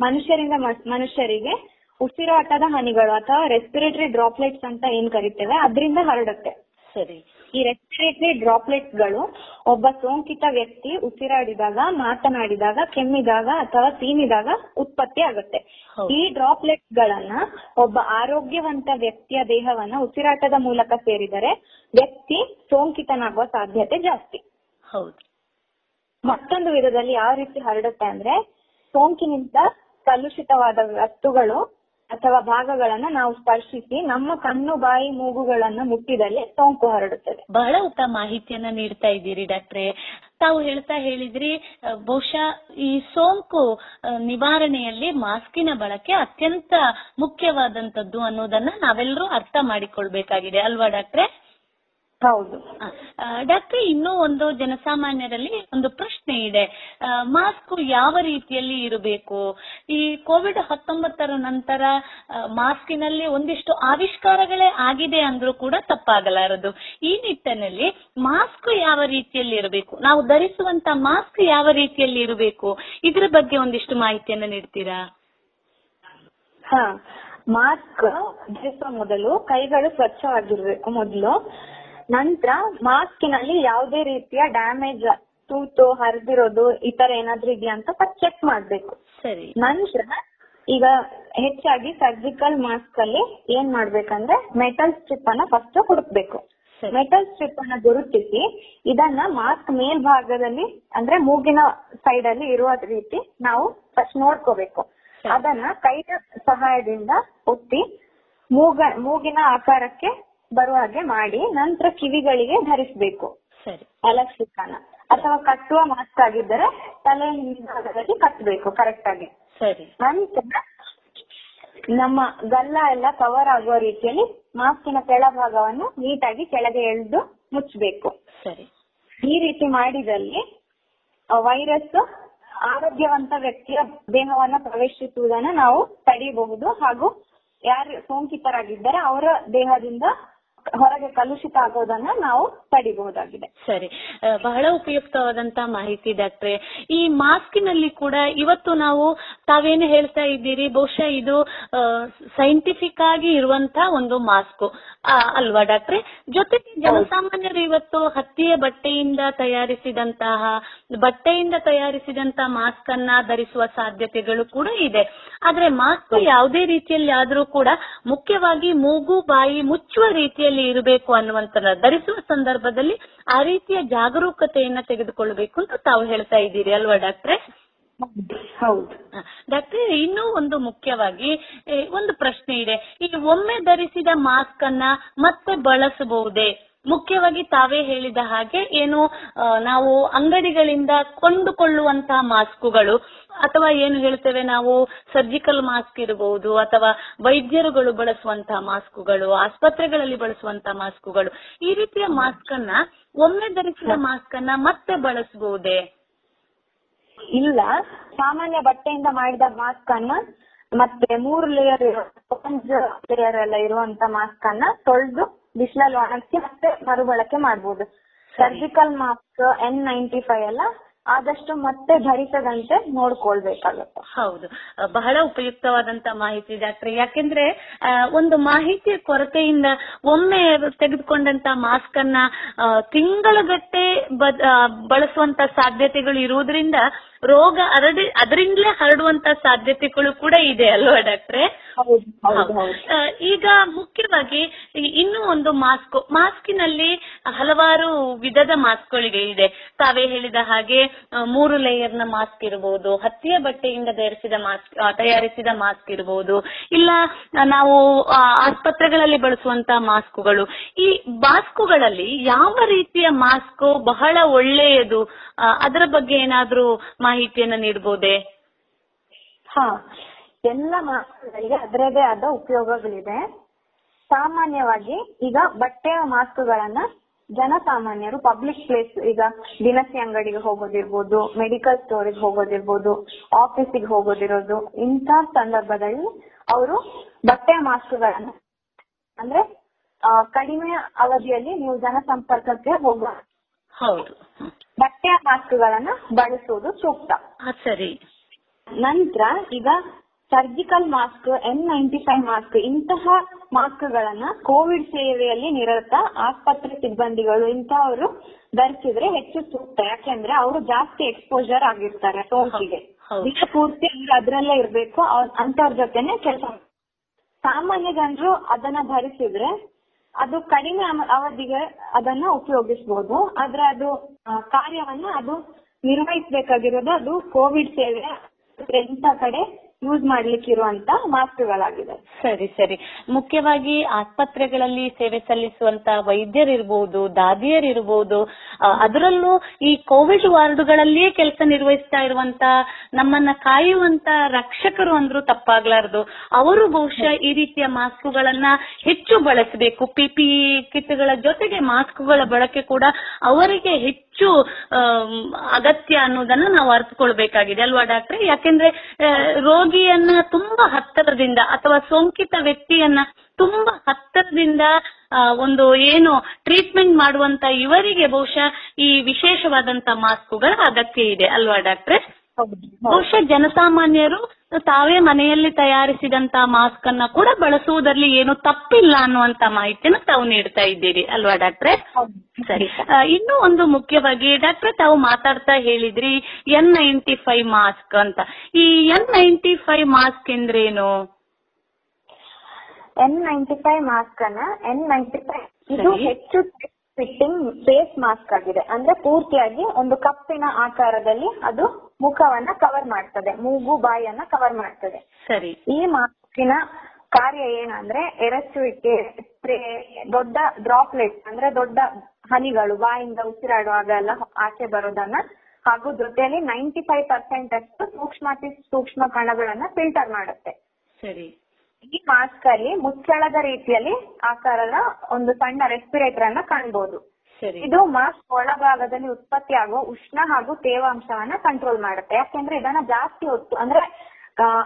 ಮನುಷ್ಯರಿಂದ ಮನುಷ್ಯರಿಗೆ ಉಸಿರಾಟದ ಹನಿಗಳು ಅಥವಾ ರೆಸ್ಪಿರೇಟರಿ ಡ್ರಾಪ್ಲೆಟ್ಸ್ ಅಂತ ಏನ್ ಕರಿತೇವೆ ಅದರಿಂದ ಹರಡುತ್ತೆ. ಸರಿ. ಈ ರೆಸ್ಪಿರೇಟರಿ ಡ್ರಾಪ್ಲೆಟ್ಸ್ಗಳು ಒಬ್ಬ ಸೋಂಕಿತ ವ್ಯಕ್ತಿ ಉಸಿರಾಡಿದಾಗ ಮಾತನಾಡಿದಾಗ ಕೆಮ್ಮಿದಾಗ ಅಥವಾ ಸೀನಿದಾಗ ಉತ್ಪತ್ತಿ ಆಗುತ್ತೆ. ಈ ಡ್ರಾಪ್ಲೆಟ್ಸ್ ಗಳನ್ನ ಒಬ್ಬ ಆರೋಗ್ಯವಂತ ವ್ಯಕ್ತಿಯ ದೇಹವನ್ನ ಉಸಿರಾಟದ ಮೂಲಕ ಸೇರಿದರೆ ವ್ಯಕ್ತಿ ಸೋಂಕಿತನಾಗುವ ಸಾಧ್ಯತೆ ಜಾಸ್ತಿ. ಹೌದು. ಮತ್ತೊಂದು ವಿಧದಲ್ಲಿ ಯಾವ ರೀತಿ ಹರಡುತ್ತೆ ಅಂದ್ರೆ ಸೋಂಕಿನಿಂದ ಕಲುಷಿತವಾದ ವಸ್ತುಗಳು ಅಥವಾ ಭಾಗಗಳನ್ನ ನಾವು ಸ್ಪರ್ಶಿಸಿ ನಮ್ಮ ಕಣ್ಣು, ಬಾಯಿ, ಮೂಗುಗಳನ್ನ ಮುಟ್ಟಿದಲ್ಲಿ ಸೋಂಕು ಹರಡುತ್ತದೆ. ಬಹಳ ಉತ್ತಮ ಮಾಹಿತಿಯನ್ನ ನೀಡ್ತಾ ಇದ್ದೀರಿ ಡಾಕ್ಟ್ರೆ. ತಾವು ಹೇಳ್ತಾ ಹೇಳಿದ್ರಿ ಬಹುಶಃ ಈ ಸೋಂಕು ನಿವಾರಣೆಯಲ್ಲಿ ಮಾಸ್ಕಿನ ಬಳಕೆ ಅತ್ಯಂತ ಮುಖ್ಯವಾದಂತದ್ದು ಅನ್ನೋದನ್ನ ನಾವೆಲ್ಲರೂ ಅರ್ಥ ಮಾಡಿಕೊಳ್ಬೇಕಾಗಿದೆ. ಅಲ್ವಾ ಡಾಕ್ಟ್ರೆ? ಹೌದು. ಡಾಕ್ಟರ್ ಇನ್ನೂ ಒಂದು ಜನಸಾಮಾನ್ಯರಲ್ಲಿ ಒಂದು ಪ್ರಶ್ನೆ ಇದೆ. ಮಾಸ್ಕ್ ಯಾವ ರೀತಿಯಲ್ಲಿ ಇರಬೇಕು? ಈ ಕೋವಿಡ್ ಹತ್ತೊಂಬತ್ತರ ನಂತರ ಮಾಸ್ಕಿನಲ್ಲಿ ಒಂದಿಷ್ಟು ಆವಿಷ್ಕಾರಗಳೇ ಆಗಿದೆ ಅಂದ್ರೂ ಕೂಡ ತಪ್ಪಾಗಲಾರದು. ಈ ನಿಟ್ಟಿನಲ್ಲಿ ಮಾಸ್ಕ್ ಯಾವ ರೀತಿಯಲ್ಲಿ ಇರಬೇಕು? ನಾವು ಧರಿಸುವಂತ ಮಾಸ್ಕ್ ಯಾವ ರೀತಿಯಲ್ಲಿ ಇರಬೇಕು? ಇದ್ರ ಬಗ್ಗೆ ಒಂದಿಷ್ಟು ಮಾಹಿತಿಯನ್ನು ನೀಡ್ತೀರಾ? ಹಾ ಮಾಸ್ಕ್ ಧರಿಸುವ ಮೊದಲು ಕೈಗಳು ಸ್ವಚ್ಛವಾಗಿರ್ಬೇಕು ಮೊದಲು. ನಂತರ ಮಾಸ್ಕಿನಲ್ಲಿ ಯಾವುದೇ ರೀತಿಯ ಡ್ಯಾಮೇಜ್ ತೂತು ಹರಿದಿರೋದು ಈ ತರ ಏನಾದ್ರೂ ಇದೆಯಾ ಅಂತ ಫಸ್ಟ್ ಚೆಕ್ ಮಾಡ್ಬೇಕು. ಸರಿ. ನಂತರ ಈಗ ಹೆಚ್ಚಾಗಿ ಸರ್ಜಿಕಲ್ ಮಾಸ್ಕ್ ಅಲ್ಲಿ ಏನ್ ಮಾಡ್ಬೇಕಂದ್ರೆ ಮೆಟಲ್ ಸ್ಟ್ರಿಪ್ ಅನ್ನ ಫಸ್ಟ್ ಹುಡುಕ್ಬೇಕು. ಮೆಟಲ್ ಸ್ಟ್ರಿಪ್ ಅನ್ನ ಗುರುತಿಸಿ ಇದನ್ನ ಮಾಸ್ಕ್ ಮೇಲ್ಭಾಗದಲ್ಲಿ ಅಂದ್ರೆ ಮೂಗಿನ ಸೈಡ್ ಅಲ್ಲಿ ಇರುವ ರೀತಿ ನಾವು ಫಸ್ಟ್ ನೋಡ್ಕೋಬೇಕು. ಅದನ್ನ ಕೈ ಸಹಾಯದಿಂದ ಒತ್ತಿ ಮೂಗ ಮೂಗಿನ ಆಕಾರಕ್ಕೆ ಬರುವ ಹಾಗೆ ಮಾಡಿ ನಂತರ ಕಿವಿಗಳಿಗೆ ಧರಿಸಬೇಕು. ಸರಿ. ಅಲಕ್ಷಿಕನ ಅಥವಾ ಕಟ್ಟುವ ಮಾಸ್ಕ್ ಆಗಿದ್ದರೆ ತಲೆ ಹಿಂಭಾಗದಲ್ಲಿ ಕಟ್ಟಬೇಕು ಕರೆಕ್ಟ್ ಆಗಿ. ಸರಿ. ನಂತರ ನಮ್ಮ ಗಲ್ಲ ಎಲ್ಲ ಕವರ್ ಆಗುವ ರೀತಿಯಲ್ಲಿ ಮಾಸ್ಕಿನ ಕೆಳಭಾಗವನ್ನು ನೀಟಾಗಿ ಕೆಳಗೆ ಎಳೆದು ಮುಚ್ಚಬೇಕು. ಸರಿ. ಈ ರೀತಿ ಮಾಡಿದಲ್ಲಿ ವೈರಸ್ ಆರೋಗ್ಯವಂತ ವ್ಯಕ್ತಿಯ ದೇಹವನ್ನು ಪ್ರವೇಶಿಸುವುದನ್ನು ನಾವು ತಡೆಯಬಹುದು ಹಾಗೂ ಯಾರು ಸೋಂಕಿತರಾಗಿದ್ದರೆ ಅವರ ದೇಹದಿಂದ ಹೊರಗೆ ಕಲುಷಿತ ಆಗೋದನ್ನ ನಾವು ತಡಿಬಹುದಾಗಿದೆ. ಸರಿ. ಬಹಳ ಉಪಯುಕ್ತವಾದಂತಹ ಮಾಹಿತಿ ಡಾಕ್ಟ್ರೆ. ಈ ಮಾಸ್ಕಿನಲ್ಲಿ ಕೂಡ ಇವತ್ತು ನಾವು ತಾವೇನು ಹೇಳ್ತಾ ಇದ್ದೀರಿ? ಬಹುಶಃ ಇದು ಸೈಂಟಿಫಿಕ್ ಆಗಿ ಇರುವಂತಹ ಒಂದು ಮಾಸ್ಕ್. ಅಲ್ವಾ ಡಾಕ್ಟ್ರೆ? ಜೊತೆಗೆ ಜನಸಾಮಾನ್ಯರು ಇವತ್ತು ಹತ್ತಿಯ ಬಟ್ಟೆಯಿಂದ ತಯಾರಿಸಿದಂತಹ ಬಟ್ಟೆಯಿಂದ ತಯಾರಿಸಿದಂತಹ ಮಾಸ್ಕ್ ಅನ್ನ ಧರಿಸುವ ಸಾಧ್ಯತೆಗಳು ಕೂಡ ಇದೆ. ಆದ್ರೆ ಮಾಸ್ಕ್ ಯಾವುದೇ ರೀತಿಯಲ್ಲಿ ಆದ್ರೂ ಕೂಡ ಮುಖ್ಯವಾಗಿ ಮೂಗು ಬಾಯಿ ಮುಚ್ಚುವ ರೀತಿಯಲ್ಲಿ ಇರಬೇಕು ಅನ್ನುವಂತ ಧರಿಸುವ ಸಂದರ್ಭದಲ್ಲಿ ಆ ರೀತಿಯ ಜಾಗರೂಕತೆಯನ್ನ ತೆಗೆದುಕೊಳ್ಳಬೇಕು ಅಂತ ತಾವು ಹೇಳ್ತಾ ಇದ್ದೀರಿ ಅಲ್ವಾ ಡಾಕ್ಟ್ರೆ? ಹೌದು. ಡಾಕ್ಟ್ರೆ ಇನ್ನೂ ಒಂದು ಮುಖ್ಯವಾಗಿ ಒಂದು ಪ್ರಶ್ನೆ ಇದೆ. ಈ ಒಮ್ಮೆ ಧರಿಸಿದ ಮಾಸ್ಕ್ ಅನ್ನ ಮತ್ತೆ ಬಳಸಬಹುದೇ? ಮುಖ್ಯವಾಗಿ ತಾವೇ ಹೇಳಿದ ಹಾಗೆ ಏನು ನಾವು ಅಂಗಡಿಗಳಿಂದ ಕೊಂಡುಕೊಳ್ಳುವಂತಹ ಮಾಸ್ಕುಗಳು, ಅಥವಾ ಏನು ಹೇಳ್ತೇವೆ ನಾವು ಸರ್ಜಿಕಲ್ ಮಾಸ್ಕ್ ಇರಬಹುದು ಅಥವಾ ವೈದ್ಯರುಗಳು ಬಳಸುವಂತಹ ಮಾಸ್ಕುಗಳು, ಆಸ್ಪತ್ರೆಗಳಲ್ಲಿ ಬಳಸುವಂತಹ ಮಾಸ್ಕುಗಳು, ಈ ರೀತಿಯ ಮಾಸ್ಕ್ ಅನ್ನ ಒಮ್ಮೆ ಧರಿಸಿದ ಮಾಸ್ಕ್ ಅನ್ನ ಮತ್ತೆ ಬಳಸಬಹುದೇ ಇಲ್ಲ. ಸಾಮಾನ್ಯ ಬಟ್ಟೆಯಿಂದ ಮಾಡಿದ ಮಾಸ್ಕ್ ಅನ್ನ ಮತ್ತೆ ಮೂರು ಲೇಯರ್ ಲೇಯರ್ ಎಲ್ಲ ಇರುವಂತ ಮಾಸ್ಕ್ ಅನ್ನ ತೊಳೆದು ಬಿಸಿಲಲ್ಲಿ ಒಣಗಿಸಿ ಮತ್ತೆ ಮರುಬಳಕೆ ಮಾಡಬಹುದು surgical mask N ninety five ಎಲ್ಲ ಆದಷ್ಟು ಮತ್ತೆ ಭರಿಸದಂತೆ ನೋಡ್ಕೊಳ್ಬೇಕಾಗುತ್ತೆ. ಹೌದು. ಬಹಳ ಉಪಯುಕ್ತವಾದಂತ ಮಾಹಿತಿ ಡಾಕ್ಟ್ರೆ. ಯಾಕೆಂದ್ರೆ ಒಂದು ಮಾಹಿತಿಯ ಕೊರತೆಯಿಂದ ಒಮ್ಮೆ ತೆಗೆದುಕೊಂಡಂತ ಮಾಸ್ಕ್ ಅನ್ನ ತಿಂಗಳುಗಟ್ಟೆ ಬಳಸುವಂತ ಸಾಧ್ಯತೆಗಳು ಇರುವುದರಿಂದ ರೋಗ ಹರಡಿ ಅದರಿಂದಲೇ ಹರಡುವಂತ ಸಾಧ್ಯತೆಗಳು ಕೂಡ ಇದೆ ಅಲ್ವಾ ಡಾಕ್ಟ್ರೆ? ಈಗ ಮುಖ್ಯವಾಗಿ ಇನ್ನೂ ಒಂದು ಮಾಸ್ಕ್. ಮಾಸ್ಕಿನಲ್ಲಿ ಹಲವಾರು ವಿಧದ ಮಾಸ್ಕ್ಗಳಿಗೆ ಇದೆ ತಾವೇ ಹೇಳಿದ ಹಾಗೆ ಮೂರು ಲೇಯರ್ನ ಮಾಸ್ಕ್ ಇರಬಹುದು ಹತ್ತಿಯ ಬಟ್ಟೆಯಿಂದ ತಯಾರಿಸಿದ ಮಾಸ್ಕ್ ತಯಾರಿಸಿದ ಮಾಸ್ಕ್ ಇರಬಹುದು ಇಲ್ಲ ನಾವು ಆಸ್ಪತ್ರೆಗಳಲ್ಲಿ ಬಳಸುವಂತಹ ಮಾಸ್ಕುಗಳು. ಈ ಮಾಸ್ಕುಗಳಲ್ಲಿ ಯಾವ ರೀತಿಯ ಮಾಸ್ಕ್ ಬಹಳ ಒಳ್ಳೆಯದು? ಅದರ ಬಗ್ಗೆ ಏನಾದರೂ ಮಾಹಿತಿಯನ್ನ ನೀಡಬಹುದೇ ಹಾ, ಎಲ್ಲ ಮಾಸ್ಕ್ಗಳಿಗೆ ಅದರದೇ ಆದ ಉಪಯೋಗಗಳಿದೆ ಸಾಮಾನ್ಯವಾಗಿ ಈಗ ಬಟ್ಟೆಯ ಮಾಸ್ಕ್ಗಳನ್ನ ಜನಸಾಮಾನ್ಯರು ಪಬ್ಲಿಕ್ ಪ್ಲೇಸ್ ಈಗ ದಿನಸಿ ಅಂಗಡಿಗೆ ಹೋಗೋದಿರ್ಬೋದು ಮೆಡಿಕಲ್ ಸ್ಟೋರಿಗೆ ಹೋಗೋದಿರ್ಬೋದು ಆಫೀಸಿಗೆ ಹೋಗೋದಿರೋದು ಇಂಥ ಸಂದರ್ಭದಲ್ಲಿ ಅವರು ಬಟ್ಟೆಯ ಮಾಸ್ಕ್ಗಳನ್ನ ಅಂದ್ರೆ ಕಡಿಮೆ ಅವಧಿಯಲ್ಲಿ ನೀವು ಜನಸಂಪರ್ಕಕ್ಕೆ ಹೋಗುವ ಹೌದು. ಬಟ್ಟೆಯ ಮಾಸ್ಕ್ಗಳನ್ನ ಬಳಸುವುದು ಸೂಕ್ತ. ಸರಿ. ನಂತರ ಈಗ surgical mask N ninety five mask ಇಂತಹ ಮಾಸ್ಕ್ಗಳನ್ನ ಕೋವಿಡ್ ಸೇವೆಯಲ್ಲಿ ನಿರತ ಆಸ್ಪತ್ರೆ ಸಿಬ್ಬಂದಿಗಳು ಇಂತಹವರು ಧರಿಸಿದ್ರೆ ಹೆಚ್ಚು ಸೂಕ್ತ. ಯಾಕೆಂದ್ರೆ ಅವರು ಜಾಸ್ತಿ ಎಕ್ಸ್ಪೋಜರ್ ಆಗಿರ್ತಾರೆ ಸೋಂಕಿಗೆ. ದಿನ ಪೂರ್ತಿ ಅಂದ್ರೆ ಅದ್ರಲ್ಲೇ ಇರಬೇಕು ಅವ್ರ್ ಅಂತವ್ರ ಜೊತೆನೆ ಕೆಲಸ ಸಾಮಾನ್ಯ ಜನರು ಅದನ್ನ ಧರಿಸಿದ್ರೆ ಅದು ಕಡಿಮೆ ಅವಧಿಗೆ ಅದನ್ನ ಉಪಯೋಗಿಸಬಹುದು ಆದ್ರೆ ಅದು ಕಾರ್ಯವನ್ನ ಅದು ನಿರ್ವಹಿಸಬೇಕಾಗಿರೋದು ಅದು ಕೋವಿಡ್ ಸೇವೆ ಇಂಥ ಕಡೆ ಯೂಸ್ ಮಾಡ್ಲಿಕ್ಕೆ ಇರುವಂತ ಮಾಸ್ಕ್ಗಳಾಗಿದೆ ಸರಿ ಸರಿ. ಮುಖ್ಯವಾಗಿ ಆಸ್ಪತ್ರೆಗಳಲ್ಲಿ ಸೇವೆ ಸಲ್ಲಿಸುವಂತ ವೈದ್ಯರಿರ್ಬೋದು ದಾದಿಯರು ಆ, ಅದರಲ್ಲೂ ಈ ಕೋವಿಡ್ ವಾರ್ಡ್ಗಳಲ್ಲಿಯೇ ಕೆಲಸ ನಿರ್ವಹಿಸ್ತಾ ಇರುವಂತ ನಮ್ಮನ್ನ ಕಾಯುವಂತ ರಕ್ಷಕರು ಅಂದ್ರೂ ತಪ್ಪಾಗ್ಲಾರ್ದು. ಅವರು ಬಹುಶಃ ಈ ರೀತಿಯ ಮಾಸ್ಕ್ಗಳನ್ನ ಹೆಚ್ಚು ಬಳಸಬೇಕು. ಪಿಪಿಇ ಕಿಟ್ಗಳ ಜೊತೆಗೆ ಮಾಸ್ಕ್ಗಳ ಬಳಕೆ ಕೂಡ ಅವರಿಗೆ ಹೆಚ್ಚು ಆಮ್, ಅಗತ್ಯ ಅನ್ನೋದನ್ನ ನಾವು ಅರ್ಥಕೊಳ್ಬೇಕಾಗಿದೆ ಅಲ್ವಾ ಡಾಕ್ಟ್ರೆ? ಯಾಕೆಂದ್ರೆ ರೋಗಿಯನ್ನ ತುಂಬಾ ಹತ್ತಿರದಿಂದ ಅಥವಾ ಸೋಂಕಿತ ವ್ಯಕ್ತಿಯನ್ನ ತುಂಬಾ ಹತ್ತಿರದಿಂದ ಒಂದು ಏನು ಟ್ರೀಟ್ಮೆಂಟ್ ಮಾಡುವಂತ ಇವರಿಗೆ ಬಹುಶಃ ಈ ವಿಶೇಷವಾದಂತ ಮಾಸ್ಕ್ಗಳ ಅಗತ್ಯ ಇದೆ ಅಲ್ವಾ ಡಾಕ್ಟ್ರೆ? ಬಹುಶಃ ಜನಸಾಮಾನ್ಯರು ತಾವೇ ಮನೆಯಲ್ಲಿ ತಯಾರಿಸಿದಂತ ಮಾಸ್ಕ್ ಅನ್ನ ಕೂಡ ಬಳಸುವುದರಲ್ಲಿ ಏನು ತಪ್ಪಿಲ್ಲ ಅನ್ನುವಂತ ಮಾಹಿತಿಯನ್ನು ತಾವು ನೀಡ್ತಾ ಇದ್ದೀರಿ ಅಲ್ವಾ ಡಾಕ್ಟ್ರೆ? ಸರಿ. ಇನ್ನೂ ಒಂದು ಮುಖ್ಯವಾಗಿ ಡಾಕ್ಟ್ರೆ ತಾವು ಮಾತಾಡ್ತಾ ಹೇಳಿದ್ರಿ ಎನ್ ನೈಂಟಿ ಫೈವ್ ಮಾಸ್ಕ್ ಅಂತ. ಈ ಎನ್ ನೈಂಟಿ ಫೈವ್ ಮಾಸ್ಕ್ ಎಂದ್ರೇನು? ಎನ್ ನೈಂಟಿ ಫೈವ್ ಮಾಸ್ಕ್ ಅನ್ನ ಎನ್ ನೈಂಟಿ ಫೈವ್ ಇದು ಹೆಚ್ಚು ಫಿಟ್ಟಿಂಗ್ ಫೇಸ್ ಮಾಸ್ಕ್ ಆಗಿದೆ. ಅಂದ್ರೆ ಪೂರ್ತಿಯಾಗಿ ಒಂದು ಕಪ್ಪಿನ ಆಕಾರದಲ್ಲಿ ಅದು ಮುಖವನ್ನ ಕವರ್ ಮಾಡ್ತದೆ ಮೂಗು ಬಾಯಿಯನ್ನ ಕವರ್ ಮಾಡ್ತದೆ. ಸರಿ. ಈ ಮಾಸ್ಕಿನ ಕಾರ್ಯ ಏನಂದ್ರೆ ಎರಚುವಿಕೆ ಸ್ಪ್ರೇ ದೊಡ್ಡ ಡ್ರಾಪ್ಲೆಟ್ ಅಂದ್ರೆ ದೊಡ್ಡ ಹನಿಗಳು ಬಾಯಿಂದ ಉಸಿರಾಡುವಾಗ ಎಲ್ಲ ಆಚೆ ಬರೋದನ್ನ ಹಾಗೂ ಜೊತೆಯಲ್ಲಿ ನೈಂಟಿ ಫೈವ್ ಪರ್ಸೆಂಟ್ ಅಷ್ಟು ಸೂಕ್ಷ್ಮಾತಿ ಸೂಕ್ಷ್ಮ ಕಣಗಳನ್ನ ಫಿಲ್ಟರ್ ಮಾಡುತ್ತೆ. ಸರಿ. ಈ ಮಾಸ್ಕ್ ಅಲ್ಲಿ ಮುಚ್ಚಳದ ರೀತಿಯಲ್ಲಿ ಆಕಾರದ ಒಂದು ಸಣ್ಣ ರೆಸ್ಪಿರೇಟರ್ ಅನ್ನ ಕಾಣಬಹುದು ಇದು ಮಾಸ್ಕ್ ಒಳಭಾಗದಲ್ಲಿ ಉತ್ಪತ್ತಿಯಾಗುವ ಉಷ್ಣ ಹಾಗೂ ತೇವಾಂಶವನ್ನ ಕಂಟ್ರೋಲ್ ಮಾಡುತ್ತೆ. ಯಾಕೆಂದ್ರೆ ಇದನ್ನ ಜಾಸ್ತಿ ಹೊತ್ತು ಅಂದ್ರೆ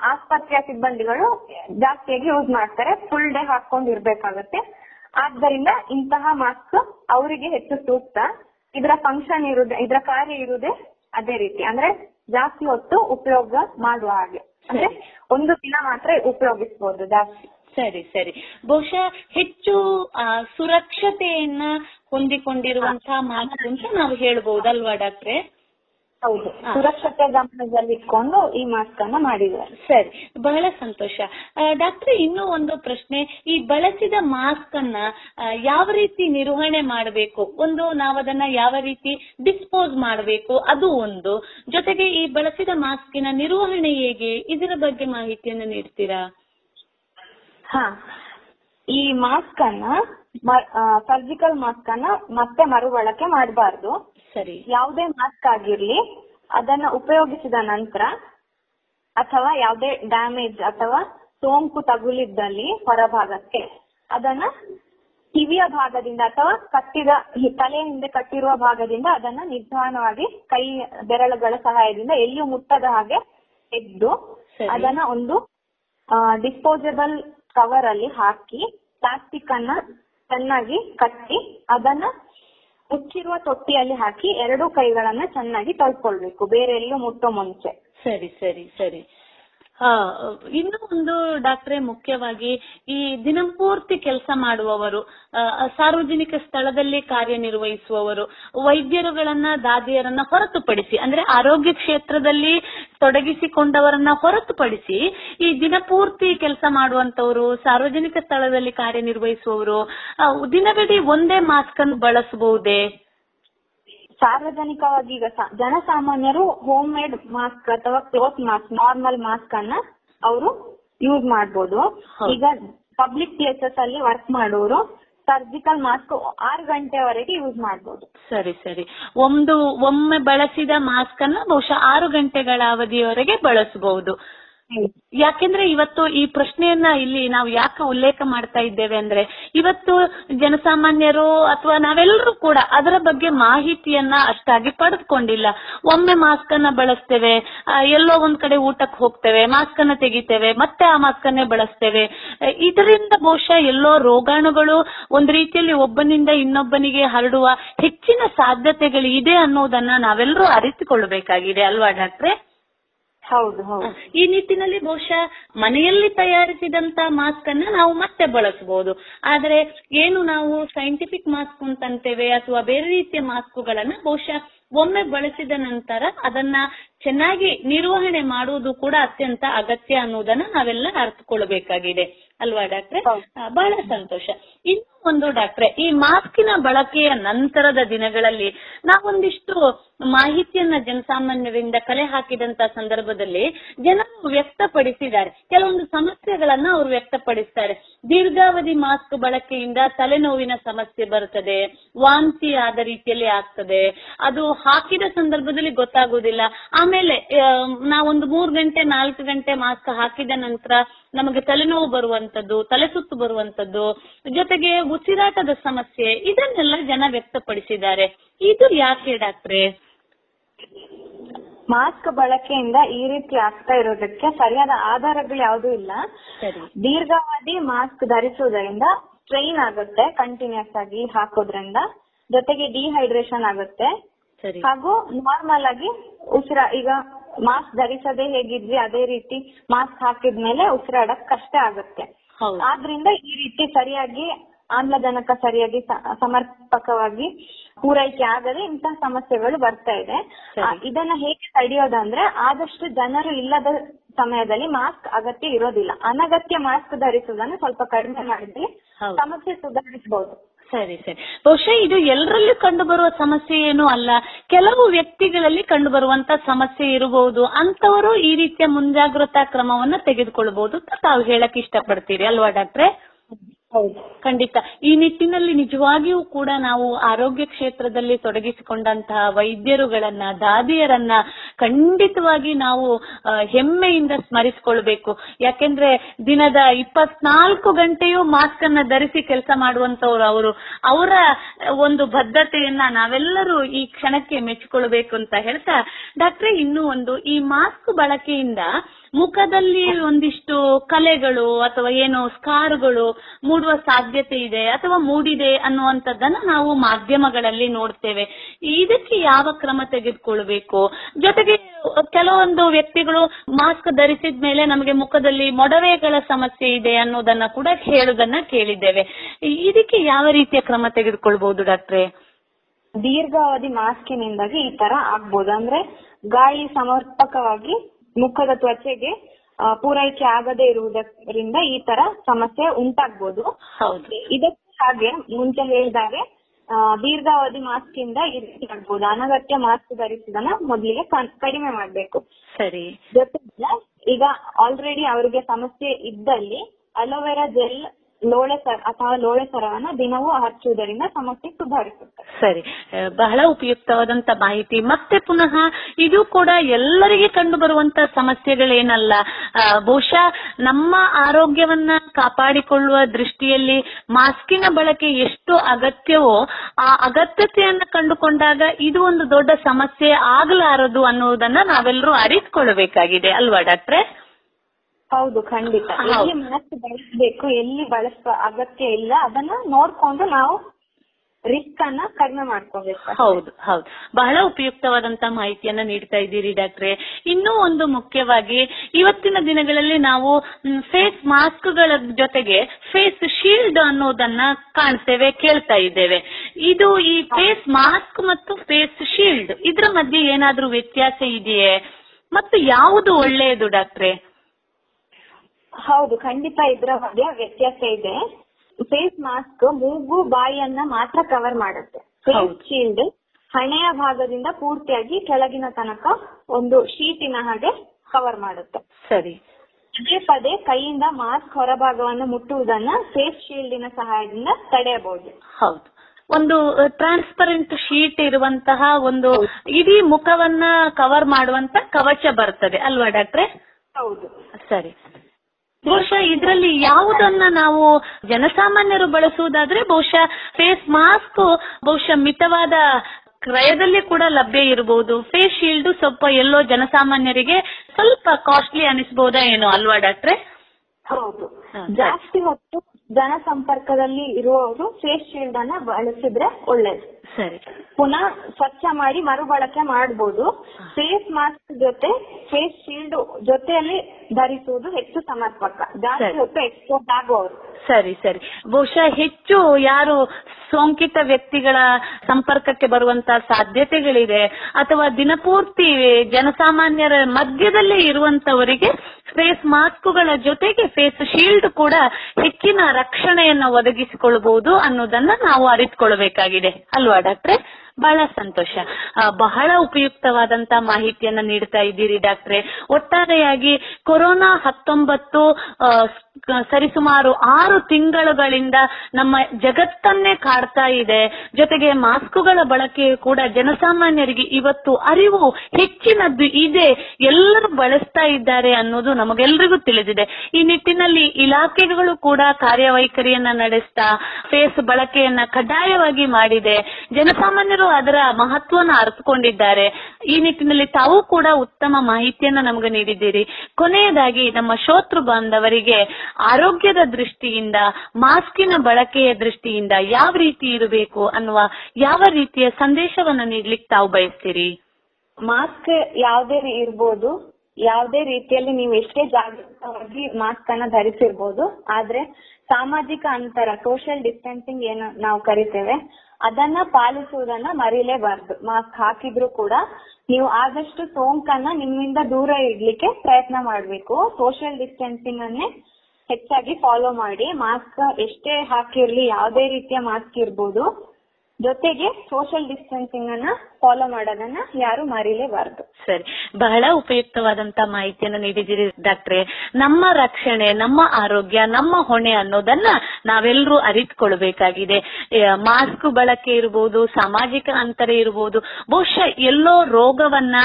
ಆಸ್ಪತ್ರೆಯ ಸಿಬ್ಬಂದಿಗಳು ಜಾಸ್ತಿಯಾಗಿ ಯೂಸ್ ಮಾಡ್ತಾರೆ. ಫುಲ್ ಡೇ ಹಾಕೊಂಡು ಇರ್ಬೇಕಾಗತ್ತೆ. ಆದ್ದರಿಂದ ಇಂತಹ ಮಾಸ್ಕ್ ಅವರಿಗೆ ಹೆಚ್ಚು ಸೂಕ್ತ. ಇದರ ಫಂಕ್ಷನ್ ಇರುದೇ ಇದರ ಕಾರ್ಯ ಇರುದೇ ಅದೇ ರೀತಿ. ಅಂದ್ರೆ ಜಾಸ್ತಿ ಹೊತ್ತು ಉಪಯೋಗ ಮಾಡುವ ಹಾಗೆ. ಅಂದ್ರೆ ಒಂದು ದಿನ ಮಾತ್ರ ಉಪಯೋಗಿಸಬಹುದು ಜಾಸ್ತಿ. ಸರಿ ಸರಿ. ಬಹುಶಃ ಹೆಚ್ಚು ಆ, ಸುರಕ್ಷತೆಯನ್ನ ಹೊಂದಿಕೊಂಡಿರುವಂತಹ ಮಾತು ಅಂತ ನಾವು ಹೇಳ್ಬಹುದಲ್ವಾ ಡಾಕ್ಟ್ರೆ? ಹೌದು. ಸುರಕ್ಷತೆ ಗಮನದಲ್ಲಿ ಇಟ್ಕೊಂಡು ಈ ಮಾಸ್ಕ್ ಅನ್ನ ಮಾಡಿದ್ದಾರೆ. ಸರಿ. ಬಹಳ ಸಂತೋಷ. ಡಾಕ್ಟರ್ ಇನ್ನೂ ಒಂದು ಪ್ರಶ್ನೆ. ಈ ಬಳಸಿದ ಮಾಸ್ಕ್ ಅನ್ನ ಯಾವ ರೀತಿ ನಿರ್ವಹಣೆ ಮಾಡಬೇಕು? ಒಂದು ನಾವದನ್ನ ಯಾವ ರೀತಿ ಡಿಸ್ಪೋಸ್ ಮಾಡಬೇಕು? ಅದು ಒಂದು. ಜೊತೆಗೆ ಈ ಬಳಸಿದ ಮಾಸ್ಕಿನ ನಿರ್ವಹಣೆ ಹೇಗೆ? ಇದರ ಬಗ್ಗೆ ಮಾಹಿತಿಯನ್ನು ನೀಡ್ತೀರಾ? ಹಾ. ಈ ಮಾಸ್ಕ್ ಅನ್ನ ಸರ್ಜಿಕಲ್ ಮಾಸ್ಕ್ ಅನ್ನ ಮತ್ತೆ ಮರುಬಳಕೆ ಮಾಡಬಾರ್ದು. ಸರಿ. ಯಾವುದೇ ಮಾಸ್ಕ್ ಆಗಿರ್ಲಿ ಅದನ್ನ ಉಪಯೋಗಿಸಿದ ನಂತರ ಅಥವಾ ಯಾವುದೇ ಡ್ಯಾಮೇಜ್ ಅಥವಾ ಸೋಂಕು ತಗುಲಿದ್ದಲ್ಲಿ ಹೊರಭಾಗಕ್ಕೆ ಅದನ್ನ ಕಿವಿಯ ಭಾಗದಿಂದ ಅಥವಾ ಕಟ್ಟಿದ ತಲೆ ಹಿಂದೆ ಕಟ್ಟಿರುವ ಭಾಗದಿಂದ ಅದನ್ನ ನಿಧಾನವಾಗಿ ಕೈ ಬೆರಳುಗಳ ಸಹಾಯದಿಂದ ಎಲ್ಲಿಯೂ ಮುಟ್ಟದ ಹಾಗೆ ತೆಗೆದು ಅದನ್ನ ಒಂದು ಡಿಸ್ಪೋಸಬಲ್ ಕವರ್ ಅಲ್ಲಿ ಹಾಕಿ ಪ್ಲಾಸ್ಟಿಕ್ ಅನ್ನ ಚೆನ್ನಾಗಿ ಕಟ್ಟಿ ಅದನ್ನ ಮುಚ್ಚಿರುವ ತೊಟ್ಟಿಯಲ್ಲಿ ಹಾಕಿ ಎರಡು ಕೈಗಳನ್ನ ಚೆನ್ನಾಗಿ ತೊಳ್ಕೊಳ್ಬೇಕು. ಬೇರೆ ಎಲ್ಲೂ ಮುಟ್ಟೋ ಮುಂಚೆ. ಸರಿ ಸರಿ ಸರಿ. ಇನ್ನೂ ಒಂದು ಡಾಕ್ಟ್ರೆ ಮುಖ್ಯವಾಗಿ ಈ ದಿನಪೂರ್ತಿ ಕೆಲಸ ಮಾಡುವವರು ಸಾರ್ವಜನಿಕ ಸ್ಥಳದಲ್ಲಿ ಕಾರ್ಯನಿರ್ವಹಿಸುವವರು, ವೈದ್ಯರುಗಳನ್ನ, ದಾದಿಯರನ್ನ ಹೊರತುಪಡಿಸಿ, ಅಂದ್ರೆ ಆರೋಗ್ಯ ಕ್ಷೇತ್ರದಲ್ಲಿ ತೊಡಗಿಸಿಕೊಂಡವರನ್ನ ಹೊರತುಪಡಿಸಿ, ಈ ದಿನಪೂರ್ತಿ ಕೆಲಸ ಮಾಡುವಂತವರು ಸಾರ್ವಜನಿಕ ಸ್ಥಳದಲ್ಲಿ ಕಾರ್ಯನಿರ್ವಹಿಸುವವರು ದಿನವಿಡೀ ಒಂದೇ ಮಾಸ್ಕ್ ಅನ್ನು ಬಳಸಬಹುದೇ? ಸಾರ್ವಜನಿಕವಾಗಿ ಈಗ ಜನಸಾಮಾನ್ಯರು ಹೋಮ್ ಮೇಡ್ ಮಾಸ್ಕ್ ಅಥವಾ ಕ್ಲೋತ್ ಮಾಸ್ಕ್ ನಾರ್ಮಲ್ ಮಾಸ್ಕ್ ಅನ್ನ ಅವರು ಯೂಸ್ ಮಾಡ್ಬೋದು. ಈಗ ಪಬ್ಲಿಕ್ ಪ್ಲೇಸಸ್ ಅಲ್ಲಿ ವರ್ಕ್ ಮಾಡೋರು ಸರ್ಜಿಕಲ್ ಮಾಸ್ಕ್ ಆರು ಗಂಟೆವರೆಗೆ ಯೂಸ್ ಮಾಡ್ಬೋದು. ಸರಿ ಸರಿ. ಒಂದು ಒಮ್ಮೆ ಬಳಸಿದ ಮಾಸ್ಕ್ ಅನ್ನ ಬಹುಶಃ ಆರು ಗಂಟೆಗಳ ಅವಧಿಯವರೆಗೆ ಬಳಸಬಹುದು ಯಾಕೆಂದ್ರೆ ಇವತ್ತು ಈ ಪ್ರಶ್ನೆಯನ್ನ ಇಲ್ಲಿ ನಾವು ಯಾಕೆ ಉಲ್ಲೇಖ ಮಾಡ್ತಾ ಇದ್ದೇವೆ ಅಂದ್ರೆ ಇವತ್ತು ಜನಸಾಮಾನ್ಯರು ಅಥವಾ ನಾವೆಲ್ಲರೂ ಕೂಡ ಅದರ ಬಗ್ಗೆ ಮಾಹಿತಿಯನ್ನ ಅಷ್ಟಾಗಿ ಪಡೆದುಕೊಂಡಿಲ್ಲ. ಒಮ್ಮೆ ಮಾಸ್ಕ್ ಅನ್ನ ಬಳಸ್ತೇವೆ ಎಲ್ಲೋ ಒಂದ್ ಕಡೆ ಊಟಕ್ಕೆ ಹೋಗ್ತೇವೆ ಮಾಸ್ಕ್ ಅನ್ನ ತೆಗಿತೇವೆ, ಮತ್ತೆ ಆ ಮಾಸ್ಕ್ ಅನ್ನೇ ಬಳಸ್ತೇವೆ. ಇದರಿಂದ ಬಹುಶಃ ಎಲ್ಲೋ ರೋಗಾಣುಗಳು ಒಂದ್ ರೀತಿಯಲ್ಲಿ ಒಬ್ಬನಿಂದ ಇನ್ನೊಬ್ಬನಿಗೆ ಹರಡುವ ಹೆಚ್ಚಿನ ಸಾಧ್ಯತೆಗಳು ಇದೆ ಅನ್ನೋದನ್ನ ನಾವೆಲ್ಲರೂ ಅರಿತುಕೊಳ್ಳಬೇಕಾಗಿದೆ ಅಲ್ವಾ ಡಾಕ್ಟ್ರೆ? ಹೌದು ಹೌದು. ಈ ನಿಟ್ಟಿನಲ್ಲಿ ಬಹುಶಃ ಮನೆಯಲ್ಲಿ ತಯಾರಿಸಿದಂತ ಮಾಸ್ಕ್ ಅನ್ನ ನಾವು ಮತ್ತೆ ಬಳಸಬಹುದು. ಆದ್ರೆ ಏನು ನಾವು ಸೈಂಟಿಫಿಕ್ ಮಾಸ್ಕ್ ಅಂತ ಅಂತೇವೆ ಅಥವಾ ಬೇರೆ ರೀತಿಯ ಮಾಸ್ಕ್ಗಳನ್ನ ಬಹುಶಃ ಒಮ್ಮೆ ಬಳಸಿದ ನಂತರ ಅದನ್ನ ಚೆನ್ನಾಗಿ ನಿರ್ವಹಣೆ ಮಾಡುವುದು ಕೂಡ ಅತ್ಯಂತ ಅಗತ್ಯ ಅನ್ನೋದನ್ನ ನಾವೆಲ್ಲ ಅರ್ಥಕೊಳ್ಬೇಕಾಗಿದೆ. ಅಲ್ವಾ ಡಾಕ್ಟ್ರೆ? ಬಹಳ ಸಂತೋಷ. ಇನ್ನು ಒಂದು ಡಾಕ್ಟ್ರೆ ಈ ಮಾಸ್ಕಿನ ಬಳಕೆಯ ನಂತರದ ದಿನಗಳಲ್ಲಿ ನಾವೊಂದಿಷ್ಟು ಮಾಹಿತಿಯನ್ನ ಜನಸಾಮಾನ್ಯರಿಂದ ಕಲೆ ಹಾಕಿದಂತ ಸಂದರ್ಭದಲ್ಲಿ ಜನರು ವ್ಯಕ್ತಪಡಿಸಿದ್ದಾರೆ. ಕೆಲವೊಂದು ಸಮಸ್ಯೆಗಳನ್ನ ಅವರು ವ್ಯಕ್ತಪಡಿಸ್ತಾರೆ. ದೀರ್ಘಾವಧಿ ಮಾಸ್ಕ್ ಬಳಕೆಯಿಂದ ತಲೆನೋವಿನ ಸಮಸ್ಯೆ ಬರುತ್ತದೆ ವಾಂತಿ ಆದ ರೀತಿಯಲ್ಲಿ ಆಗ್ತದೆ. ಅದು ಹಾಕಿದ ಸಂದರ್ಭದಲ್ಲಿ ಗೊತ್ತಾಗುವುದಿಲ್ಲ. ಆಮೇಲೆ ನಾವೊಂದು ಮೂರ್ ಗಂಟೆ ನಾಲ್ಕು ಗಂಟೆ ಮಾಸ್ಕ್ ಹಾಕಿದ ನಂತರ ನಮಗೆ ತಲೆನೋವು ಬರುವಂತದ್ದು ತಲೆ ಸುತ್ತು ಬರುವಂತದ್ದು ಜೊತೆಗೆ ಉಸಿರಾಟದ ಸಮಸ್ಯೆ ಇದನ್ನೆಲ್ಲ ಜನ ವ್ಯಕ್ತಪಡಿಸಿದ್ದಾರೆ. ಇದು ಯಾಕೆ ಡಾಕ್ಟ್ರೆ? ಮಾಸ್ಕ್ ಬಳಕೆಯಿಂದ ಈ ರೀತಿ ಆಗ್ತಾ ಇರೋದಕ್ಕೆ ಸರಿಯಾದ ಆಧಾರಗಳು ಯಾವುದೂ ಇಲ್ಲ. ದೀರ್ಘಾವಧಿ ಮಾಸ್ಕ್ ಧರಿಸುವುದರಿಂದ ಸ್ಟ್ರೈನ್ ಆಗುತ್ತೆ ಕಂಟಿನ್ಯೂಸ್ ಆಗಿ ಹಾಕೋದ್ರಿಂದ. ಜೊತೆಗೆ ಡಿಹೈಡ್ರೇಷನ್ ಆಗುತ್ತೆ. ಹಾಗೂ ನಾರ್ಮಲ್ ಆಗಿ ಉಸಿರಾ ಈಗ ಮಾಸ್ಕ್ ಧರಿಸದೆ ಹೇಗಿದ್ವಿ ಅದೇ ರೀತಿ ಮಾಸ್ಕ್ ಹಾಕಿದ್ಮೇಲೆ ಉಸಿರಾಡಕ್ ಕಷ್ಟ ಆಗುತ್ತೆ. ಆದ್ರಿಂದ ಈ ರೀತಿ ಸರಿಯಾಗಿ ಆಮ್ಲಜನಕ ಸರಿಯಾಗಿ ಸಮರ್ಪಕವಾಗಿ ಪೂರೈಕೆ ಆಗದೆ ಇಂತಹ ಸಮಸ್ಯೆಗಳು ಬರ್ತಾ ಇದೆ. ಇದನ್ನ ಹೇಗೆ ತಡೆಯೋದಂದ್ರೆ ಆದಷ್ಟು ಜನರು ಇಲ್ಲದ ಸಮಯದಲ್ಲಿ ಮಾಸ್ಕ್ ಅಗತ್ಯ ಇರೋದಿಲ್ಲ. ಅನಗತ್ಯ ಮಾಸ್ಕ್ ಧರಿಸುವುದನ್ನು ಸ್ವಲ್ಪ ಕಡಿಮೆ ಮಾಡಿದ್ರೆ ಸಮಸ್ಯೆ ಸುಧಾರಿಸಬಹುದು ಸರಿ ಸರಿ. ಬಹುಶಃ ಇದು ಎಲ್ಲರಲ್ಲೂ ಕಂಡು ಬರುವ ಸಮಸ್ಯೆ ಏನು ಅಲ್ಲ. ಕೆಲವು ವ್ಯಕ್ತಿಗಳಲ್ಲಿ ಕಂಡು ಬರುವಂತ ಸಮಸ್ಯೆ ಇರಬಹುದು. ಅಂತವರು ಈ ರೀತಿಯ ಮುಂಜಾಗ್ರತಾ ಕ್ರಮವನ್ನ ತೆಗೆದುಕೊಳ್ಳಬಹುದು ಅಂತ ತಾವು ಹೇಳಕ್ ಇಷ್ಟಪಡ್ತೀರಿ, ಅಲ್ವಾ ಡಾಕ್ಟ್ರೆ? ಖಂಡಿತ. ಈ ನಿಟ್ಟಿನಲ್ಲಿ ನಿಜವಾಗಿಯೂ ಕೂಡ ನಾವು ಆರೋಗ್ಯ ಕ್ಷೇತ್ರದಲ್ಲಿ ತೊಡಗಿಸಿಕೊಂಡಂತಹ ವೈದ್ಯರುಗಳನ್ನ, ದಾದಿಯರನ್ನ ಖಂಡಿತವಾಗಿ ನಾವು ಹೆಮ್ಮೆಯಿಂದ ಸ್ಮರಿಸಿಕೊಳ್ಬೇಕು. ಯಾಕೆಂದ್ರೆ ದಿನದ ಇಪ್ಪತ್ನಾಲ್ಕು ಗಂಟೆಯೂ ಮಾಸ್ಕ್ ಅನ್ನ ಧರಿಸಿ ಕೆಲಸ ಮಾಡುವಂತವ್ರು ಅವರು. ಅವರ ಒಂದು ಬದ್ಧತೆಯನ್ನ ನಾವೆಲ್ಲರೂ ಈ ಕ್ಷಣಕ್ಕೆ ಮೆಚ್ಚಿಕೊಳ್ಬೇಕು ಅಂತ ಹೇಳ್ತಾ, ಡಾಕ್ಟ್ರೆ, ಇನ್ನೂ ಒಂದು ಈ ಮಾಸ್ಕ್ ಬಳಕೆಯಿಂದ ಮುಖದಲ್ಲಿ ಒಂದಿಷ್ಟು ಕಲೆಗಳು ಅಥವಾ ಏನೋ ಸ್ಕಾರ್ಗಳು ಮೂಡುವ ಸಾಧ್ಯತೆ ಇದೆ ಅಥವಾ ಮೂಡಿದೆ ಅನ್ನುವಂಥದ್ದನ್ನ ನಾವು ಮಾಧ್ಯಮಗಳಲ್ಲಿ ನೋಡ್ತೇವೆ. ಇದಕ್ಕೆ ಯಾವ ಕ್ರಮ ತೆಗೆದುಕೊಳ್ಬೇಕು? ಜೊತೆಗೆ ಕೆಲವೊಂದು ವ್ಯಕ್ತಿಗಳು ಮಾಸ್ಕ್ ಧರಿಸಿದ ಮೇಲೆ ನಮಗೆ ಮುಖದಲ್ಲಿ ಮೊಡವೆಗಳ ಸಮಸ್ಯೆ ಇದೆ ಅನ್ನೋದನ್ನ ಕೂಡ ಹೇಳುದನ್ನ ಕೇಳಿದ್ದೇವೆ. ಇದಕ್ಕೆ ಯಾವ ರೀತಿಯ ಕ್ರಮ ತೆಗೆದುಕೊಳ್ಬಹುದು ಡಾಕ್ಟ್ರೆ? ದೀರ್ಘಾವಧಿ ಮಾಸ್ಕಿನಿಂದಾಗಿ ಈ ತರ ಆಗ್ಬೋದು. ಅಂದ್ರೆ ಗಾಳಿ ಸಮರ್ಪಕವಾಗಿ ಮುಖದ ತ್ವಚೆಗೆ ಪೂರೈಕೆ ಆಗದೆ ಇರುವುದರಿಂದ ಈ ತರ ಸಮಸ್ಯೆ ಉಂಟಾಗ್ಬೋದು. ಇದಕ್ಕೆ ಹಾಗೆ ಮುಂಚೆ ಹೇಳಿದಾಗೆ ದೀರ್ಘಾವಧಿ ಮಾಸ್ಕ್ ಇಂದ ಆಗ್ಬೋದು. ಅನಗತ್ಯ ಮಾಸ್ಕ್ ಧರಿಸಿದನ ಮೊದಲಿಗೆ ಕಡಿಮೆ ಮಾಡ್ಬೇಕು. ಸರಿ. ಜೊತೆಗೆ ಈಗ ಆಲ್ರೆಡಿ ಅವರಿಗೆ ಸಮಸ್ಯೆ ಇದ್ದಲ್ಲಿ ಅಲೋವೆರಾ ಜೆಲ್ ಲೋಳೆ ಸರ ಅಥವಾ ಲೋಳೆ ದಿನವೂ ಹಚ್ಚುವುದರಿಂದ ಸಮಸ್ಯೆ ಸುಧಾರಿಸುತ್ತೆ. ಸರಿ. ಬಹಳ ಉಪಯುಕ್ತವಾದಂತ ಮಾಹಿತಿ. ಮತ್ತೆ ಪುನಃ ಇದು ಕೂಡ ಎಲ್ಲರಿಗೆ ಕಂಡು ಬರುವಂತ ಸಮಸ್ಯೆಗಳೇನಲ್ಲ ಬಹುಶಃ ನಮ್ಮ ಆರೋಗ್ಯವನ್ನ ಕಾಪಾಡಿಕೊಳ್ಳುವ ದೃಷ್ಟಿಯಲ್ಲಿ ಮಾಸ್ಕಿನ ಬಳಕೆ ಎಷ್ಟು ಅಗತ್ಯವೋ ಆ ಅಗತ್ಯತೆಯನ್ನ ಕಂಡುಕೊಂಡಾಗ ಇದು ಒಂದು ದೊಡ್ಡ ಸಮಸ್ಯೆ ಆಗಲಾರದು ಅನ್ನುವುದನ್ನ ನಾವೆಲ್ಲರೂ ಅರಿತುಕೊಳ್ಳಬೇಕಾಗಿದೆ ಅಲ್ವಾ ಡಾಕ್ಟ್ರೆ? ಹೌದು ಖಂಡಿತ. ಎಲ್ಲಿ ಮಾಸ್ಕ್ ಬಳಸಬೇಕು ಎಲ್ಲಿ ಬಳಸುವ ಅಗತ್ಯ ಇಲ್ಲ ಅದನ್ನ ನೋಡ್ಕೊಂಡು ನಾವು ರಿಸ್ಕ್ ಅನ್ನ ಕಡಿಮೆ ಮಾಡ್ಕೋಬೇಕು ಹೌದು ಹೌದು. ಬಹಳ ಉಪಯುಕ್ತವಾದಂತ ಮಾಹಿತಿಯನ್ನ ನೀಡ್ತಾ ಇದ್ದೀರಿ ಡಾಕ್ಟ್ರೆ. ಇನ್ನೂ ಒಂದು ಮುಖ್ಯವಾಗಿ ಇವತ್ತಿನ ದಿನಗಳಲ್ಲಿ ನಾವು ಫೇಸ್ ಮಾಸ್ಕ್ಗಳ ಜೊತೆಗೆ ಫೇಸ್ ಶೀಲ್ಡ್ ಅನ್ನೋದನ್ನ ಕಾಣ್ತೇವೆ ಕೇಳ್ತಾ ಇದ್ದೇವೆ. ಇದು ಈ ಫೇಸ್ ಮಾಸ್ಕ್ ಮತ್ತು ಫೇಸ್ ಶೀಲ್ಡ್ ಇದರ ಮಧ್ಯೆ ಏನಾದ್ರೂ ವ್ಯತ್ಯಾಸ ಇದೆಯೇ? ಮತ್ತು ಯಾವುದು ಒಳ್ಳೆಯದು ಡಾಕ್ಟ್ರೆ? ಹೌದು ಖಂಡಿತ ಇದ್ರ ಬಗ್ಗೆ ವ್ಯತ್ಯಾಸ ಇದೆ. ಫೇಸ್ ಮಾಸ್ಕ್ ಮೂಗು ಬಾಯಿಯನ್ನ ಮಾತ್ರ ಕವರ್ ಮಾಡುತ್ತೆ. ಫೇಸ್ ಶೀಲ್ಡ್ ಹಣೆಯ ಭಾಗದಿಂದ ಪೂರ್ತಿಯಾಗಿ ಕೆಳಗಿನ ತನಕ ಒಂದು ಶೀಟಿನ ಹಾಗೆ ಕವರ್ ಮಾಡುತ್ತೆ. ಸರಿ. ಪದೇ ಪದೇ ಕೈಯಿಂದ ಮಾಸ್ಕ್ ಹೊರಭಾಗವನ್ನು ಮುಟ್ಟುವುದನ್ನ ಫೇಸ್ ಶೀಲ್ಡಿನ ಸಹಾಯದಿಂದ ತಡೆಯಬಹುದು. ಹೌದು. ಒಂದು ಟ್ರಾನ್ಸ್ಪರೆಂಟ್ ಶೀಟ್ ಇರುವಂತಹ ಒಂದು ಇಡೀ ಮುಖವನ್ನ ಕವರ್ ಮಾಡುವಂತ ಕವಚ ಬರ್ತದೆ ಅಲ್ವಾ ಡಾಕ್ಟ್ರೆ? ಹೌದು. ಸರಿ. ಬಹುಶಃ ಇದರಲ್ಲಿ ಯಾವುದನ್ನ ನಾವು ಜನಸಾಮಾನ್ಯರು ಬಳಸುವುದಾದ್ರೆ ಬಹುಶಃ ಫೇಸ್ ಮಾಸ್ಕ್, ಬಹುಶಃ ಮಿತವಾದ ಕ್ರಯದಲ್ಲಿ ಕೂಡ ಲಭ್ಯ ಇರಬಹುದು ಫೇಸ್ ಶೀಲ್ಡ್ ಸ್ವಲ್ಪ ಎಲ್ಲೋ ಜನಸಾಮಾನ್ಯರಿಗೆ ಸ್ವಲ್ಪ ಕಾಸ್ಟ್ಲಿ ಅನಿಸಬಹುದಾ ಏನೋ ಅಲ್ವಾ ಡಾಕ್ಟ್ರೆ? ಹೌದು. ಜಾಸ್ತಿ ಹೊತ್ತು ಜನ ಸಂಪರ್ಕದಲ್ಲಿ ಇರುವವರು ಫೇಸ್ ಶೀಲ್ಡ್ ಅನ್ನ ಬಳಸಿದ್ರೆ ಒಳ್ಳೇದು. ಸರಿ. ಪುನಃ ಸ್ವಚ್ಛ ಮಾಡಿ ಮರುಬಳಕೆ ಮಾಡಬಹುದು ಫೇಸ್ ಮಾಸ್ಕ್ ಜೊತೆ ಫೇಸ್ ಶೀಲ್ಡ್ ಜೊತೆಯಲ್ಲಿ ಧರಿಸುವುದು ಹೆಚ್ಚು ಸಮರ್ಪಕ. ಜಾಸ್ತಿ ಹೊತ್ತು ಎಕ್ಸ್ಪೋರ್ಟ್ ಆಗುವವರು. ಸರಿ ಸರಿ. ಬಹುಶಃ ಹೆಚ್ಚು ಯಾರು ಸೋಂಕಿತ ವ್ಯಕ್ತಿಗಳ ಸಂಪರ್ಕಕ್ಕೆ ಬರುವಂತ ಸಾಧ್ಯತೆಗಳಿದೆ ಅಥವಾ ದಿನಪೂರ್ತಿ ಜನಸಾಮಾನ್ಯರ ಮಧ್ಯದಲ್ಲೇ ಇರುವಂತವರಿಗೆ ಫೇಸ್ ಮಾಸ್ಕ್ಗಳ ಜೊತೆಗೆ ಫೇಸ್ ಶೀಲ್ಡ್ ಕೂಡ ಹೆಚ್ಚಿನ ರಕ್ಷಣೆಯನ್ನ ಒದಗಿಸಿಕೊಳ್ಳಬಹುದು ಅನ್ನೋದನ್ನ ನಾವು ಅರಿತುಕೊಳ್ಳಬೇಕಾಗಿದೆ ಅಲ್ವಾ ಡಾಕ್ಟ್ರೆ? ಬಹಳ ಸಂತೋಷ. ಬಹಳ ಉಪಯುಕ್ತವಾದಂತ ಮಾಹಿತಿಯನ್ನ ನೀಡ್ತಾ ಇದ್ದೀರಿ ಡಾಕ್ಟ್ರೆ. ಒಟ್ಟಾರೆಯಾಗಿ ಕೊರೋನಾ ಹತ್ತೊಂಬತ್ತು ಸರಿಸುಮಾರು ಆರು ತಿಂಗಳುಗಳಿಂದ ನಮ್ಮ ಜಗತ್ತನ್ನೇ ಕಾಡ್ತಾ ಇದೆ. ಜೊತೆಗೆ ಮಾಸ್ಕುಗಳ ಬಳಕೆ ಕೂಡ ಜನಸಾಮಾನ್ಯರಿಗೆ ಇವತ್ತು ಅರಿವು ಹೆಚ್ಚಿನದ್ದು ಇದೆ. ಎಲ್ಲರೂ ಬಳಸ್ತಾ ಇದ್ದಾರೆ ಅನ್ನೋದು ನಮಗೆಲ್ಲರಿಗೂ ತಿಳಿದಿದೆ. ಈ ನಿಟ್ಟಿನಲ್ಲಿ ಇಲಾಖೆಗಳು ಕೂಡ ಕಾರ್ಯವೈಖರಿಯನ್ನ ನಡೆಸ್ತಾ ಫೇಸ್ ಬಳಕೆಯನ್ನ ಕಡ್ಡಾಯವಾಗಿ ಮಾಡಿದೆ. ಜನಸಾಮಾನ್ಯರು ಅದರ ಮಹತ್ವನ ಅರ್ಥಕೊಂಡಿದ್ದಾರೆ ಈ ನಿಟ್ಟಿನಲ್ಲಿ ತಾವು ಕೂಡ ಉತ್ತಮ ಮಾಹಿತಿಯನ್ನ ನಮಗೆ ನೀಡಿದ್ದೀರಿ. ಕೊನೆಯದಾಗಿ ನಮ್ಮ ಶೋತೃ ಬಾಂಧವರಿಗೆ ಆರೋಗ್ಯದ ದೃಷ್ಟಿಯಿಂದ, ಮಾಸ್ಕಿನ ಬಳಕೆಯ ದೃಷ್ಟಿಯಿಂದ ಯಾವ ರೀತಿ ಇರಬೇಕು ಅನ್ನುವ ಯಾವ ರೀತಿಯ ಸಂದೇಶವನ್ನು ನೀಡ್ಲಿಕ್ಕೆ ತಾವು ಬಯಸ್ತೀರಿ? ಮಾಸ್ಕ್ ಯಾವುದೇ ಇರ್ಬೋದು. ಯಾವುದೇ ರೀತಿಯಲ್ಲಿ ನೀವು ಎಷ್ಟೇ ಜಾಗೃತವಾಗಿ ಮಾಸ್ಕ್ ಅನ್ನ ಧರಿಸಿರ್ಬೋದು, ಆದ್ರೆ ಸಾಮಾಜಿಕ ಅಂತರ ಸೋಷಿಯಲ್ ಡಿಸ್ಟೆನ್ಸಿಂಗ್ ಏನು ನಾವು ಕರಿತೇವೆ, ಅದನ್ನ ಪಾಲಿಸುವುದನ್ನ ಮರೀಲೇಬಾರ್ದು. ಮಾಸ್ಕ್ ಹಾಕಿದ್ರು ಕೂಡ ನೀವು ಆದಷ್ಟು ಸೋಂಕನ್ನ ನಿಮ್ಮಿಂದ ದೂರ ಇಡ್ಲಿಕ್ಕೆ ಪ್ರಯತ್ನ ಮಾಡಬೇಕು. ಸೋಷಿಯಲ್ ಡಿಸ್ಟೆನ್ಸಿಂಗ್ ಅನ್ನೇ ಹೆಚ್ಚಾಗಿ ಫಾಲೋ ಮಾಡಿ. ಮಾಸ್ಕ್ ಎಷ್ಟೇ ಹಾಕಿರ್ಲಿ, ಯಾವುದೇ ರೀತಿಯ ಮಾಸ್ಕ್ ಇರ್ಬೋದು. ಜೊತೆಗೆ ಸೋಷಿಯಲ್ ಡಿಸ್ಟೆನ್ಸಿಂಗ್ ಅನ್ನ ಫಾಲೋ ಮಾಡೋದನ್ನ ಯಾರು ಮರಿಲೇಬಾರದು. ಸರಿ. ಬಹಳ ಉಪಯುಕ್ತವಾದಂತ ಮಾಹಿತಿಯನ್ನು ನೀಡಿದಿರಿ ಡಾಕ್ಟ್ರೆ. ನಮ್ಮ ರಕ್ಷಣೆ, ನಮ್ಮ ಆರೋಗ್ಯ, ನಮ್ಮ ಹೊಣೆ ಅನ್ನೋದನ್ನ ನಾವೆಲ್ಲರೂ ಅರಿತುಕೊಳ್ಬೇಕಾಗಿದೆ. ಮಾಸ್ಕ್ ಬಳಕೆ ಇರಬಹುದು ಸಾಮಾಜಿಕ ಅಂತರ ಇರಬಹುದು ಬಹುಶಃ ಎಲ್ಲೋ ರೋಗವನ್ನ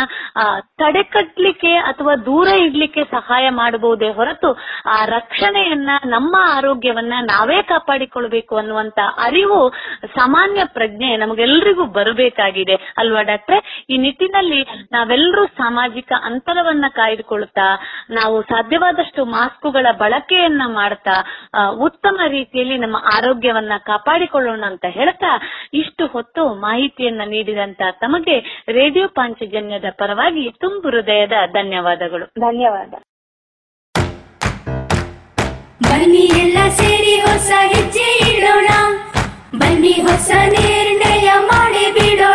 ತಡೆಗಟ್ಟಲಿಕ್ಕೆ ಅಥವಾ ದೂರ ಇಡ್ಲಿಕ್ಕೆ ಸಹಾಯ ಮಾಡಬಹುದೇ ಹೊರತು ಆ ರಕ್ಷಣೆಯನ್ನ, ನಮ್ಮ ಆರೋಗ್ಯವನ್ನ ನಾವೇ ಕಾಪಾಡಿಕೊಳ್ಬೇಕು ಅನ್ನುವಂತ ಅರಿವು ಸಾಮಾನ್ಯ ಪ್ರಜ್ಞೆ ನಮಗೆಲ್ಲರಿಗೂ ಬರಬೇಕಾಗಿದೆ. ಅಲ್ವಾ ಡಾಕ್ಟ್ರೆ? ಈ ನಿಟ್ಟಿನಲ್ಲಿ ನಾವೆಲ್ಲರೂ ಸಾಮಾಜಿಕ ಅಂತರವನ್ನ ಕಾಯ್ದುಕೊಳ್ತಾ ನಾವು ಸಾಧ್ಯವಾದಷ್ಟು ಮಾಸ್ಕುಗಳ ಬಳಕೆಯನ್ನ ಮಾಡ್ತಾ ಉತ್ತಮ ರೀತಿಯಲ್ಲಿ ನಮ್ಮ ಆರೋಗ್ಯವನ್ನ ಕಾಪಾಡಿಕೊಳ್ಳೋಣ ಅಂತ ಹೇಳ್ತಾ ಇಷ್ಟು ಹೊತ್ತು ಮಾಹಿತಿಯನ್ನ ನೀಡಿದಂತ ತಮಗೆ ರೇಡಿಯೋ ಪಾಂಚಜನ್ಯದ ಪರವಾಗಿ ತುಂಬು ಹೃದಯದ ಧನ್ಯವಾದಗಳು. ಧನ್ಯವಾದ. ಬನ್ನಿ ಎಲ್ಲ ಸೇರಿ ಹೊಸ ಹೆಜ್ಜೆ ಇಡೋಣ. ಬನ್ನಿ ಹೊಸ ನಿರ್ಣಯ ಮಾಡಿ ಬಿಡೋಣ.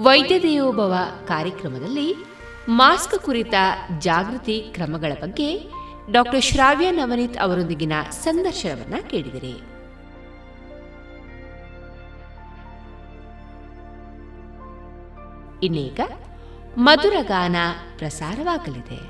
ವೈದ್ಯ ದೇವೋಭವ ಕಾರ್ಯಕ್ರಮದಲ್ಲಿ ಮಾಸ್ಕ್ ಕುರಿತ ಜಾಗೃತಿ ಕ್ರಮಗಳ ಬಗ್ಗೆ ಡಾಕ್ಟರ್ ಶ್ರಾವ್ಯ ನವನೀತ್ ಅವರೊಂದಿಗಿನ ಸಂದರ್ಶನವನ್ನ ಕೇಳಿದಿರಿ. ಇನ್ನೀಗ ಮಧುರ ಗಾನ ಪ್ರಸಾರವಾಗಲಿದೆ.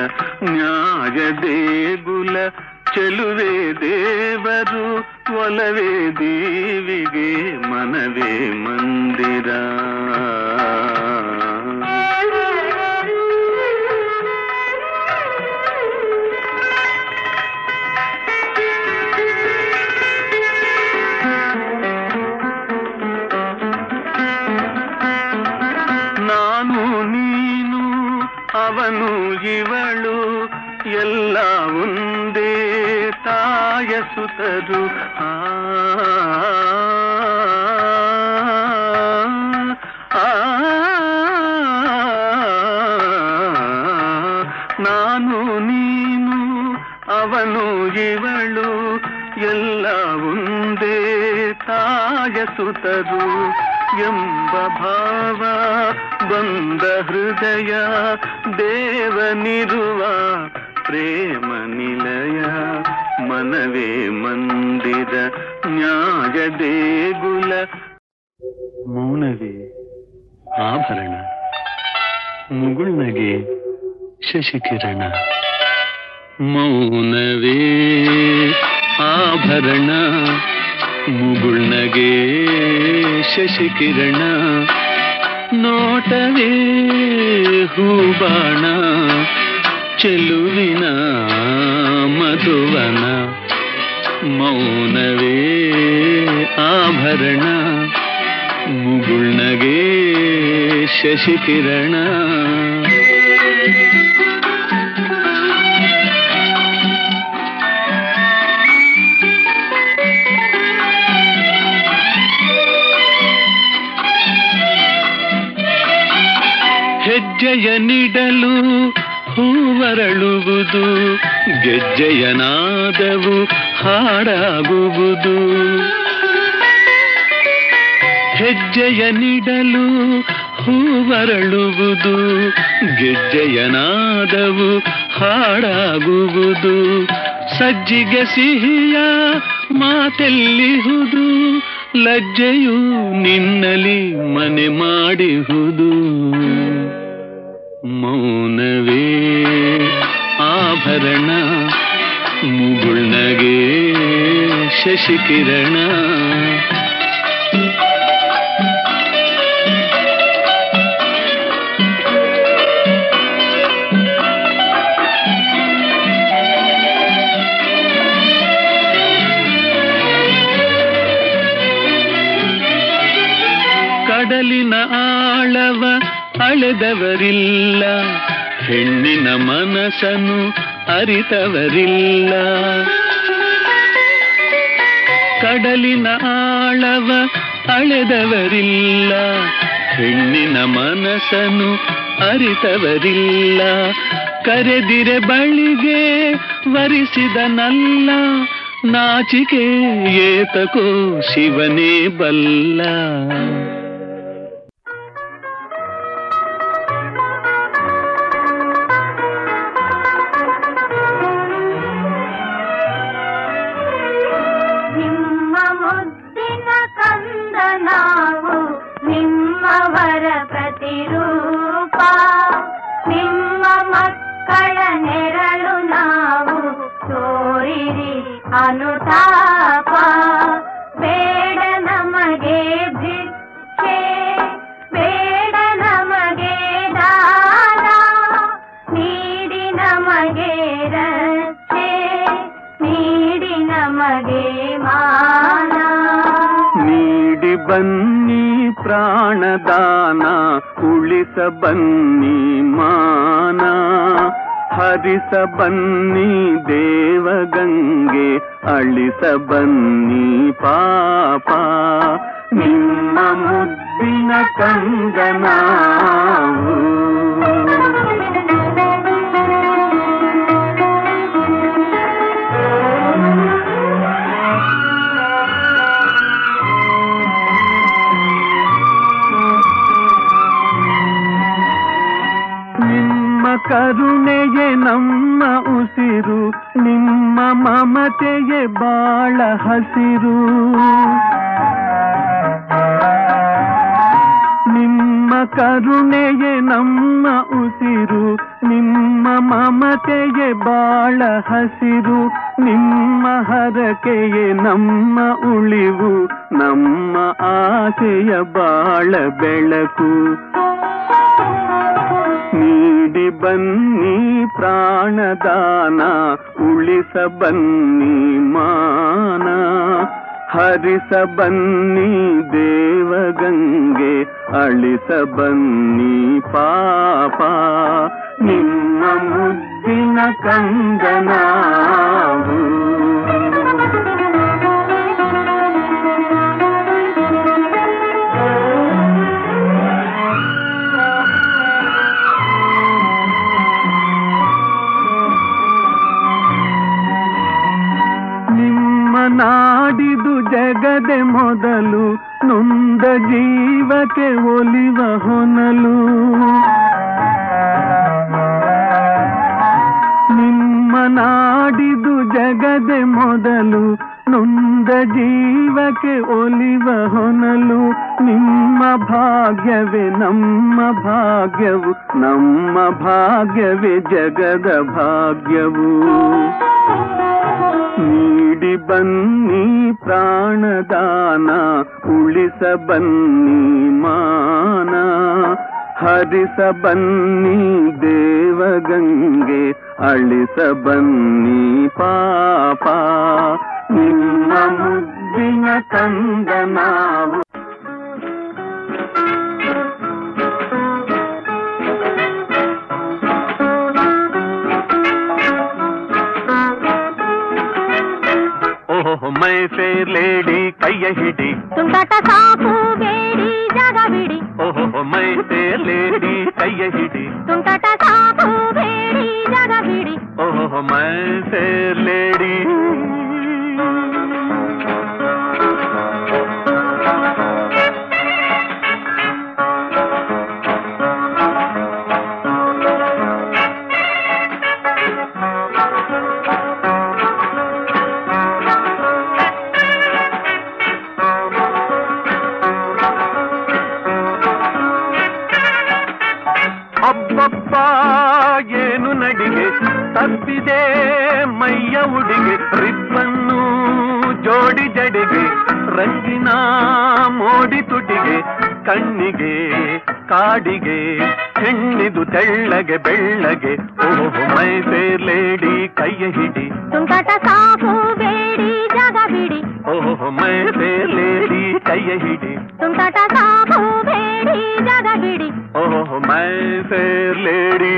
ಮನವೇ ಮಂದಿರ ನ್ಯಾಯ ದೇಗುಲ ಚೆಲುವೆ ದೇವರು ಒಲವೇ ದೀವಿಗೆ ಮನವೇ ಮಂದಿರ ನಾನು ನೀನು ಅವನು ಇವಳು ಸುತರು ಆ ನಾನು ನೀನು ಅವನು ಇವಳು ಎಲ್ಲ ಒಂದೇ ತಾಯ ಸುತರು ಎಂಬ ಭಾವ ಬಂದ ಹೃದಯ ದೇವನಿರುವ ಪ್ರೇಮ ಮನವೇ ಮಂದಿರ ನ್ಯಾಯ ದೇಗುಲ. ಮೌನವೇ ಆಭರಣ ಮುಗುಳ್ನಗೆ ಶಶಿಕಿರಣ. ಮೌನವೇ ಆಭರಣ ಮುಗುಳ್ನಗೆ ಶಶಿಕಿರಣ. ನೋಟವೇ ಹೂಬಾಣ ಚೆಲುವಿನ ಮಧುವನ ಮೌನವೇ ಆಭರಣ ಮುಗುಳ್ನಗೆ ಶಶಿಕಿರಣ ಹೆಜ್ಜೆಯ ನೀಡಲು ಹೂವರಳುವುದು, ಗೆಜ್ಜೆಯನಾದವು ಹಾಡಾಗುವುದು. ಹೆಜ್ಜೆಯ ನೀಡಲು ಹೂವರಳುವುದು, ಗೆಜ್ಜೆಯನಾದವು ಹಾಡಾಗುವುದು. ಸಜ್ಜಿಗೆ ಸಿಹಿಯ ಮಾತೆಲ್ಲಿಹುದು, ಲಜ್ಜೆಯು ನಿನ್ನಲಿ ಮನೆ ಮಾಡಿಹುದು. ಮೌನವೇ ಆಭರಣ ಮುಗುಳ್ನಗೆ ಶಶಿಕಿರಣ. ಕಡಲಿನ ಆಳವ ಅಳೆದವರಿಲ್ಲ. ಹೆಣ್ಣಿನ ಮನಸ್ಸನ್ನು ಅರಿತವರಿಲ್ಲ. ಕಡಲಿನ ಆಳವ ಅಳೆದವರಿಲ್ಲ. ಹೆಣ್ಣಿನ ಮನಸ್ಸನ್ನು ಅರಿತವರಿಲ್ಲ. ಕರೆದಿರೆ ಬಳಿಗೆ ವರಿಸಿದನಲ್ಲ ನಾಚಿಕೆ ಏತಕೋ ಶಿವನೇ ಬಲ್ಲ. ಅನುತಾಪ, ಬೇಡ ನಮಗೆ ಭಿಕ್ಷೆ, ಬೇಡ ನಮಗೆ ದಾನ, ನೀಡಿ ನಮಗೆ ರಕ್ಷೆ, ನೀಡಿ ನಮಗೆ ಮಾನ. ನೀಡಿ ಬನ್ನಿ ಪ್ರಾಣದಾನ, ಉಳಿಸ ಬನ್ನಿ ಮಾನ. ಹರಿಸ ಬನ್ನಿ ದೇವಗಂಗೆ ಅಳಿಸ ಬನ್ನಿ ಪಾಪ. ನಿಮ್ಮ ಮುದ್ದಿನ ಕಂದ ಕರುಣೆಯೇ ನಮ್ಮ ಉಸಿರು, ನಿಮ್ಮ ಮಮತೆಯೇ ಬಾಳ ಹಸಿರು. ನಿಮ್ಮ ಕರುಣೆಯೇ ನಮ್ಮ ಉಸಿರು, ನಿಮ್ಮ ಮಮತೆಯೇ ಬಾಳ ಹಸಿರು. ನಿಮ್ಮ ಹರಕೆಯೇ ನಮ್ಮ ಉಳಿವು, ನಮ್ಮ ಆಸೆಯ ಬಾಳ ಬೆಳಕು. ನೀಡಿ ಬನ್ನಿ ಪ್ರಾಣದಾನ, ಉಳಿಸ ಬನ್ನಿ ಮಾನ. ಹರಿಸ ಬನ್ನಿ ದೇವಗಂಗೆ ಅಳಿಸ ಬನ್ನಿ ಪಾಪ. ನಿಮ್ಮ ಮುದ್ದಿನ ಕಂದನಾವು ನಾಡಿದು ಜಗದೆ ಮೊದಲು ನೊಂದ ಜೀವಕ್ಕೆ ಒಲಿವ ಹೊನಲು. ನಿಮ್ಮ ನಾಡಿದು ಜಗದೆ ಮೊದಲು ನೊಂದ ಜೀವಕ್ಕೆ ಒಲಿವ ಹೊನಲು. ನಿಮ್ಮ ಭಾಗ್ಯವೇ, ನಮ್ಮ ಭಾಗ್ಯವು, ನಮ್ಮ ಭಾಗ್ಯವೇ ಜಗದ ಭಾಗ್ಯವು. ನೀಡಿ ಬನ್ನಿ ಪ್ರಾಣದಾನ ಉಳಿಸ ಬನ್ನಿ ಮಾನ ಹರಿಸ ಬನ್ನಿ ದೇವಗಂಗೆ ಅಳಿಸ ಬನ್ನಿ ಪಾಪ ನಿಮ್ಮ ಮುದ್ದಿನ ತಂದ ನಾವು ಮೈ ಫೇರ್ ಲೇಡಿ ಕೈಯ ಹಿಡಿ ತುಂಟಾಟ ಸಾಕು ಬೇಡಿ ಜಾಗ ಬಿಡಿ ಓಹೋ ಮೈ ಫೇರ್ ಲೇಡಿ ಕೈಯ ಹಿಡಿ ತುಂಟಾಟ ಸಾಕು ಬೇಡಿ ಜಾಗ ಬಿಡಿ ಓಹೋ ಮೈ ಫೇರ್ ಲೇಡಿ ಕಣ್ಣಿಗೆ ಕಾಡಿಗೆ ಹೆಣ್ಣಿದು ತೆಳ್ಳಗೆ ಬೆಳ್ಳಗೆ ಓಹೋ ಮೈ ಲೇಡಿ ಕೈಯ ಹಿಡಿ. ತುಂಟಾಟ ಸಾಕು ಬೇಡಿ ಜಾಗ ಬಿಡಿ. ಓಹೋ ಮೈ ಲೇಡಿ ಕೈಯ ಹಿಡಿ. ತುಂಟಾಟ ಸಾಕು ಬೇಡಿ ಜಾಗ ಬಿಡಿ. ಓಹೋ ಮೈ ಲೇಡಿ.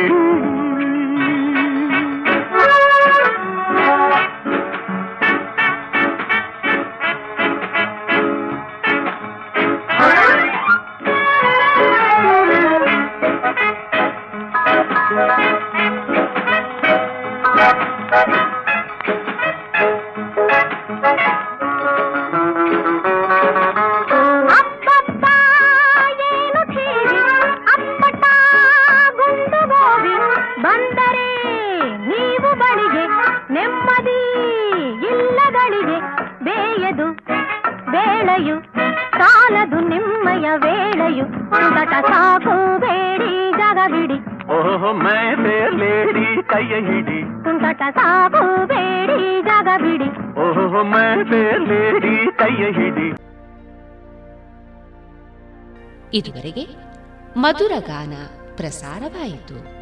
ಕೈಯ ಹಿಡಿ. ತುಂಟಟ ಸಾಕು ಬೇಡಿ ಜಾಗ ಬಿಡಿ. ಓಹೋ ಮೈ ಲೇಡಿ ಕೈಯ ಹಿಡಿ. ಇದುವರೆಗೆ ಮಧುರ ಗಾನ ಪ್ರಸಾರವಾಯಿತು.